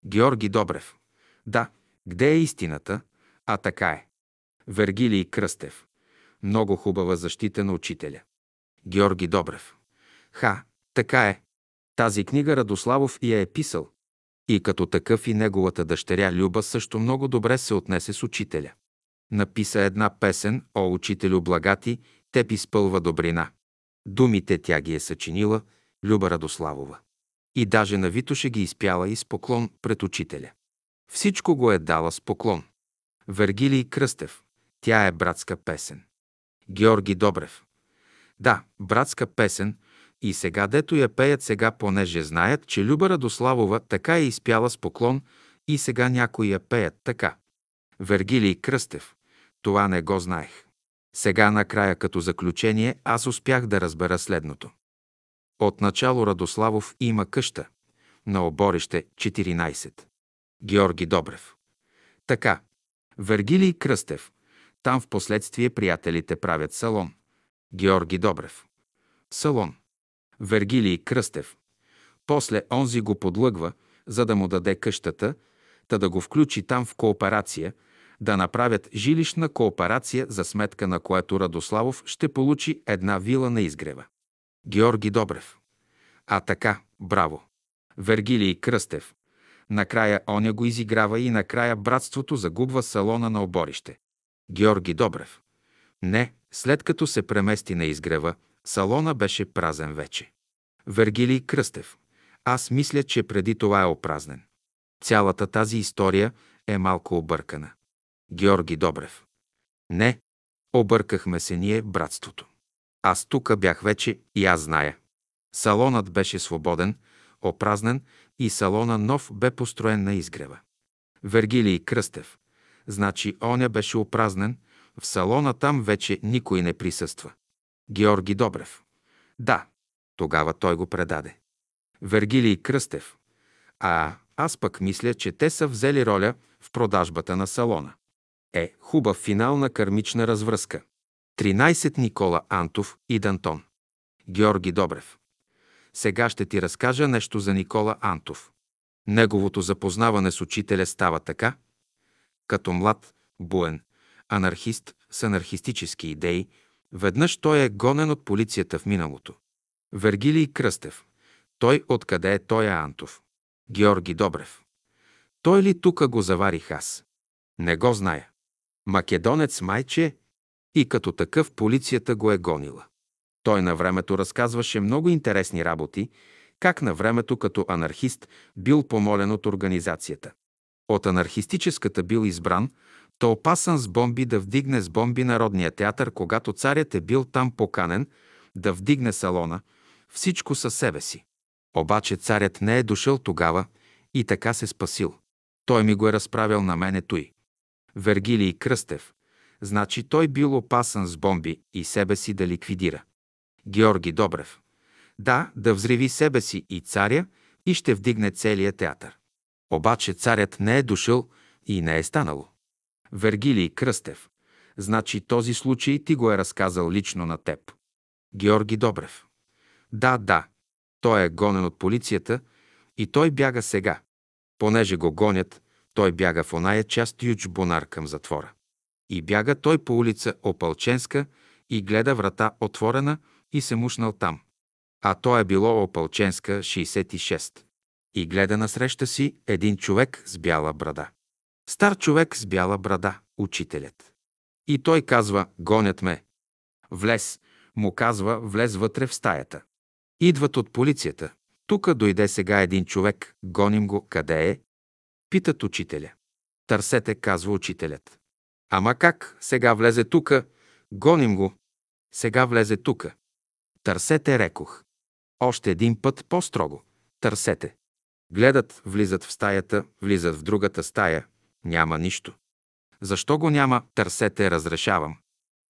Георги Добрев. Да, где е истината? А така е. Вергилий Кръстев. Много хубава защита на учителя. Георги Добрев. Ха, така е. Тази книга Радославов я е писал. И като такъв и неговата дъщеря Люба също много добре се отнесе с учителя. Написа една песен «О, учителю благати, теб изпълва добрина». Думите тя ги е съчинила Люба Радославова. И даже на Витоше ги изпяла и с поклон пред учителя. Всичко го е дала с поклон. Вергилий Кръстев. Тя е братска песен. Георги Добрев. Да, братска песен – и сега, дето я пеят сега, понеже знаят, че Люба Радославова така е изпяла с поклон и сега някои я пеят така. Вергилий Кръстев. Това не го знаех. Сега накрая като заключение аз успях да разбера следното. Отначало Радославов има къща. На оборище 14. Георги Добрев. Така. Вергилий Кръстев. Там в последствие приятелите правят салон. Георги Добрев. Салон. Вергилий Кръстев. После онзи го подлъгва, за да му даде къщата, та да го включи там в кооперация, да направят жилищна кооперация, за сметка на което Радославов ще получи една вила на изгрева. Георги Добрев. А така, браво! Вергилий Кръстев. Накрая оня го изиграва и накрая братството загубва салона на оборище. Георги Добрев. Не, след като се премести на изгрева, Салона беше празен вече. Вергилий Кръстев. Аз мисля, че преди това е опразнен. Цялата тази история е малко объркана. Георги Добрев. Не, объркахме се ние братството. Аз тука бях вече и аз зная. Салонът беше свободен, опразнен и салона нов бе построен на изгрева. Вергилий Кръстев. Значи оня беше опразнен, в салона там вече никой не присъства. Георги Добрев. Да, тогава той го предаде. Вергилий Кръстев. А аз пък мисля, че те са взели роля в продажбата на салона. Е, хубав финал на кармична развръзка. 13 Никола Антов и Дантон. Георги Добрев. Сега ще ти разкажа нещо за Никола Антов. Неговото запознаване с учителя става така, като млад, буен, анархист с анархистически идеи, Веднъж той е гонен от полицията в миналото. Вергилий Кръстев. Той откъде е той е Антов? Георги Добрев. Той ли тука го заварих аз? Не го зная. Македонец майче и като такъв полицията го е гонила. Той на времето разказваше много интересни работи, как на времето като анархист бил помолен от организацията. От анархистическата бил избран, то опасан с бомби да вдигне с бомби Народния театър, когато царят е бил там поканен да вдигне салона, всичко със себе си. Обаче царят не е дошъл тогава и така се спасил. Той ми го е разправил на мене той. Вергилий Кръстев. Значи той бил опасан с бомби и себе си да ликвидира. Георги Добрев. Да, да взриви себе си и царя и ще вдигне целия театър. Обаче царят не е дошъл и не е станало. Вергилий Кръстев. Значи този случай ти го е разказал лично на теб. Георги Добрев. Да, да. Той е гонен от полицията и той бяга сега. Понеже го гонят, той бяга в оная част Юч Бонар към затвора. И бяга той по улица Опалченска и гледа врата отворена и се мушнал там. А то е било Опалченска, 66. И гледа насреща си един човек с бяла брада. Стар човек с бяла брада, учителят. И той казва, гонят ме. Влез, му казва, влез вътре в стаята. Идват от полицията. Тука дойде сега един човек, гоним го, къде е? Питат учителя. Търсете, казва учителят. Ама как? Сега влезе тука, гоним го. Сега влезе тука. Търсете, рекох. Още един път по-строго. Търсете. Гледат, влизат в стаята, влизат в другата стая. Няма нищо. Защо го няма? Търсете, разрешавам.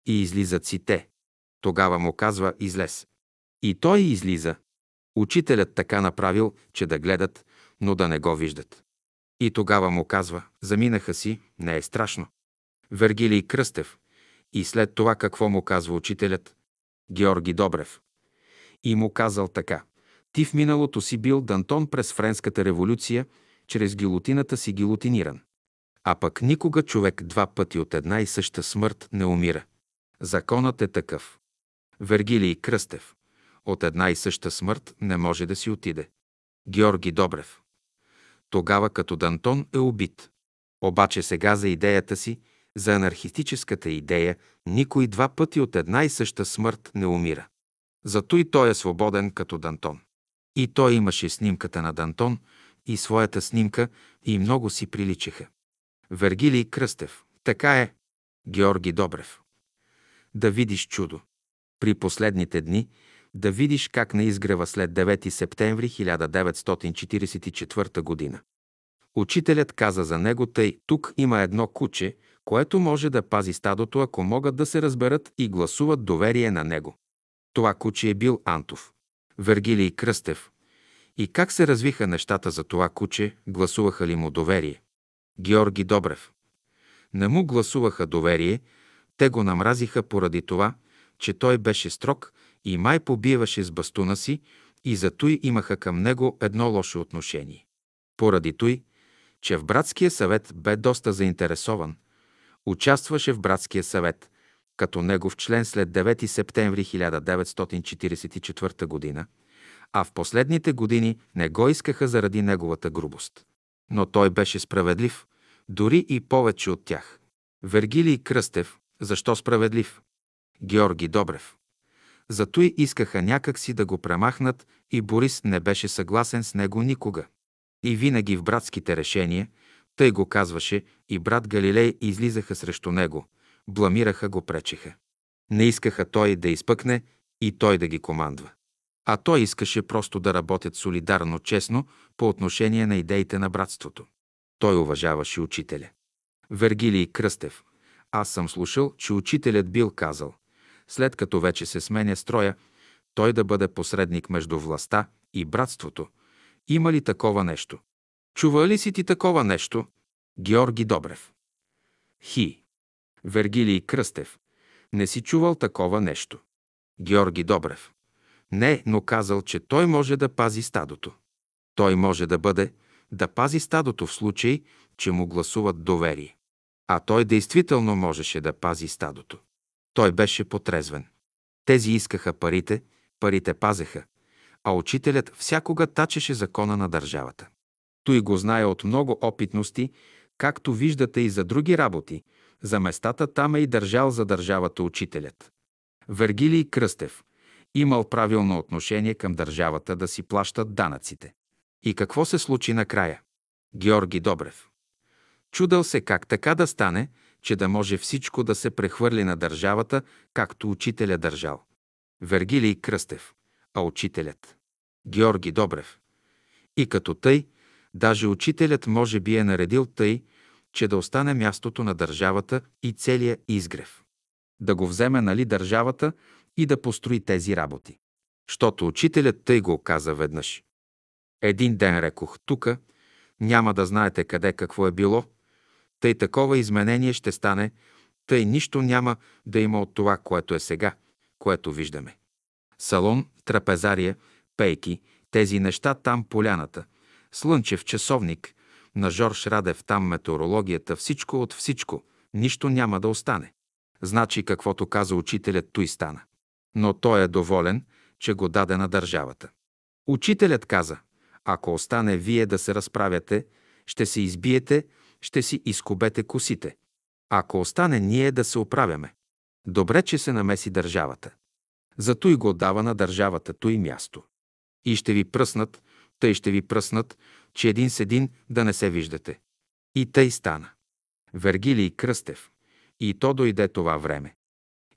И излизат си те. Тогава му казва, излез. И той излиза. Учителят така направил, че да гледат, но да не го виждат. И тогава му казва, заминаха си, не е страшно. Вергилий Кръстев. И след това какво му казва учителят? Георги Добрев. И му казал така. Ти в миналото си бил Дантон през Френската революция, чрез гилотината си гилотиниран. А пък никога човек два пъти от една и съща смърт не умира. Законът е такъв. Вергилий Кръстев. От една и съща смърт не може да си отиде. Георги Добрев. Тогава като Дантон е убит. Обаче сега за идеята си, за анархистическата идея, никой два пъти от една и съща смърт не умира. Зато и той е свободен като Дантон. И той имаше снимката на Дантон и своята снимка и много си приличаха. Вергилий Кръстев. Така е. Георги Добрев. Да видиш чудо. При последните дни да видиш как на изгрева след 9 септември 1944 година. Учителят каза за него тъй, тук има едно куче, което може да пази стадото, ако могат да се разберат и гласуват доверие на него. Това куче е бил Антов. Вергилий Кръстев. И как се развиха нещата за това куче, гласуваха ли му доверие? Георги Добрев. Не му гласуваха доверие, те го намразиха поради това, че той беше строг и май побиваше с бастуна си и зато и имаха към него едно лошо отношение. Поради той, че в братския съвет бе доста заинтересован, участваше в братския съвет, като негов член след 9 септември 1944 г., а в последните години не го искаха заради неговата грубост. Но той беше справедлив, дори и повече от тях. Вергилий Кръстев, защо справедлив? Георги Добрев. Зато и искаха някак си да го премахнат и Борис не беше съгласен с него никога. И винаги в братските решения, тъй го казваше, и брат Галилей излизаха срещу него, бламираха го, пречеха. Не искаха той да изпъкне и той да ги командва. А той искаше просто да работят солидарно, честно по отношение на идеите на братството. Той уважаваше учителя. Вергилий Кръстев. Аз съм слушал, че учителят бил казал, след като вече се сменя строя, той да бъде посредник между властта и братството. Има ли такова нещо? Чува ли си ти такова нещо? Георги Добрев. Хи. Вергилий Кръстев. Не си чувал такова нещо. Георги Добрев. Не, но казал, че той може да пази стадото. Той може да бъде, да пази стадото в случай, че му гласуват доверие. А той действително можеше да пази стадото. Той беше потрезвен. Тези искаха парите, парите пазеха, а учителят всякога тачеше закона на държавата. Той го знае от много опитности, както виждате и за други работи. За местата там е и държал за държавата учителят. Вергилий Кръстев имал правилно отношение към държавата да си плащат данъците. И какво се случи накрая? Георги Добрев. Чудал се как така да стане, че да може всичко да се прехвърли на държавата, както учителя държал. Вергилий Кръстев, а учителят. Георги Добрев. И като тъй, даже учителят може би е наредил тъй, че да остане мястото на държавата и целия изгрев. Да го вземе нали държавата и да построи тези работи. Щото учителят тъй го каза веднъж. Един ден рекох тука, няма да знаете къде какво е било, тъй такова изменение ще стане, тъй нищо няма да има от това, което е сега, което виждаме. Салон, трапезария, пейки, тези неща там поляната, слънчев часовник, на Жорж Радев там метеорологията, всичко от всичко, нищо няма да остане. Значи каквото каза учителят, той стана. Но той е доволен, че го даде на държавата. Учителят каза, ако остане вие да се разправяте, ще се избиете, ще си изкубете косите. Ако остане ние да се оправяме. Добре, че се намеси държавата. Зато и го дава на държавата той място. И ще ви пръснат, тъй ще ви пръснат, че един с един да не се виждате. И тъй стана. Вергилий Кръстев. И то дойде това време.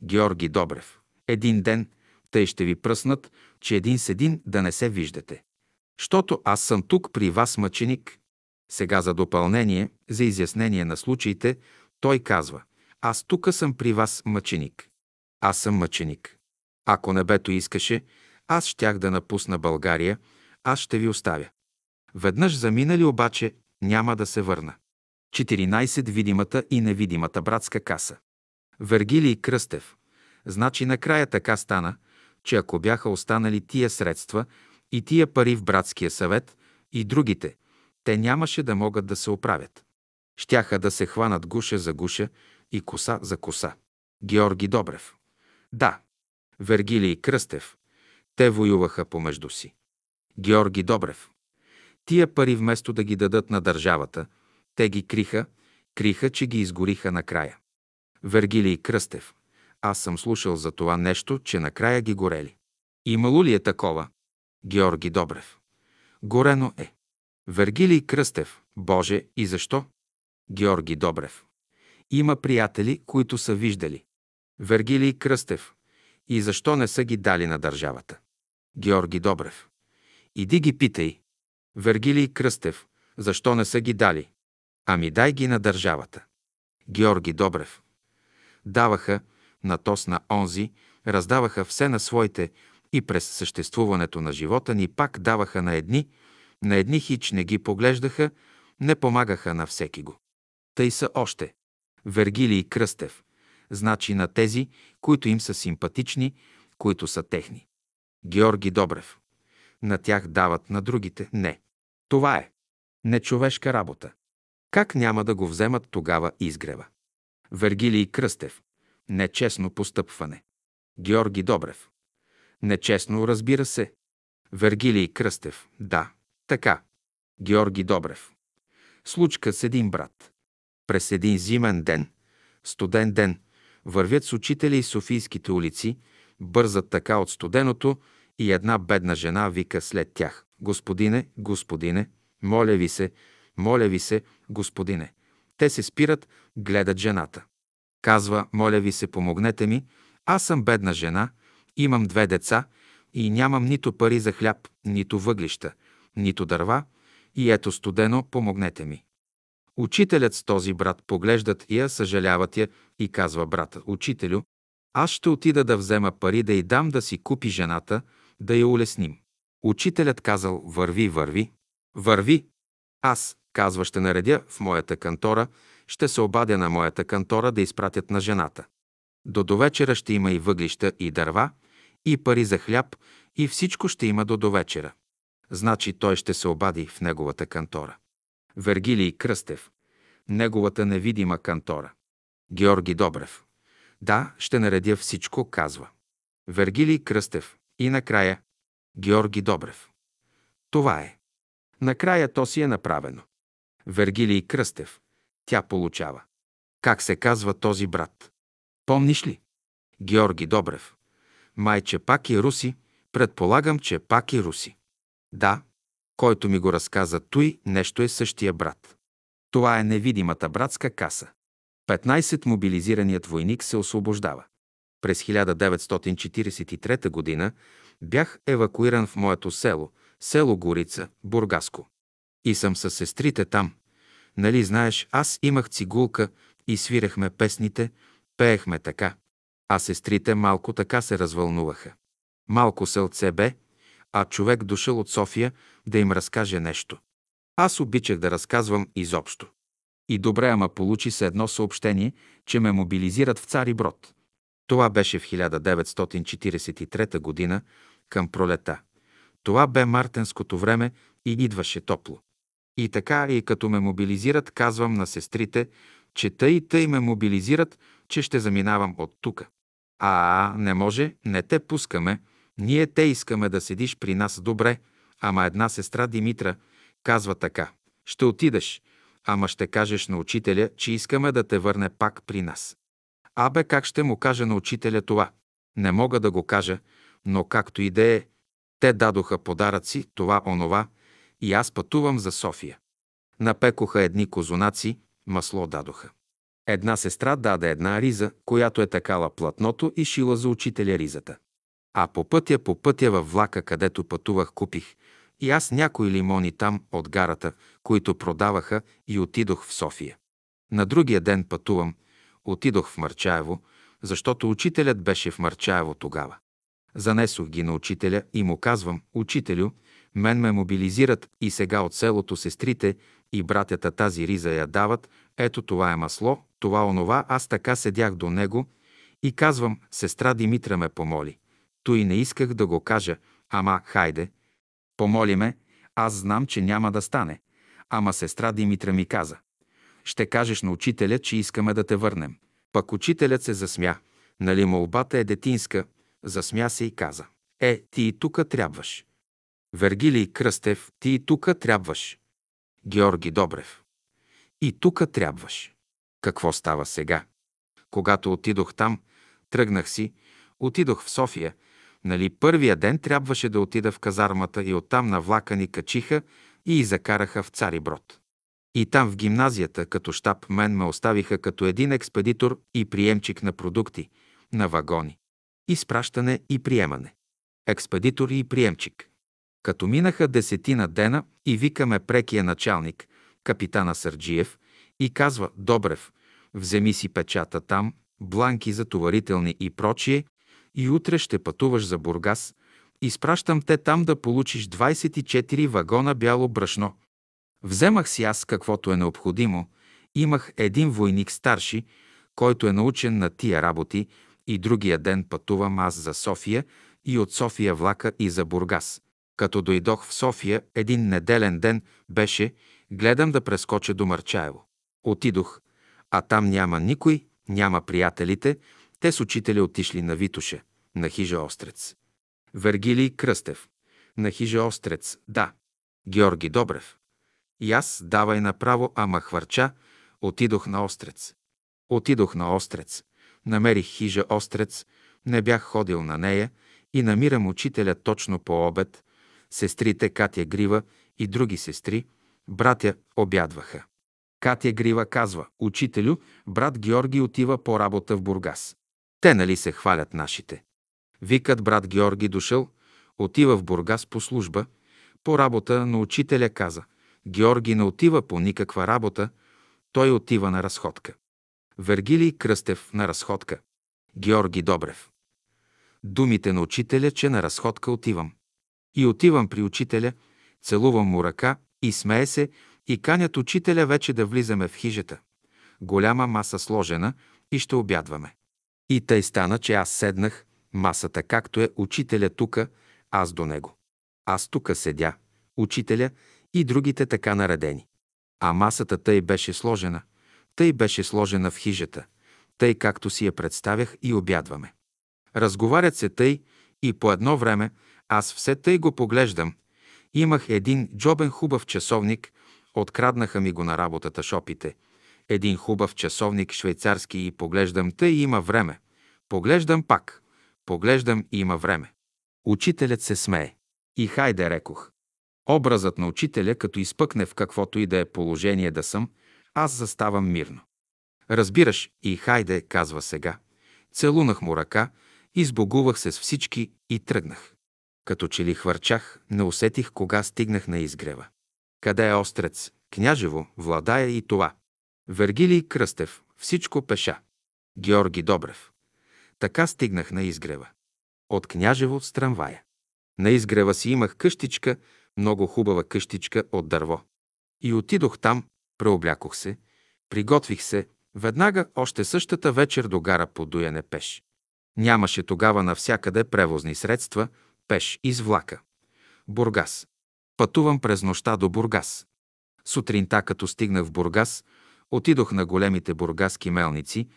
Георги Добрев. Един ден, тъй ще ви пръснат, че един с един да не се виждате. Щото аз съм тук при вас мъченик. Сега за допълнение, за изяснение на случаите, той казва, аз тук съм при вас мъченик. Аз съм мъченик. Ако небето искаше, аз щях да напусна България, аз ще ви оставя. Веднъж заминали обаче, няма да се върна. 14. Видимата и невидимата братска каса. Вергилий Кръстев. Значи накрая така стана, че ако бяха останали тия средства и тия пари в братския съвет и другите, те нямаше да могат да се оправят. Щяха да се хванат гуша за гуша и коса за коса. Георги Добрев. Да. Вергилий Кръстев. Те воюваха помежду си. Георги Добрев. Тия пари вместо да ги дадат на държавата, те ги криха, криха, че ги изгориха накрая. Вергилий Кръстев. Аз съм слушал за това нещо, че накрая ги горели. Имало ли е такова? Георги Добрев. Горено е. Вергилий Кръстев. Боже, и защо? Георги Добрев. Има приятели, които са виждали. Вергилий Кръстев. И защо не са ги дали на държавата? Георги Добрев. Иди ги питай. Вергилий Кръстев. Защо не са ги дали? Ами дай ги на държавата. Георги Добрев. Даваха, на тос на онзи, раздаваха все на своите и през съществуването на живота ни пак даваха на едни, на едни хич не ги поглеждаха, не помагаха на всеки го. Тъй са още. Вергилий Кръстев. Значи на тези, които им са симпатични, които са техни. Георги Добрев. На тях дават, на другите не. Това е нечовешка работа. Как няма да го вземат тогава изгрева? Вергилий Кръстев. Нечестно постъпване. Георги Добрев. Нечестно, разбира се. Вергилий Кръстев. Да, така. Георги Добрев. Случка с един брат. През един зимен ден, студен ден, вървят с учители и Софийските улици, бързат така от студеното и една бедна жена вика след тях. Господине, господине, моля ви се, моля ви се, господине. Те се спират, гледат жената. Казва, моля ви се, помогнете ми, аз съм бедна жена, имам две деца и нямам нито пари за хляб, нито въглища, нито дърва, и ето студено, помогнете ми. Учителят с този брат поглеждат я, съжаляват я и казва брата, учителю, аз ще отида да взема пари да й дам да си купи жената, да я улесним. Учителят казал, върви, върви, върви. Аз, казва, ще наредя в моята кантора, ще се обадя на моята кантора да изпратят на жената. До довечера ще има и въглища, и дърва, и пари за хляб, и всичко ще има до довечера. Значи той ще се обади в неговата кантора. Вергилий Кръстев. Неговата невидима кантора. Георги Добрев. Да, ще наредя всичко, казва. Вергилий Кръстев. И накрая Георги Добрев. Това е. Накрая то си е направено. Вергилий Кръстев. Тя получава. Как се казва този брат? Помниш ли? Георги Добрев. Майче пак и руси, предполагам, че пак и руси. Да, който ми го разказа той, нещо е същия брат. Това е невидимата братска каса. 15 мобилизираният войник се освобождава. През 1943 г. бях евакуиран в моето село, село Горица, Бургаско. И съм със сестрите там. Нали знаеш, аз имах цигулка и свирехме песните, пеехме така. А сестрите малко така се развълнуваха. Малко селце бе, а човек дошъл от София да им разкаже нещо. Аз обичах да разказвам изобщо. И добре, ама получи се едно съобщение, че ме мобилизират в Цари Брод. Това беше в 1943 година, към пролета. Това бе мартенското време и идваше топло. И така, и като ме мобилизират, казвам на сестрите, че тъй и тъй ме мобилизират, че ще заминавам от тука. А, не може, не те пускаме. Ние те искаме да седиш при нас добре, ама една сестра Димитра казва така. Ще отидеш, ама ще кажеш на учителя, че искаме да те върне пак при нас. Абе, как ще му кажа на учителя това? Не мога да го кажа, но както и да е, те дадоха подаръци, това, онова, и аз пътувам за София. Напекоха едни козунаци, масло дадоха. Една сестра даде една риза, която е такала платното и шила за учителя ризата. А по пътя, по пътя във влака, където пътувах, купих и аз някои лимони там от гарата, които продаваха и отидох в София. На другия ден пътувам, отидох в Марчаево, защото учителят беше в Марчаево тогава. Занесох ги на учителя и му казвам, учителю, мен ме мобилизират и сега от селото сестрите и братята тази риза я дават, ето това е масло, това онова, аз така седях до него и казвам, сестра Димитра ме помоли. Той не исках да го кажа, ама хайде, помоли ме, аз знам, че няма да стане. Ама сестра Димитра ми каза, ще кажеш на учителя, че искаме да те върнем. Пък учителят се засмя. Нали молбата е детинска, засмя се и каза. Е, ти и тука трябваш. Вергилий Кръстев, ти и тука трябваш. Георги Добрев. И тука трябваш. Какво става сега? Когато отидох там, тръгнах си, отидох в София. Нали първия ден трябваше да отида в казармата и оттам на влака ни качиха и закараха в Цари Брод. И там в гимназията, като щаб, мен ме оставиха като един експедитор и приемчик на продукти, на вагони. Изпращане и приемане. Експедитор и приемчик. Като минаха десетина дена и викаме прекия началник, капитана Сърджиев, и казва Добрев, вземи си печата там, бланки за товарителни и прочие, и утре ще пътуваш за Бургас. Изпращам те там да получиш 24 вагона бяло брашно. Вземах си аз каквото е необходимо. Имах един войник старши, който е научен на тия работи и другия ден пътувам аз за София и от София влака и за Бургас. Като дойдох в София, един неделен ден беше, гледам да прескоча до Марчаево. Отидох, а там няма никой, няма приятелите, те с учителя отишли на Витоше, на хижа Острец. Вергилий Кръстев. На хижа Острец, да. Георги Добрев. И аз, давай направо, ама хвърча, отидох на Острец. Отидох на Острец. Намерих хижа Острец, не бях ходил на нея и намирам учителя точно по обед. Сестрите Катя Грива и други сестри, братя, обядваха. Катя Грива казва, учителю, брат Георги отива по работа в Бургас. Те нали се хвалят нашите. Викат брат Георги дошъл, отива в Бургас по служба, по работа, но учителя каза, Георги не отива по никаква работа, той отива на разходка. Вергилий Кръстев на разходка. Георги Добрев. Думите на учителя, че на разходка отивам. И отивам при учителя, целувам му ръка и смее се и канят учителя вече да влизаме в хижата. Голяма маса сложена и ще обядваме. И тъй стана, че аз седнах, масата както е, учителя тука, аз до него. Аз тука седя, учителя и другите така наредени. А масата тъй беше сложена, тъй беше сложена в хижата, тъй както си я представях и обядваме. Разговарят се тъй и по едно време аз все тъй го поглеждам. Имах един джобен хубав часовник, откраднаха ми го на работата шопите. Един хубав часовник швейцарски и поглеждам тъй има време. Поглеждам пак. Поглеждам и има време. Учителят се смее. И хайде, рекох. Образът на учителя, като изпъкне в каквото и да е положение да съм, аз заставам мирно. Разбираш, и хайде, казва сега. Целунах му ръка, избогувах се с всички и тръгнах. Като че ли хвърчах, не усетих кога стигнах на изгрева. Къде е Острец, Княжево, Владая и това? Вергилий Кръстев, всичко пеша. Георги Добрев. Така стигнах на изгрева. От Княжево с трамвая. На изгрева си имах къщичка, много хубава къщичка от дърво. И отидох там, преоблякох се, приготвих се, веднага още същата вечер до гара по дуяне пеш. Нямаше тогава навсякъде превозни средства, пеш из влака. Бургас. Пътувам през нощта до Бургас. Сутринта, като стигнах в Бургас, Отидох на големите бургаски мелници,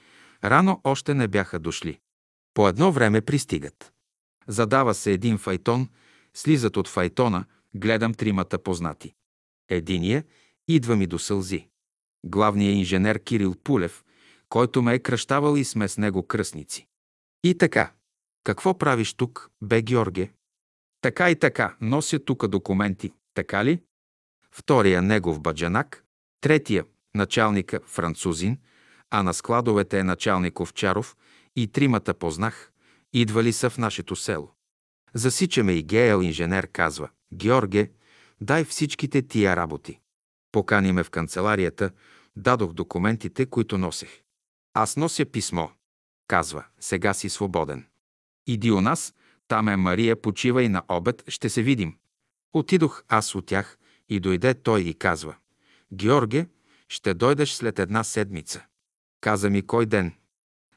рано още не бяха дошли. По едно време пристигат. Задава се един файтон, слизат от файтона, гледам тримата познати. Единия идва ми до сълзи. Главният инженер Кирил Пулев, който ме е кръщавал и сме с него кръстници. И така, какво правиш тук, бе Георге? Така и така, нося тук документи, така ли? Втория негов баджанак, третия началника французин, а на складовете е началник Овчаров и тримата познах, идвали са в нашето село. Засичаме и Геел инженер казва, Георге, дай всичките тия работи. Покани ме в канцеларията, дадох документите, които носех. Аз нося писмо. Казва, сега си свободен. Иди у нас, там е Мария, почива и на обед, ще се видим. Отидох аз от тях и дойде той и казва, Георге, ще дойдеш след една седмица. Каза ми кой ден.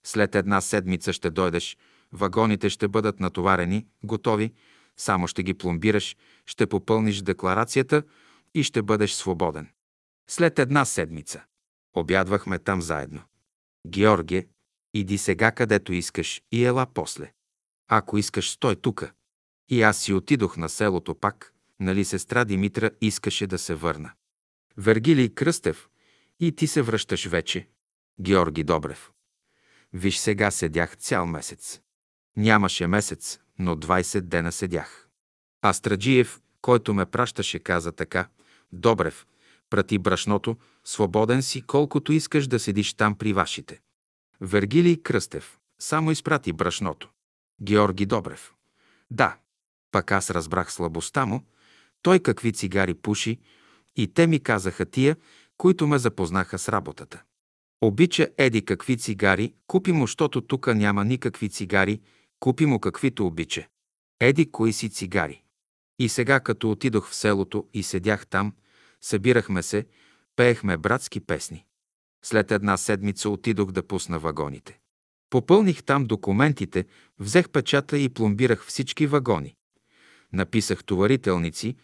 След една седмица ще дойдеш, вагоните ще бъдат натоварени, готови, само ще ги пломбираш, ще попълниш декларацията и ще бъдеш свободен. След една седмица. Обядвахме там заедно. Георге, иди сега където искаш и ела после. Ако искаш, стой тука. И аз си отидох на селото пак, нали сестра Димитра искаше да се върна. Вергилий Кръстев, и ти се връщаш вече. Георги Добрев. Виж сега седях цял месец. Нямаше месец, но 20 дена седях. А Страджиев, който ме пращаше, каза така. Добрев, прати брашното, свободен си, колкото искаш да седиш там при вашите. Вергилий Кръстев. Само изпрати брашното. Георги Добрев. Да. Пак аз разбрах слабостта му. Той какви цигари пуши и те ми казаха тия, които ме запознаха с работата. Обича Еди какви цигари, купи му, щото тука няма никакви цигари, купи му каквито обича. Еди кои си цигари. И сега, като отидох в селото и седях там, събирахме се, пеехме братски песни. След една седмица отидох да пусна вагоните. Попълних там документите, взех печата и пломбирах всички вагони. Написах товарителници,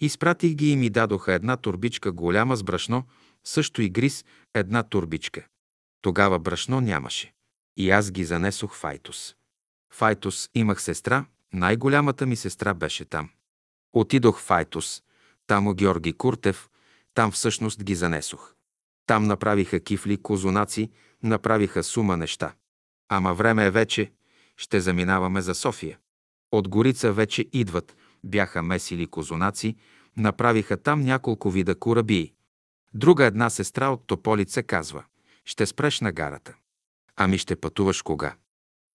изпратих ги и ми дадоха една турбичка голяма с брашно, също и гриз, една турбичка. Тогава брашно нямаше. И аз ги занесох в Айтос. В Айтос имах сестра, най-голямата ми сестра беше там. Отидох в Айтос, там у Георги Куртев, там всъщност ги занесох. Там направиха кифли, козунаци, направиха сума неща. Ама време е вече, ще заминаваме за София. От Горица вече идват, бяха месили козунаци, направиха там няколко вида корабии. Друга една сестра от Тополица казва, ще спреш на гарата. Ами ще пътуваш кога?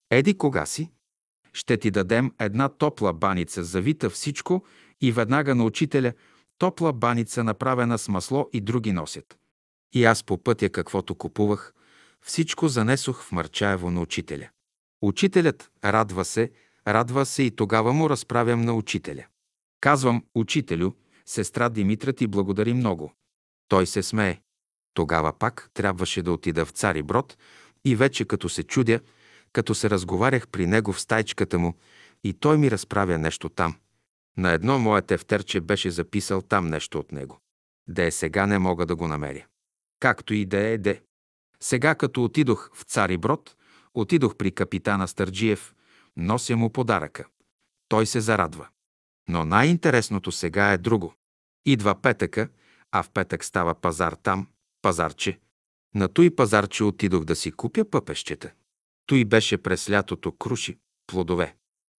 Еди кога си? Ще ти дадем една топла баница, завита всичко и веднага на учителя топла баница, направена с масло и други носят. И аз по пътя каквото купувах, всичко занесох в Марчаево на учителя. Учителят радва се, радва се и тогава му разправям на учителя. Казвам, учителю, сестра Димитра ти благодари много. Той се смее. Тогава пак трябваше да отида в Цари Брод и вече като се чудя, като се разговарях при него в стайчката му и той ми разправя нещо там. На едно мое тефтерче беше записал там нещо от него. Де е сега не мога да го намеря. Както и да е, де. Сега като отидох в Цари Брод, отидох при капитана Старджиев, нося му подаръка. Той се зарадва. Но най-интересното сега е друго. Идва петъка, а в петък става пазар там, пазарче. На той пазарче отидох да си купя пъпещета. Той беше през лятото круши, плодове.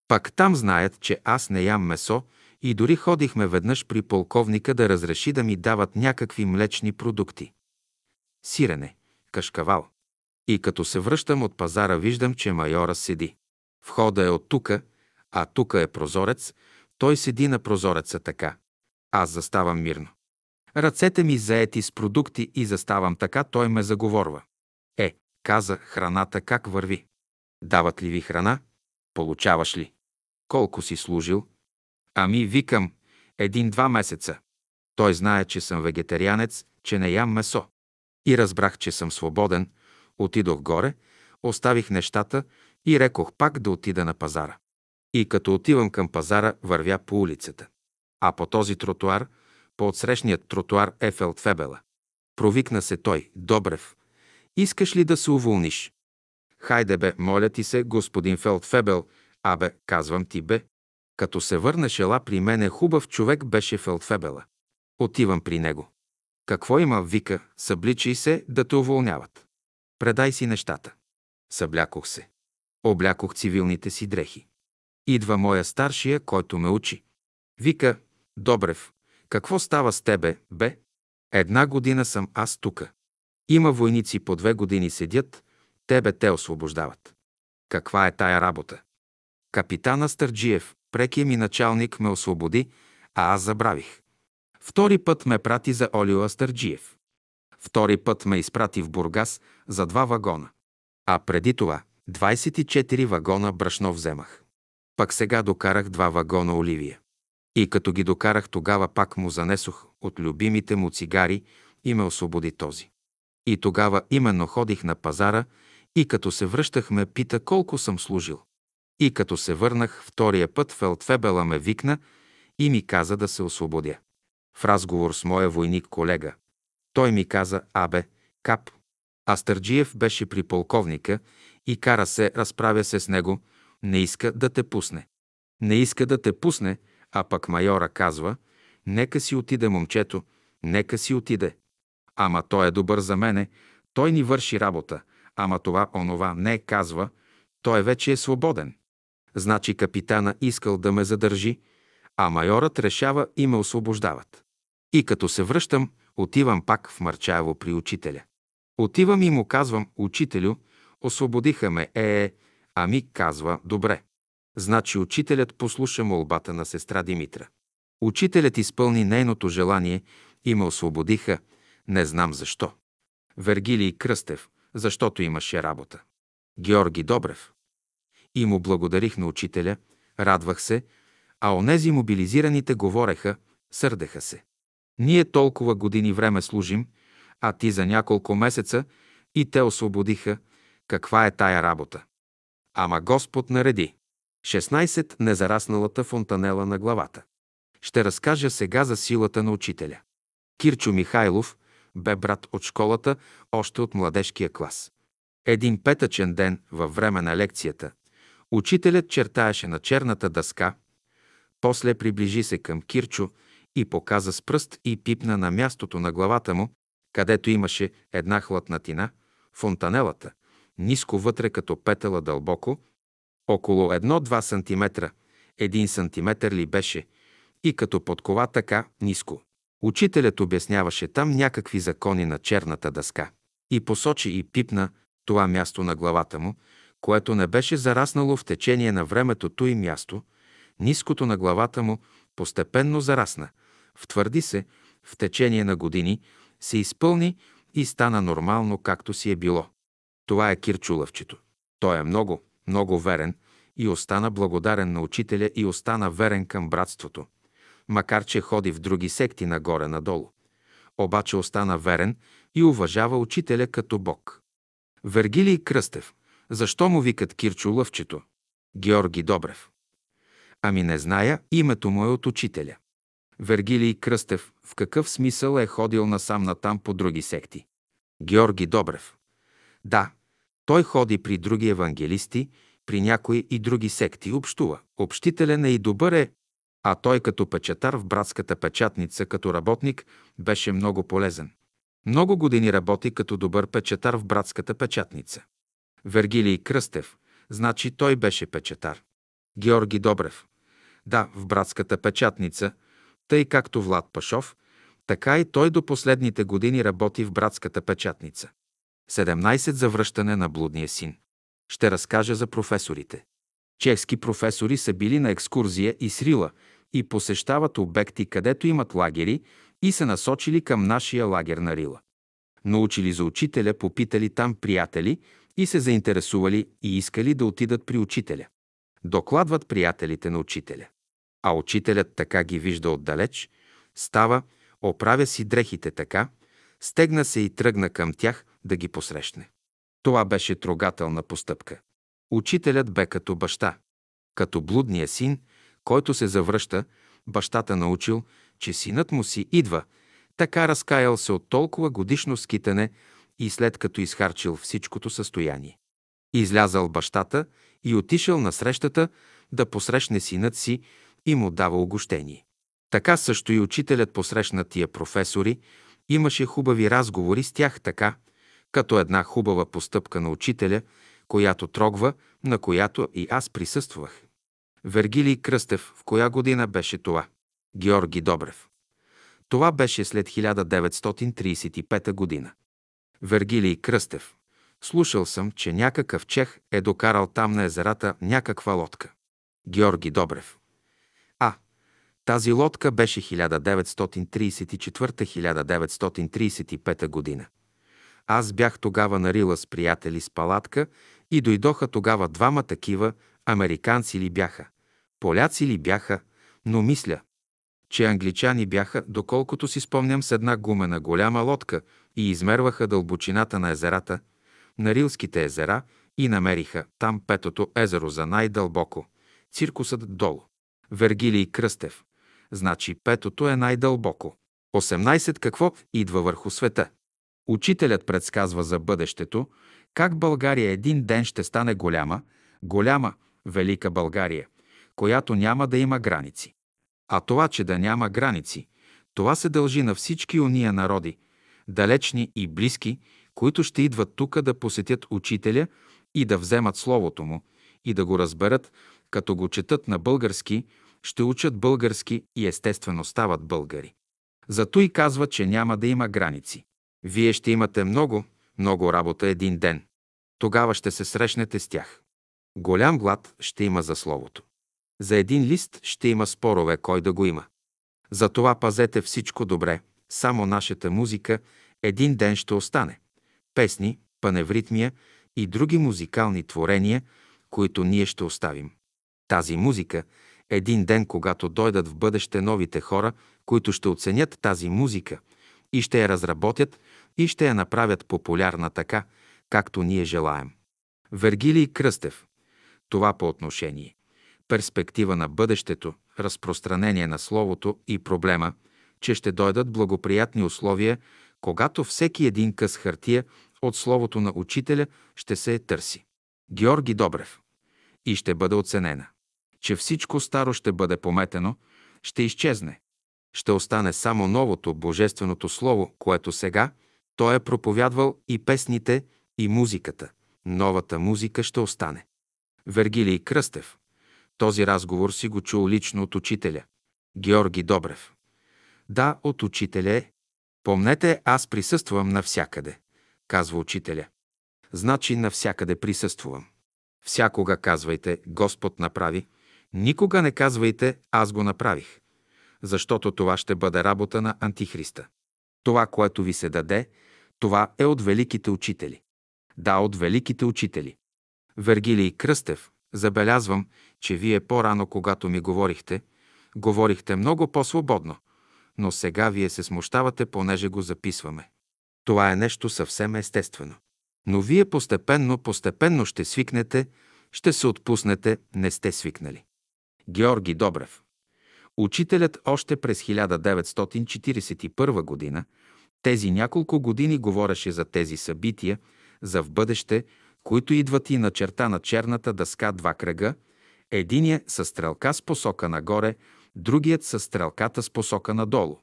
Пак там знаят, че аз не ям месо и дори ходихме веднъж при полковника да разреши да ми дават някакви млечни продукти. Сирене, кашкавал. И като се връщам от пазара, виждам, че майора седи. Входа е от тука, а тука е прозорец. Той седи на прозореца така. Аз заставам мирно. Ръцете ми заети с продукти и заставам така, той ме заговорва. Е, каза, храната как върви? Дават ли ви храна? Получаваш ли? Колко си служил? Ами, викам, един-два месеца. Той знае, че съм вегетарианец, че не ям месо. И разбрах, че съм свободен. Отидох горе, оставих нещата и рекох пак да отида на пазара. И като отивам към пазара, вървя по улицата. А по този тротуар – по отсрещният тротуар е Фелдфебела. Провикна се той. Добрев, искаш ли да се уволниш? Хайде бе, моля ти се, господин Фелдфебел. Абе, казвам ти бе. Като се върнеш ела при мене, хубав човек беше Фелдфебела. Отивам при него. Какво има, вика, събличай се да те уволняват. Предай си нещата. Съблякох се. Облякох цивилните си дрехи. Идва моя старшия, който ме учи. Вика, Добрев, какво става с тебе, бе? Една година съм аз тука. Има войници по две години седят, тебе те освобождават. Каква е тая работа? Капитана Стърджиев, прекия ми началник, ме освободи, а аз забравих. Втори път ме прати за Олио Астърджиев. Втори път ме изпрати в Бургас за два вагона. А преди това 24 вагона брашно вземах. Пак сега докарах два вагона оливия. И като ги докарах, тогава пак му занесох от любимите му цигари и ме освободи този. И тогава именно ходих на пазара и като се връщах ме пита колко съм служил. И като се върнах втория път, Фелдфебела ме викна и ми каза да се освободя. В разговор с моя войник колега. Той ми каза, абе, кап. Астърджиев беше при полковника и кара се, разправя се с него, не иска да те пусне. Не иска да те пусне, а пък майора казва, нека си отиде момчето, нека си отиде. Ама той е добър за мене, той ни върши работа, ама това онова не казва, той вече е свободен. Значи капитана искал да ме задържи, а майорът решава и ме освобождават. И като се връщам, отивам пак в Марчаево при учителя. Отивам и му казвам, учителю, освободиха ме, е, е, ами казва, добре. Значи учителят послуша молбата на сестра Димитра. Учителят изпълни нейното желание и ме освободиха, не знам защо. Вергилий Кръстев, защото имаше работа. Георги Добрев. И му благодарих на учителя, радвах се, а онези мобилизираните говореха, сърдеха се. Ние толкова години време служим, а ти за няколко месеца и те освободиха. Каква е тая работа? Ама Господ нареди. 16. Незарасналата фонтанела на главата. Ще разкажа сега за силата на учителя. Кирчо Михайлов бе брат от школата, още от младежкия клас. Един петъчен ден, във време на лекцията, учителят чертаеше на черната дъска, после приближи се към Кирчо и показа с пръст и пипна на мястото на главата му, където имаше една хлътнатина, фонтанелата, ниско вътре като петела дълбоко, около 1-2 см, един сантиметър ли беше, и като подкова така ниско. Учителят обясняваше там някакви закони на черната дъска и посочи и пипна това място на главата му, което не беше зараснало в течение на времето и място, ниското на главата му постепенно зарасна, втвърди се, в течение на години се изпълни и стана нормално, както си е било. Това е Кирчулъвчето. Той е много, много верен и остана благодарен на учителя и остана верен към братството, макар че ходи в други секти нагоре-надолу. Обаче остана верен и уважава учителя като Бог. Вергилий Кръстев. Защо му викат Кирчо Лъвчето? Георги Добрев. Ами не зная, името му е от учителя. Вергилий Кръстев в какъв смисъл е ходил насам натам по други секти? Георги Добрев. Да, той ходи при други евангелисти, при някои и други секти общува. Общителен е и добър е, а той като печатар в братската печатница, като работник, беше много полезен. Много години работи като добър печатар в братската печатница. Вергилий Кръстев, значи той беше печатар. Георги Добрев. Да, в братската печатница, тъй както Влад Пашов, така и той до последните години работи в братската печатница. 17 за връщане на блудния син. Ще разкажа за професорите. Чехски професори са били на екскурзия и Срила и посещават обекти, където имат лагери и са насочили към нашия лагер на Рила. Научили за учителя, попитали там приятели и се заинтересували и искали да отидат при учителя. Докладват приятелите на учителя. А учителят така ги вижда отдалеч, става, оправя си дрехите така, стегна се и тръгна към тях да ги посрещне. Това беше трогателна постъпка. Учителят бе като баща. Като блудния син, който се завръща, бащата научил, че синът му си идва, Така разкаял се от толкова годишно скитане и след като изхарчил всичкото състояние. Излязал бащата и отишъл на срещата да посрещне синът си и му дава огощение. Така също и учителят посрещна тия професори, имаше хубави разговори с тях така, като една хубава постъпка на учителя, която трогва, на която и аз присъствах. Вергилий Кръстев, в коя година беше това? Георги Добрев. Това беше след 1935 година. Вергилий Кръстев. Слушал съм, че някакъв чех е докарал там на езерата някаква лодка. Георги Добрев. Тази лодка беше 1934-1935 година. Аз бях тогава на Рила с приятели с палатка и дойдоха тогава двама такива, американци ли бяха, поляци ли бяха, но мисля, че англичани бяха, доколкото си спомням, с една гумена голяма лодка и измерваха дълбочината на езерата, на Рилските езера и намериха там петото езеро за най-дълбоко, циркусът долу. Вергилий Кръстев. Значи петото е най-дълбоко. 18 какво идва върху света. Учителят предсказва за бъдещето, как България един ден ще стане голяма, голяма, велика България, която няма да има граници. А това, че да няма граници, това се дължи на всички уния народи, далечни и близки, които ще идват тук да посетят учителя и да вземат Словото му и да го разберат, като го четат на български, ще учат български и естествено стават българи. Зато и казва, че няма да има граници. Вие ще имате много, много работа един ден. Тогава ще се срещнете с тях. Голям глад ще има за Словото. За един лист ще има спорове, кой да го има. Затова пазете всичко добре, само нашата музика един ден ще остане. Песни, паневритмия и други музикални творения, които ние ще оставим. Тази музика, един ден, когато дойдат в бъдеще новите хора, които ще оценят тази музика и ще я разработят и ще я направят популярна така, както ние желаем. Вергилий Кръстев. Това по отношение. Перспектива на бъдещето, разпространение на Словото и проблема, че ще дойдат благоприятни условия, когато всеки един къс хартия от Словото на Учителя ще се е търси. Георги Добрев. И ще бъде оценена. Че всичко старо ще бъде пометено, ще изчезне. Ще остане само новото, Божественото Слово, което сега той е проповядвал и песните, и музиката. Новата музика ще остане. Вергилий Кръстев. Този разговор си го чул лично от учителя. Георги Добрев. Да, от учителя е. Помнете, аз присъствам навсякъде, казва учителя. Значи навсякъде присъствувам. Всякога казвайте, Господ направи, никога не казвайте, аз го направих, защото това ще бъде работа на Антихриста. Това, което ви се даде, това е от великите учители. Да, от великите учители. Вергилий Кръстев, забелязвам, че вие по-рано, когато ми говорихте, говорихте много по-свободно, но сега вие се смущавате, понеже го записваме. Това е нещо съвсем естествено. Но вие постепенно, постепенно ще свикнете, ще се отпуснете, не сте свикнали. Георги Добрев. Учителят още през 1941 година, тези няколко години говореше за тези събития, за в бъдеще, които идват и на черта на черната дъска два кръга, единият с стрелка с посока нагоре, другият с стрелката с посока надолу.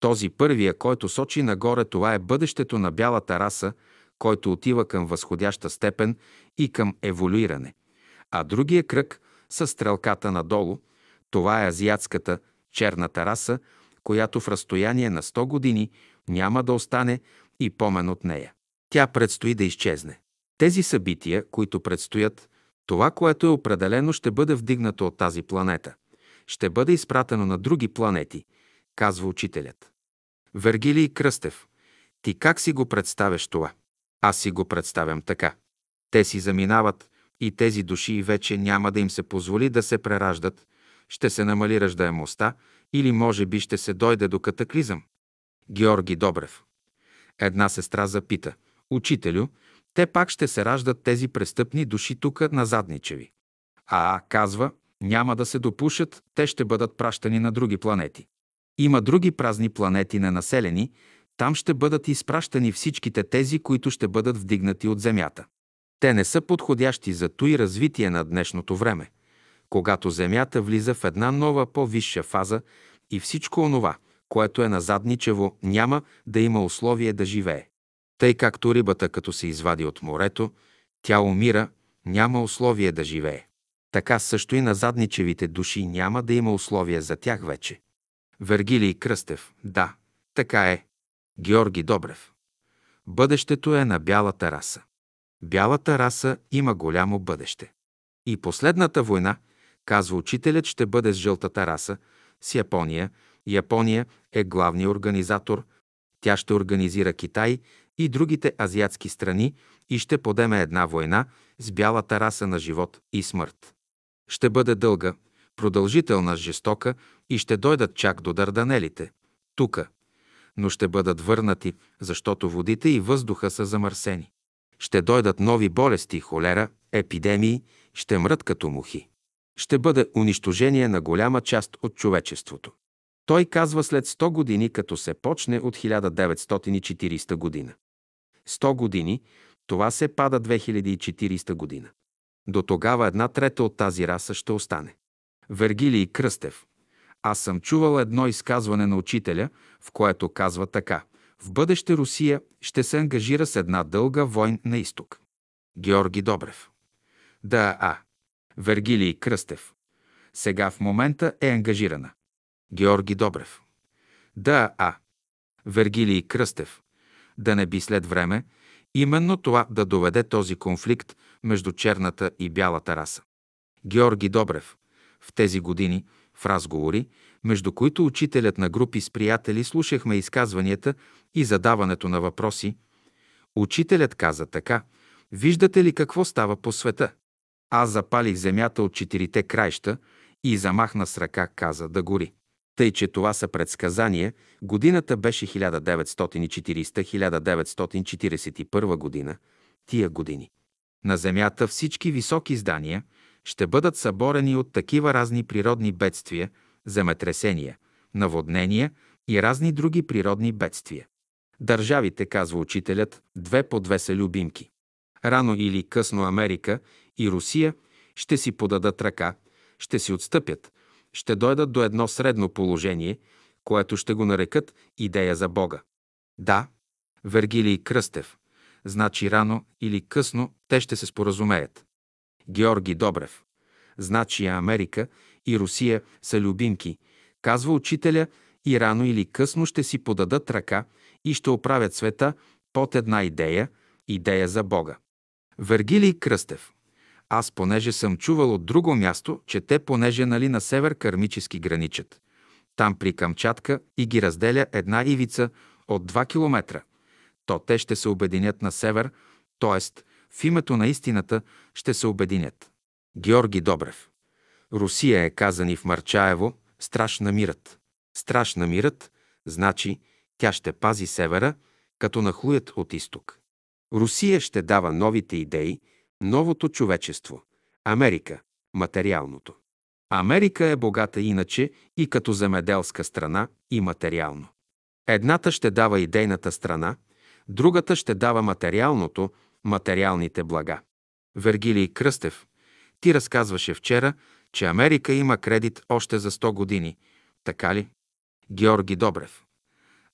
Този първия, който сочи нагоре, това е бъдещето на бялата раса, който отива към възходяща степен и към еволюиране. А другия кръг с стрелката надолу, това е азиатската, черната раса, която в разстояние на 100 години няма да остане и помен от нея. Тя предстои да изчезне. Тези събития, които предстоят, това, което е определено, ще бъде вдигнато от тази планета. Ще бъде изпратено на други планети, казва учителят. Вергилий Кръстев, ти как си го представяш това? Аз си го представям така. Те си заминават и тези души вече няма да им се позволи да се прераждат, ще се намали ръждаемостта или може би ще се дойде до катаклизъм. Георги Добрев. Една сестра запита. Учителю, те пак ще се раждат тези престъпни души тук на задничеви. А, казва, няма да се допушат, те ще бъдат пращани на други планети. Има други празни планети ненаселени, там ще бъдат изпращани всичките тези, които ще бъдат вдигнати от Земята. Те не са подходящи за той развитие на днешното време, когато Земята влиза в една нова по-висша фаза и всичко онова, което е назадничево, няма да има условие да живее. Тъй както рибата, като се извади от морето, тя умира, няма условие да живее. Така също и на задничевите души няма да има условие за тях вече. Вергилий Кръстев. Да, така е. Георги Добрев. Бъдещето е на бялата раса. Бялата раса има голямо бъдеще. И последната война, казва учителят, ще бъде с жълтата раса, с Япония. Япония е главният организатор. Тя ще организира Китай и другите азиатски страни и ще подеме една война с бялата раса на живот и смърт. Ще бъде дълга, продължителна, жестока и ще дойдат чак до Дарданелите. Тука. Но ще бъдат върнати, защото водите и въздуха са замърсени. Ще дойдат нови болести, холера, епидемии, ще мрат като мухи. Ще бъде унищожение на голяма част от човечеството. Той казва след 100 години, като се почне от 1940 година. 100 години, това се пада 2040 година. До тогава една трета от тази раса ще остане. Вергилий Кръстев. Аз съм чувал едно изказване на учителя, в което казва така. В бъдеще Русия ще се ангажира с една дълга войн на изток. Георги Добрев. Да, а. Вергилий Кръстев. Сега в момента е ангажирана. Георги Добрев. Да, а. Вергилий Кръстев. Да не би след време именно това да доведе този конфликт между черната и бялата раса. Георги Добрев. В тези години, в разговори, между които учителят на групи с приятели слушахме изказванията и задаването на въпроси, учителят каза така – виждате ли какво става по света? Аз запалих земята от четирите краища и замахна с ръка, каза да гори. Тъй, че това са предсказания, годината беше 1940-1941 година, тия години. На Земята всички високи здания ще бъдат съборени от такива разни природни бедствия, земетресения, наводнения и разни други природни бедствия. Държавите, казва учителят, две по две са любимки. Рано или късно Америка и Русия ще си подадат ръка, ще си отстъпят, ще дойдат до едно средно положение, което ще го нарекат идея за Бога. Да, Вергилий Кръстев, значи рано или късно те ще се споразумеят. Георги Добрев, значи Америка и Русия са любимки, казва учителя и рано или късно ще си подадат ръка и ще оправят света под една идея – идея за Бога. Вергилий Кръстев. Аз понеже съм чувал от друго място, че те понеже нали на север кармически граничат. Там при Камчатка и ги разделя една ивица от 2 километра. То те ще се обединят на север, т.е. в името на истината ще се обединят. Георги Добрев. Русия е казани в Марчаево, страж на мирът. Страж на мирът, значи тя ще пази севера, като нахлуят от изток. Русия ще дава новите идеи, новото човечество. Америка – материалното. Америка е богата иначе и като земеделска страна и материално. Едната ще дава идейната страна, другата ще дава материалното, материалните блага. Вергилий Кръстев, ти разказваше вчера, че Америка има кредит още за 100 години. Така ли? Георги Добрев.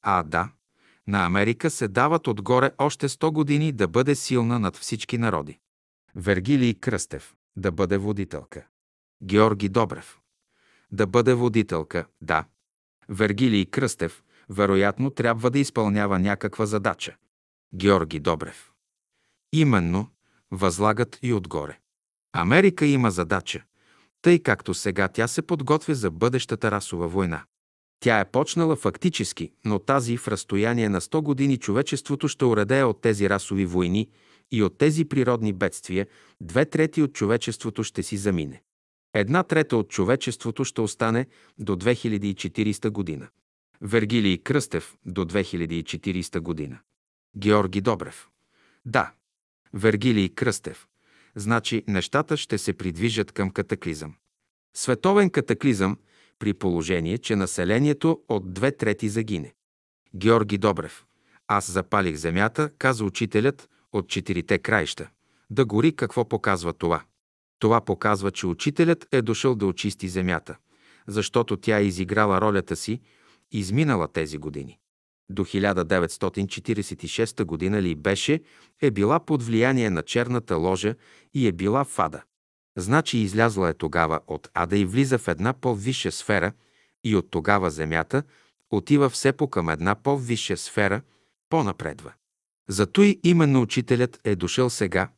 А, да. На Америка се дават отгоре още 100 години да бъде силна над всички народи. Вергилий Кръстев. Да бъде водителка. Георги Добрев. Да бъде водителка, да. Вергилий Кръстев, вероятно, трябва да изпълнява някаква задача. Георги Добрев. Именно, възлагат и отгоре. Америка има задача, тъй както сега тя се подготвя за бъдещата расова война. Тя е почнала фактически, но тази в разстояние на 100 години човечеството ще уредее от тези расови войни и от тези природни бедствия, две трети от човечеството ще си замине. Една трета от човечеството ще остане до 2040 година. Вергилий Кръстев до 2040 година. Георги Добрев. Да, Вергилий Кръстев. Значи нещата ще се придвижат към катаклизъм. Световен катаклизъм, при положение, че населението от две трети загине. Георги Добрев. Аз запалих земята, каза учителят от четирите краища. Да гори какво показва това? Това показва, че учителят е дошъл да очисти земята, защото тя е изиграла ролята си, изминала тези години. До 1946 година ли беше, е била под влияние на черната ложа и е била в ада. Значи излязла е тогава от ада и влиза в една по-висша сфера и от тогава земята отива все по към една по-висша сфера, по-напредва. Зато и именно учителят е дошъл сега,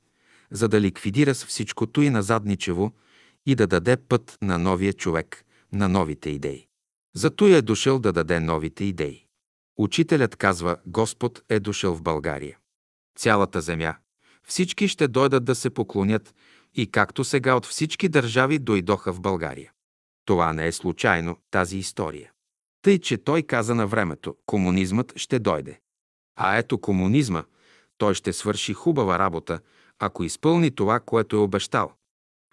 за да ликвидира с всичкото и назадничево и да даде път на новия човек, на новите идеи. Зато и е дошъл да даде новите идеи. Учителят казва, Господ е дошъл в България. Цялата земя. Всички ще дойдат да се поклонят и както сега от всички държави дойдоха в България. Това не е случайно, тази история. Тъй, че той каза на времето, комунизмът ще дойде. А ето комунизма, той ще свърши хубава работа, ако изпълни това, което е обещал.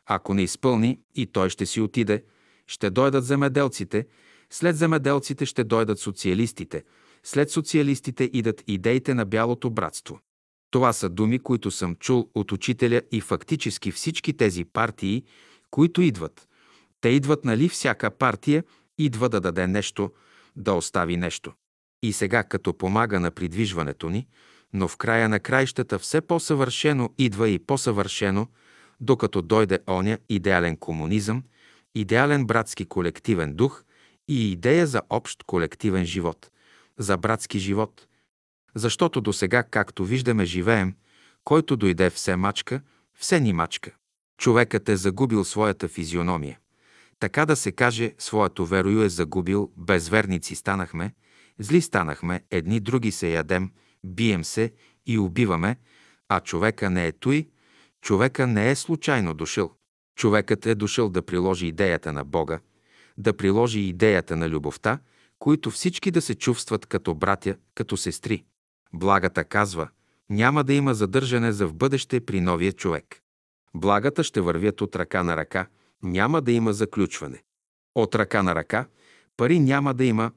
Ако не изпълни, и той ще си отиде, ще дойдат земеделците, след земеделците ще дойдат социалистите, след социалистите идат идеите на бялото братство. Това са думи, които съм чул от учителя и фактически всички тези партии, които идват. Те идват, нали, всяка партия идва да даде нещо, да остави нещо. И сега, като помага на придвижването ни, но в края на краищата все по-съвършено идва и по-съвършено, докато дойде оня идеален комунизъм, идеален братски колективен дух и идея за общ колективен живот, за братски живот. Защото до сега, както виждаме, живеем, който дойде все мачка, все ни мачка. Човекът е загубил своята физиономия. Така да се каже, своето верою е загубил, безверници станахме, зли станахме, едни други се ядем, бием се и убиваме, а човека не е той, човека не е случайно дошъл. Човекът е дошъл да приложи идеята на Бога, да приложи идеята на любовта, които всички да се чувстват като братя, като сестри. Благата казва, няма да има задържане за в бъдеще при новия човек. Благата ще вървят от ръка на ръка, няма да има заключване. От ръка на ръка пари няма да има,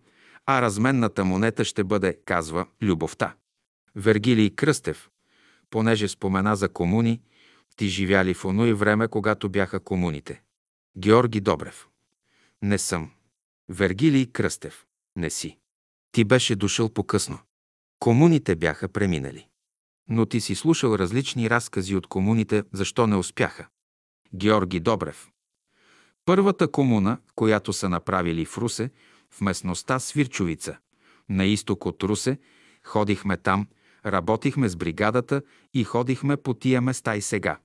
а разменната монета ще бъде, казва, любовта. Вергилий Кръстев, понеже спомена за комуни, ти живяли в оно и време, когато бяха комуните. Георги Добрев. Не съм. Вергилий Кръстев. Не си. Ти беше дошъл по-късно. Комуните бяха преминали. Но ти си слушал различни разкази от комуните, защо не успяха. Георги Добрев. Първата комуна, която са направили в Русе, в местността Свирчовица, на изток от Русе, ходихме там, работихме с бригадата и ходихме по тия места и сега.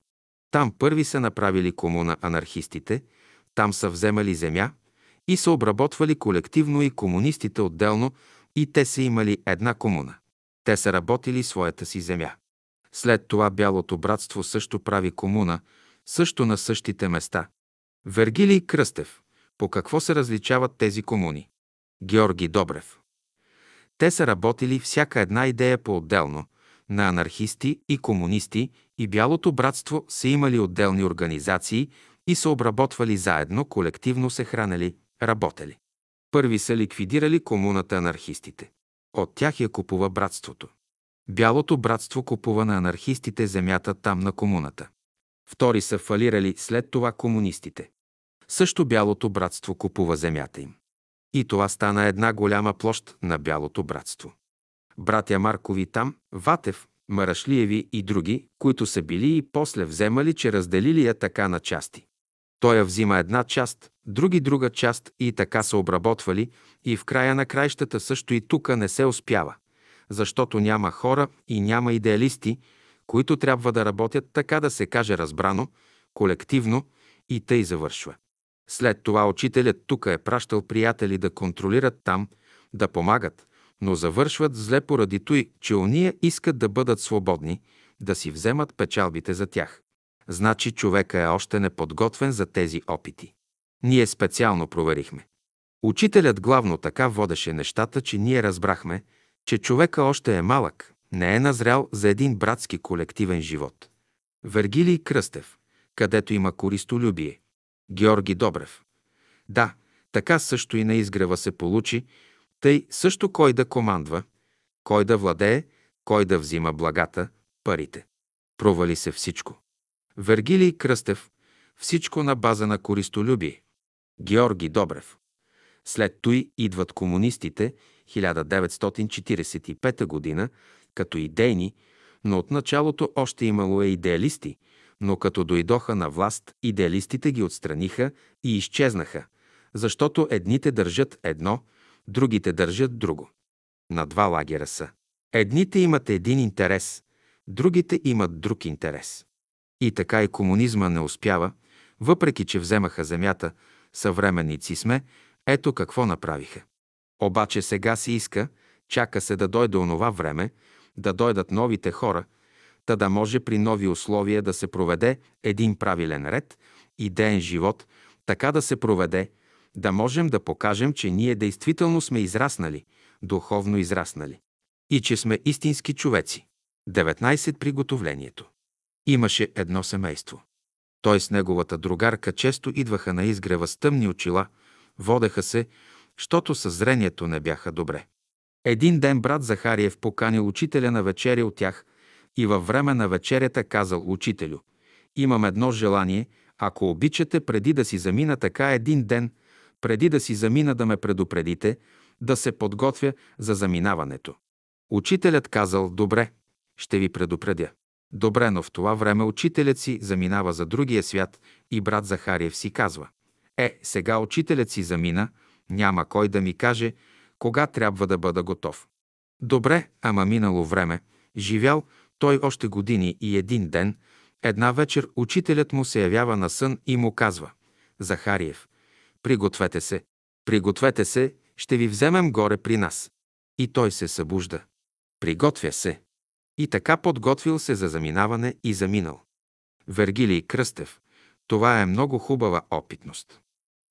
Там първи са направили комуна анархистите, там са вземали земя и са обработвали колективно и комунистите отделно и те са имали една комуна. Те са работили своята си земя. След това Бялото братство също прави комуна, също на същите места. Вергилий Кръстев. По какво се различават тези комуни? Георги Добрев. Те са работили всяка една идея по-отделно. На анархисти и комунисти и Бялото братство са имали отделни организации и са обработвали заедно, колективно се хранели, работели. Първи са ликвидирали комуната анархистите. От тях я купува братството. Бялото братство купува на анархистите земята там на комуната. Втори са фалирали след това комунистите. Също Бялото братство купува земята им. И това стана една голяма площ на Бялото братство. Братя Маркови там, Ватев, Марашлиеви и други, които са били и после вземали, че разделили я така на части. Той я взима една част, други друга част и така са обработвали и в края на краищата също и тука не се успява, защото няма хора и няма идеалисти, които трябва да работят така да се каже разбрано, колективно и тъй завършва. След това учителят тук е пращал приятели да контролират там, да помагат, но завършват зле поради той, че уния искат да бъдат свободни, да си вземат печалбите за тях. Значи човека е още неподготвен за тези опити. Ние специално проверихме. Учителят главно така водеше нещата, че ние разбрахме, че човека още е малък, не е назрял за един братски колективен живот. Вергилий Кръстев, където има користолюбие. Георги Добрев. Да, Така също и на изгрева се получи, тъй също кой да командва, кой да владее, кой да взима благата, парите. Провали се всичко. Вергилий Кръстев, всичко на база на користолюбие. Георги Добрев. След той идват комунистите 1945 година като идейни, но от началото още имало е идеалисти, но като дойдоха на власт, идеалистите ги отстраниха и изчезнаха, защото едните държат едно, другите държат друго. На два лагера са. Едните имат един интерес, другите имат друг интерес. И така и комунизма не успява, въпреки че вземаха земята, съвременници сме, ето какво направиха. Обаче сега се иска, чака се да дойде онова време, да дойдат новите хора, та да може при нови условия да се проведе един правилен ред, идеен живот, така да се проведе, да можем да покажем, че ние действително сме израснали, духовно израснали. И че сме истински човеци. 19. Приготовлението. Имаше едно семейство. Той с неговата другарка често идваха на изгрева с тъмни очила, водеха се, щото със зрението не бяха добре. Един ден брат Захариев поканил учителя на вечеря от тях и във време на вечерята казал учителю «Имам едно желание, ако обичате преди да си замина така един ден, преди да си замина да ме предупредите, да се подготвя за заминаването». Учителят казал «Добре, ще ви предупредя». Добре, но в това време учителят си заминава за другия свят и брат Захариев си казва «Е, сега учителят си замина, няма кой да ми каже кога трябва да бъда готов». Добре, ама минало време, живял той още години и един ден, една вечер учителят му се явява на сън и му казва «Захариев, пригответе се, пригответе се, ще ви вземем горе при нас». И той се събужда. Приготвя се. И така подготвил се за заминаване и заминал. Вергилий Кръстев. Това е много хубава опитност.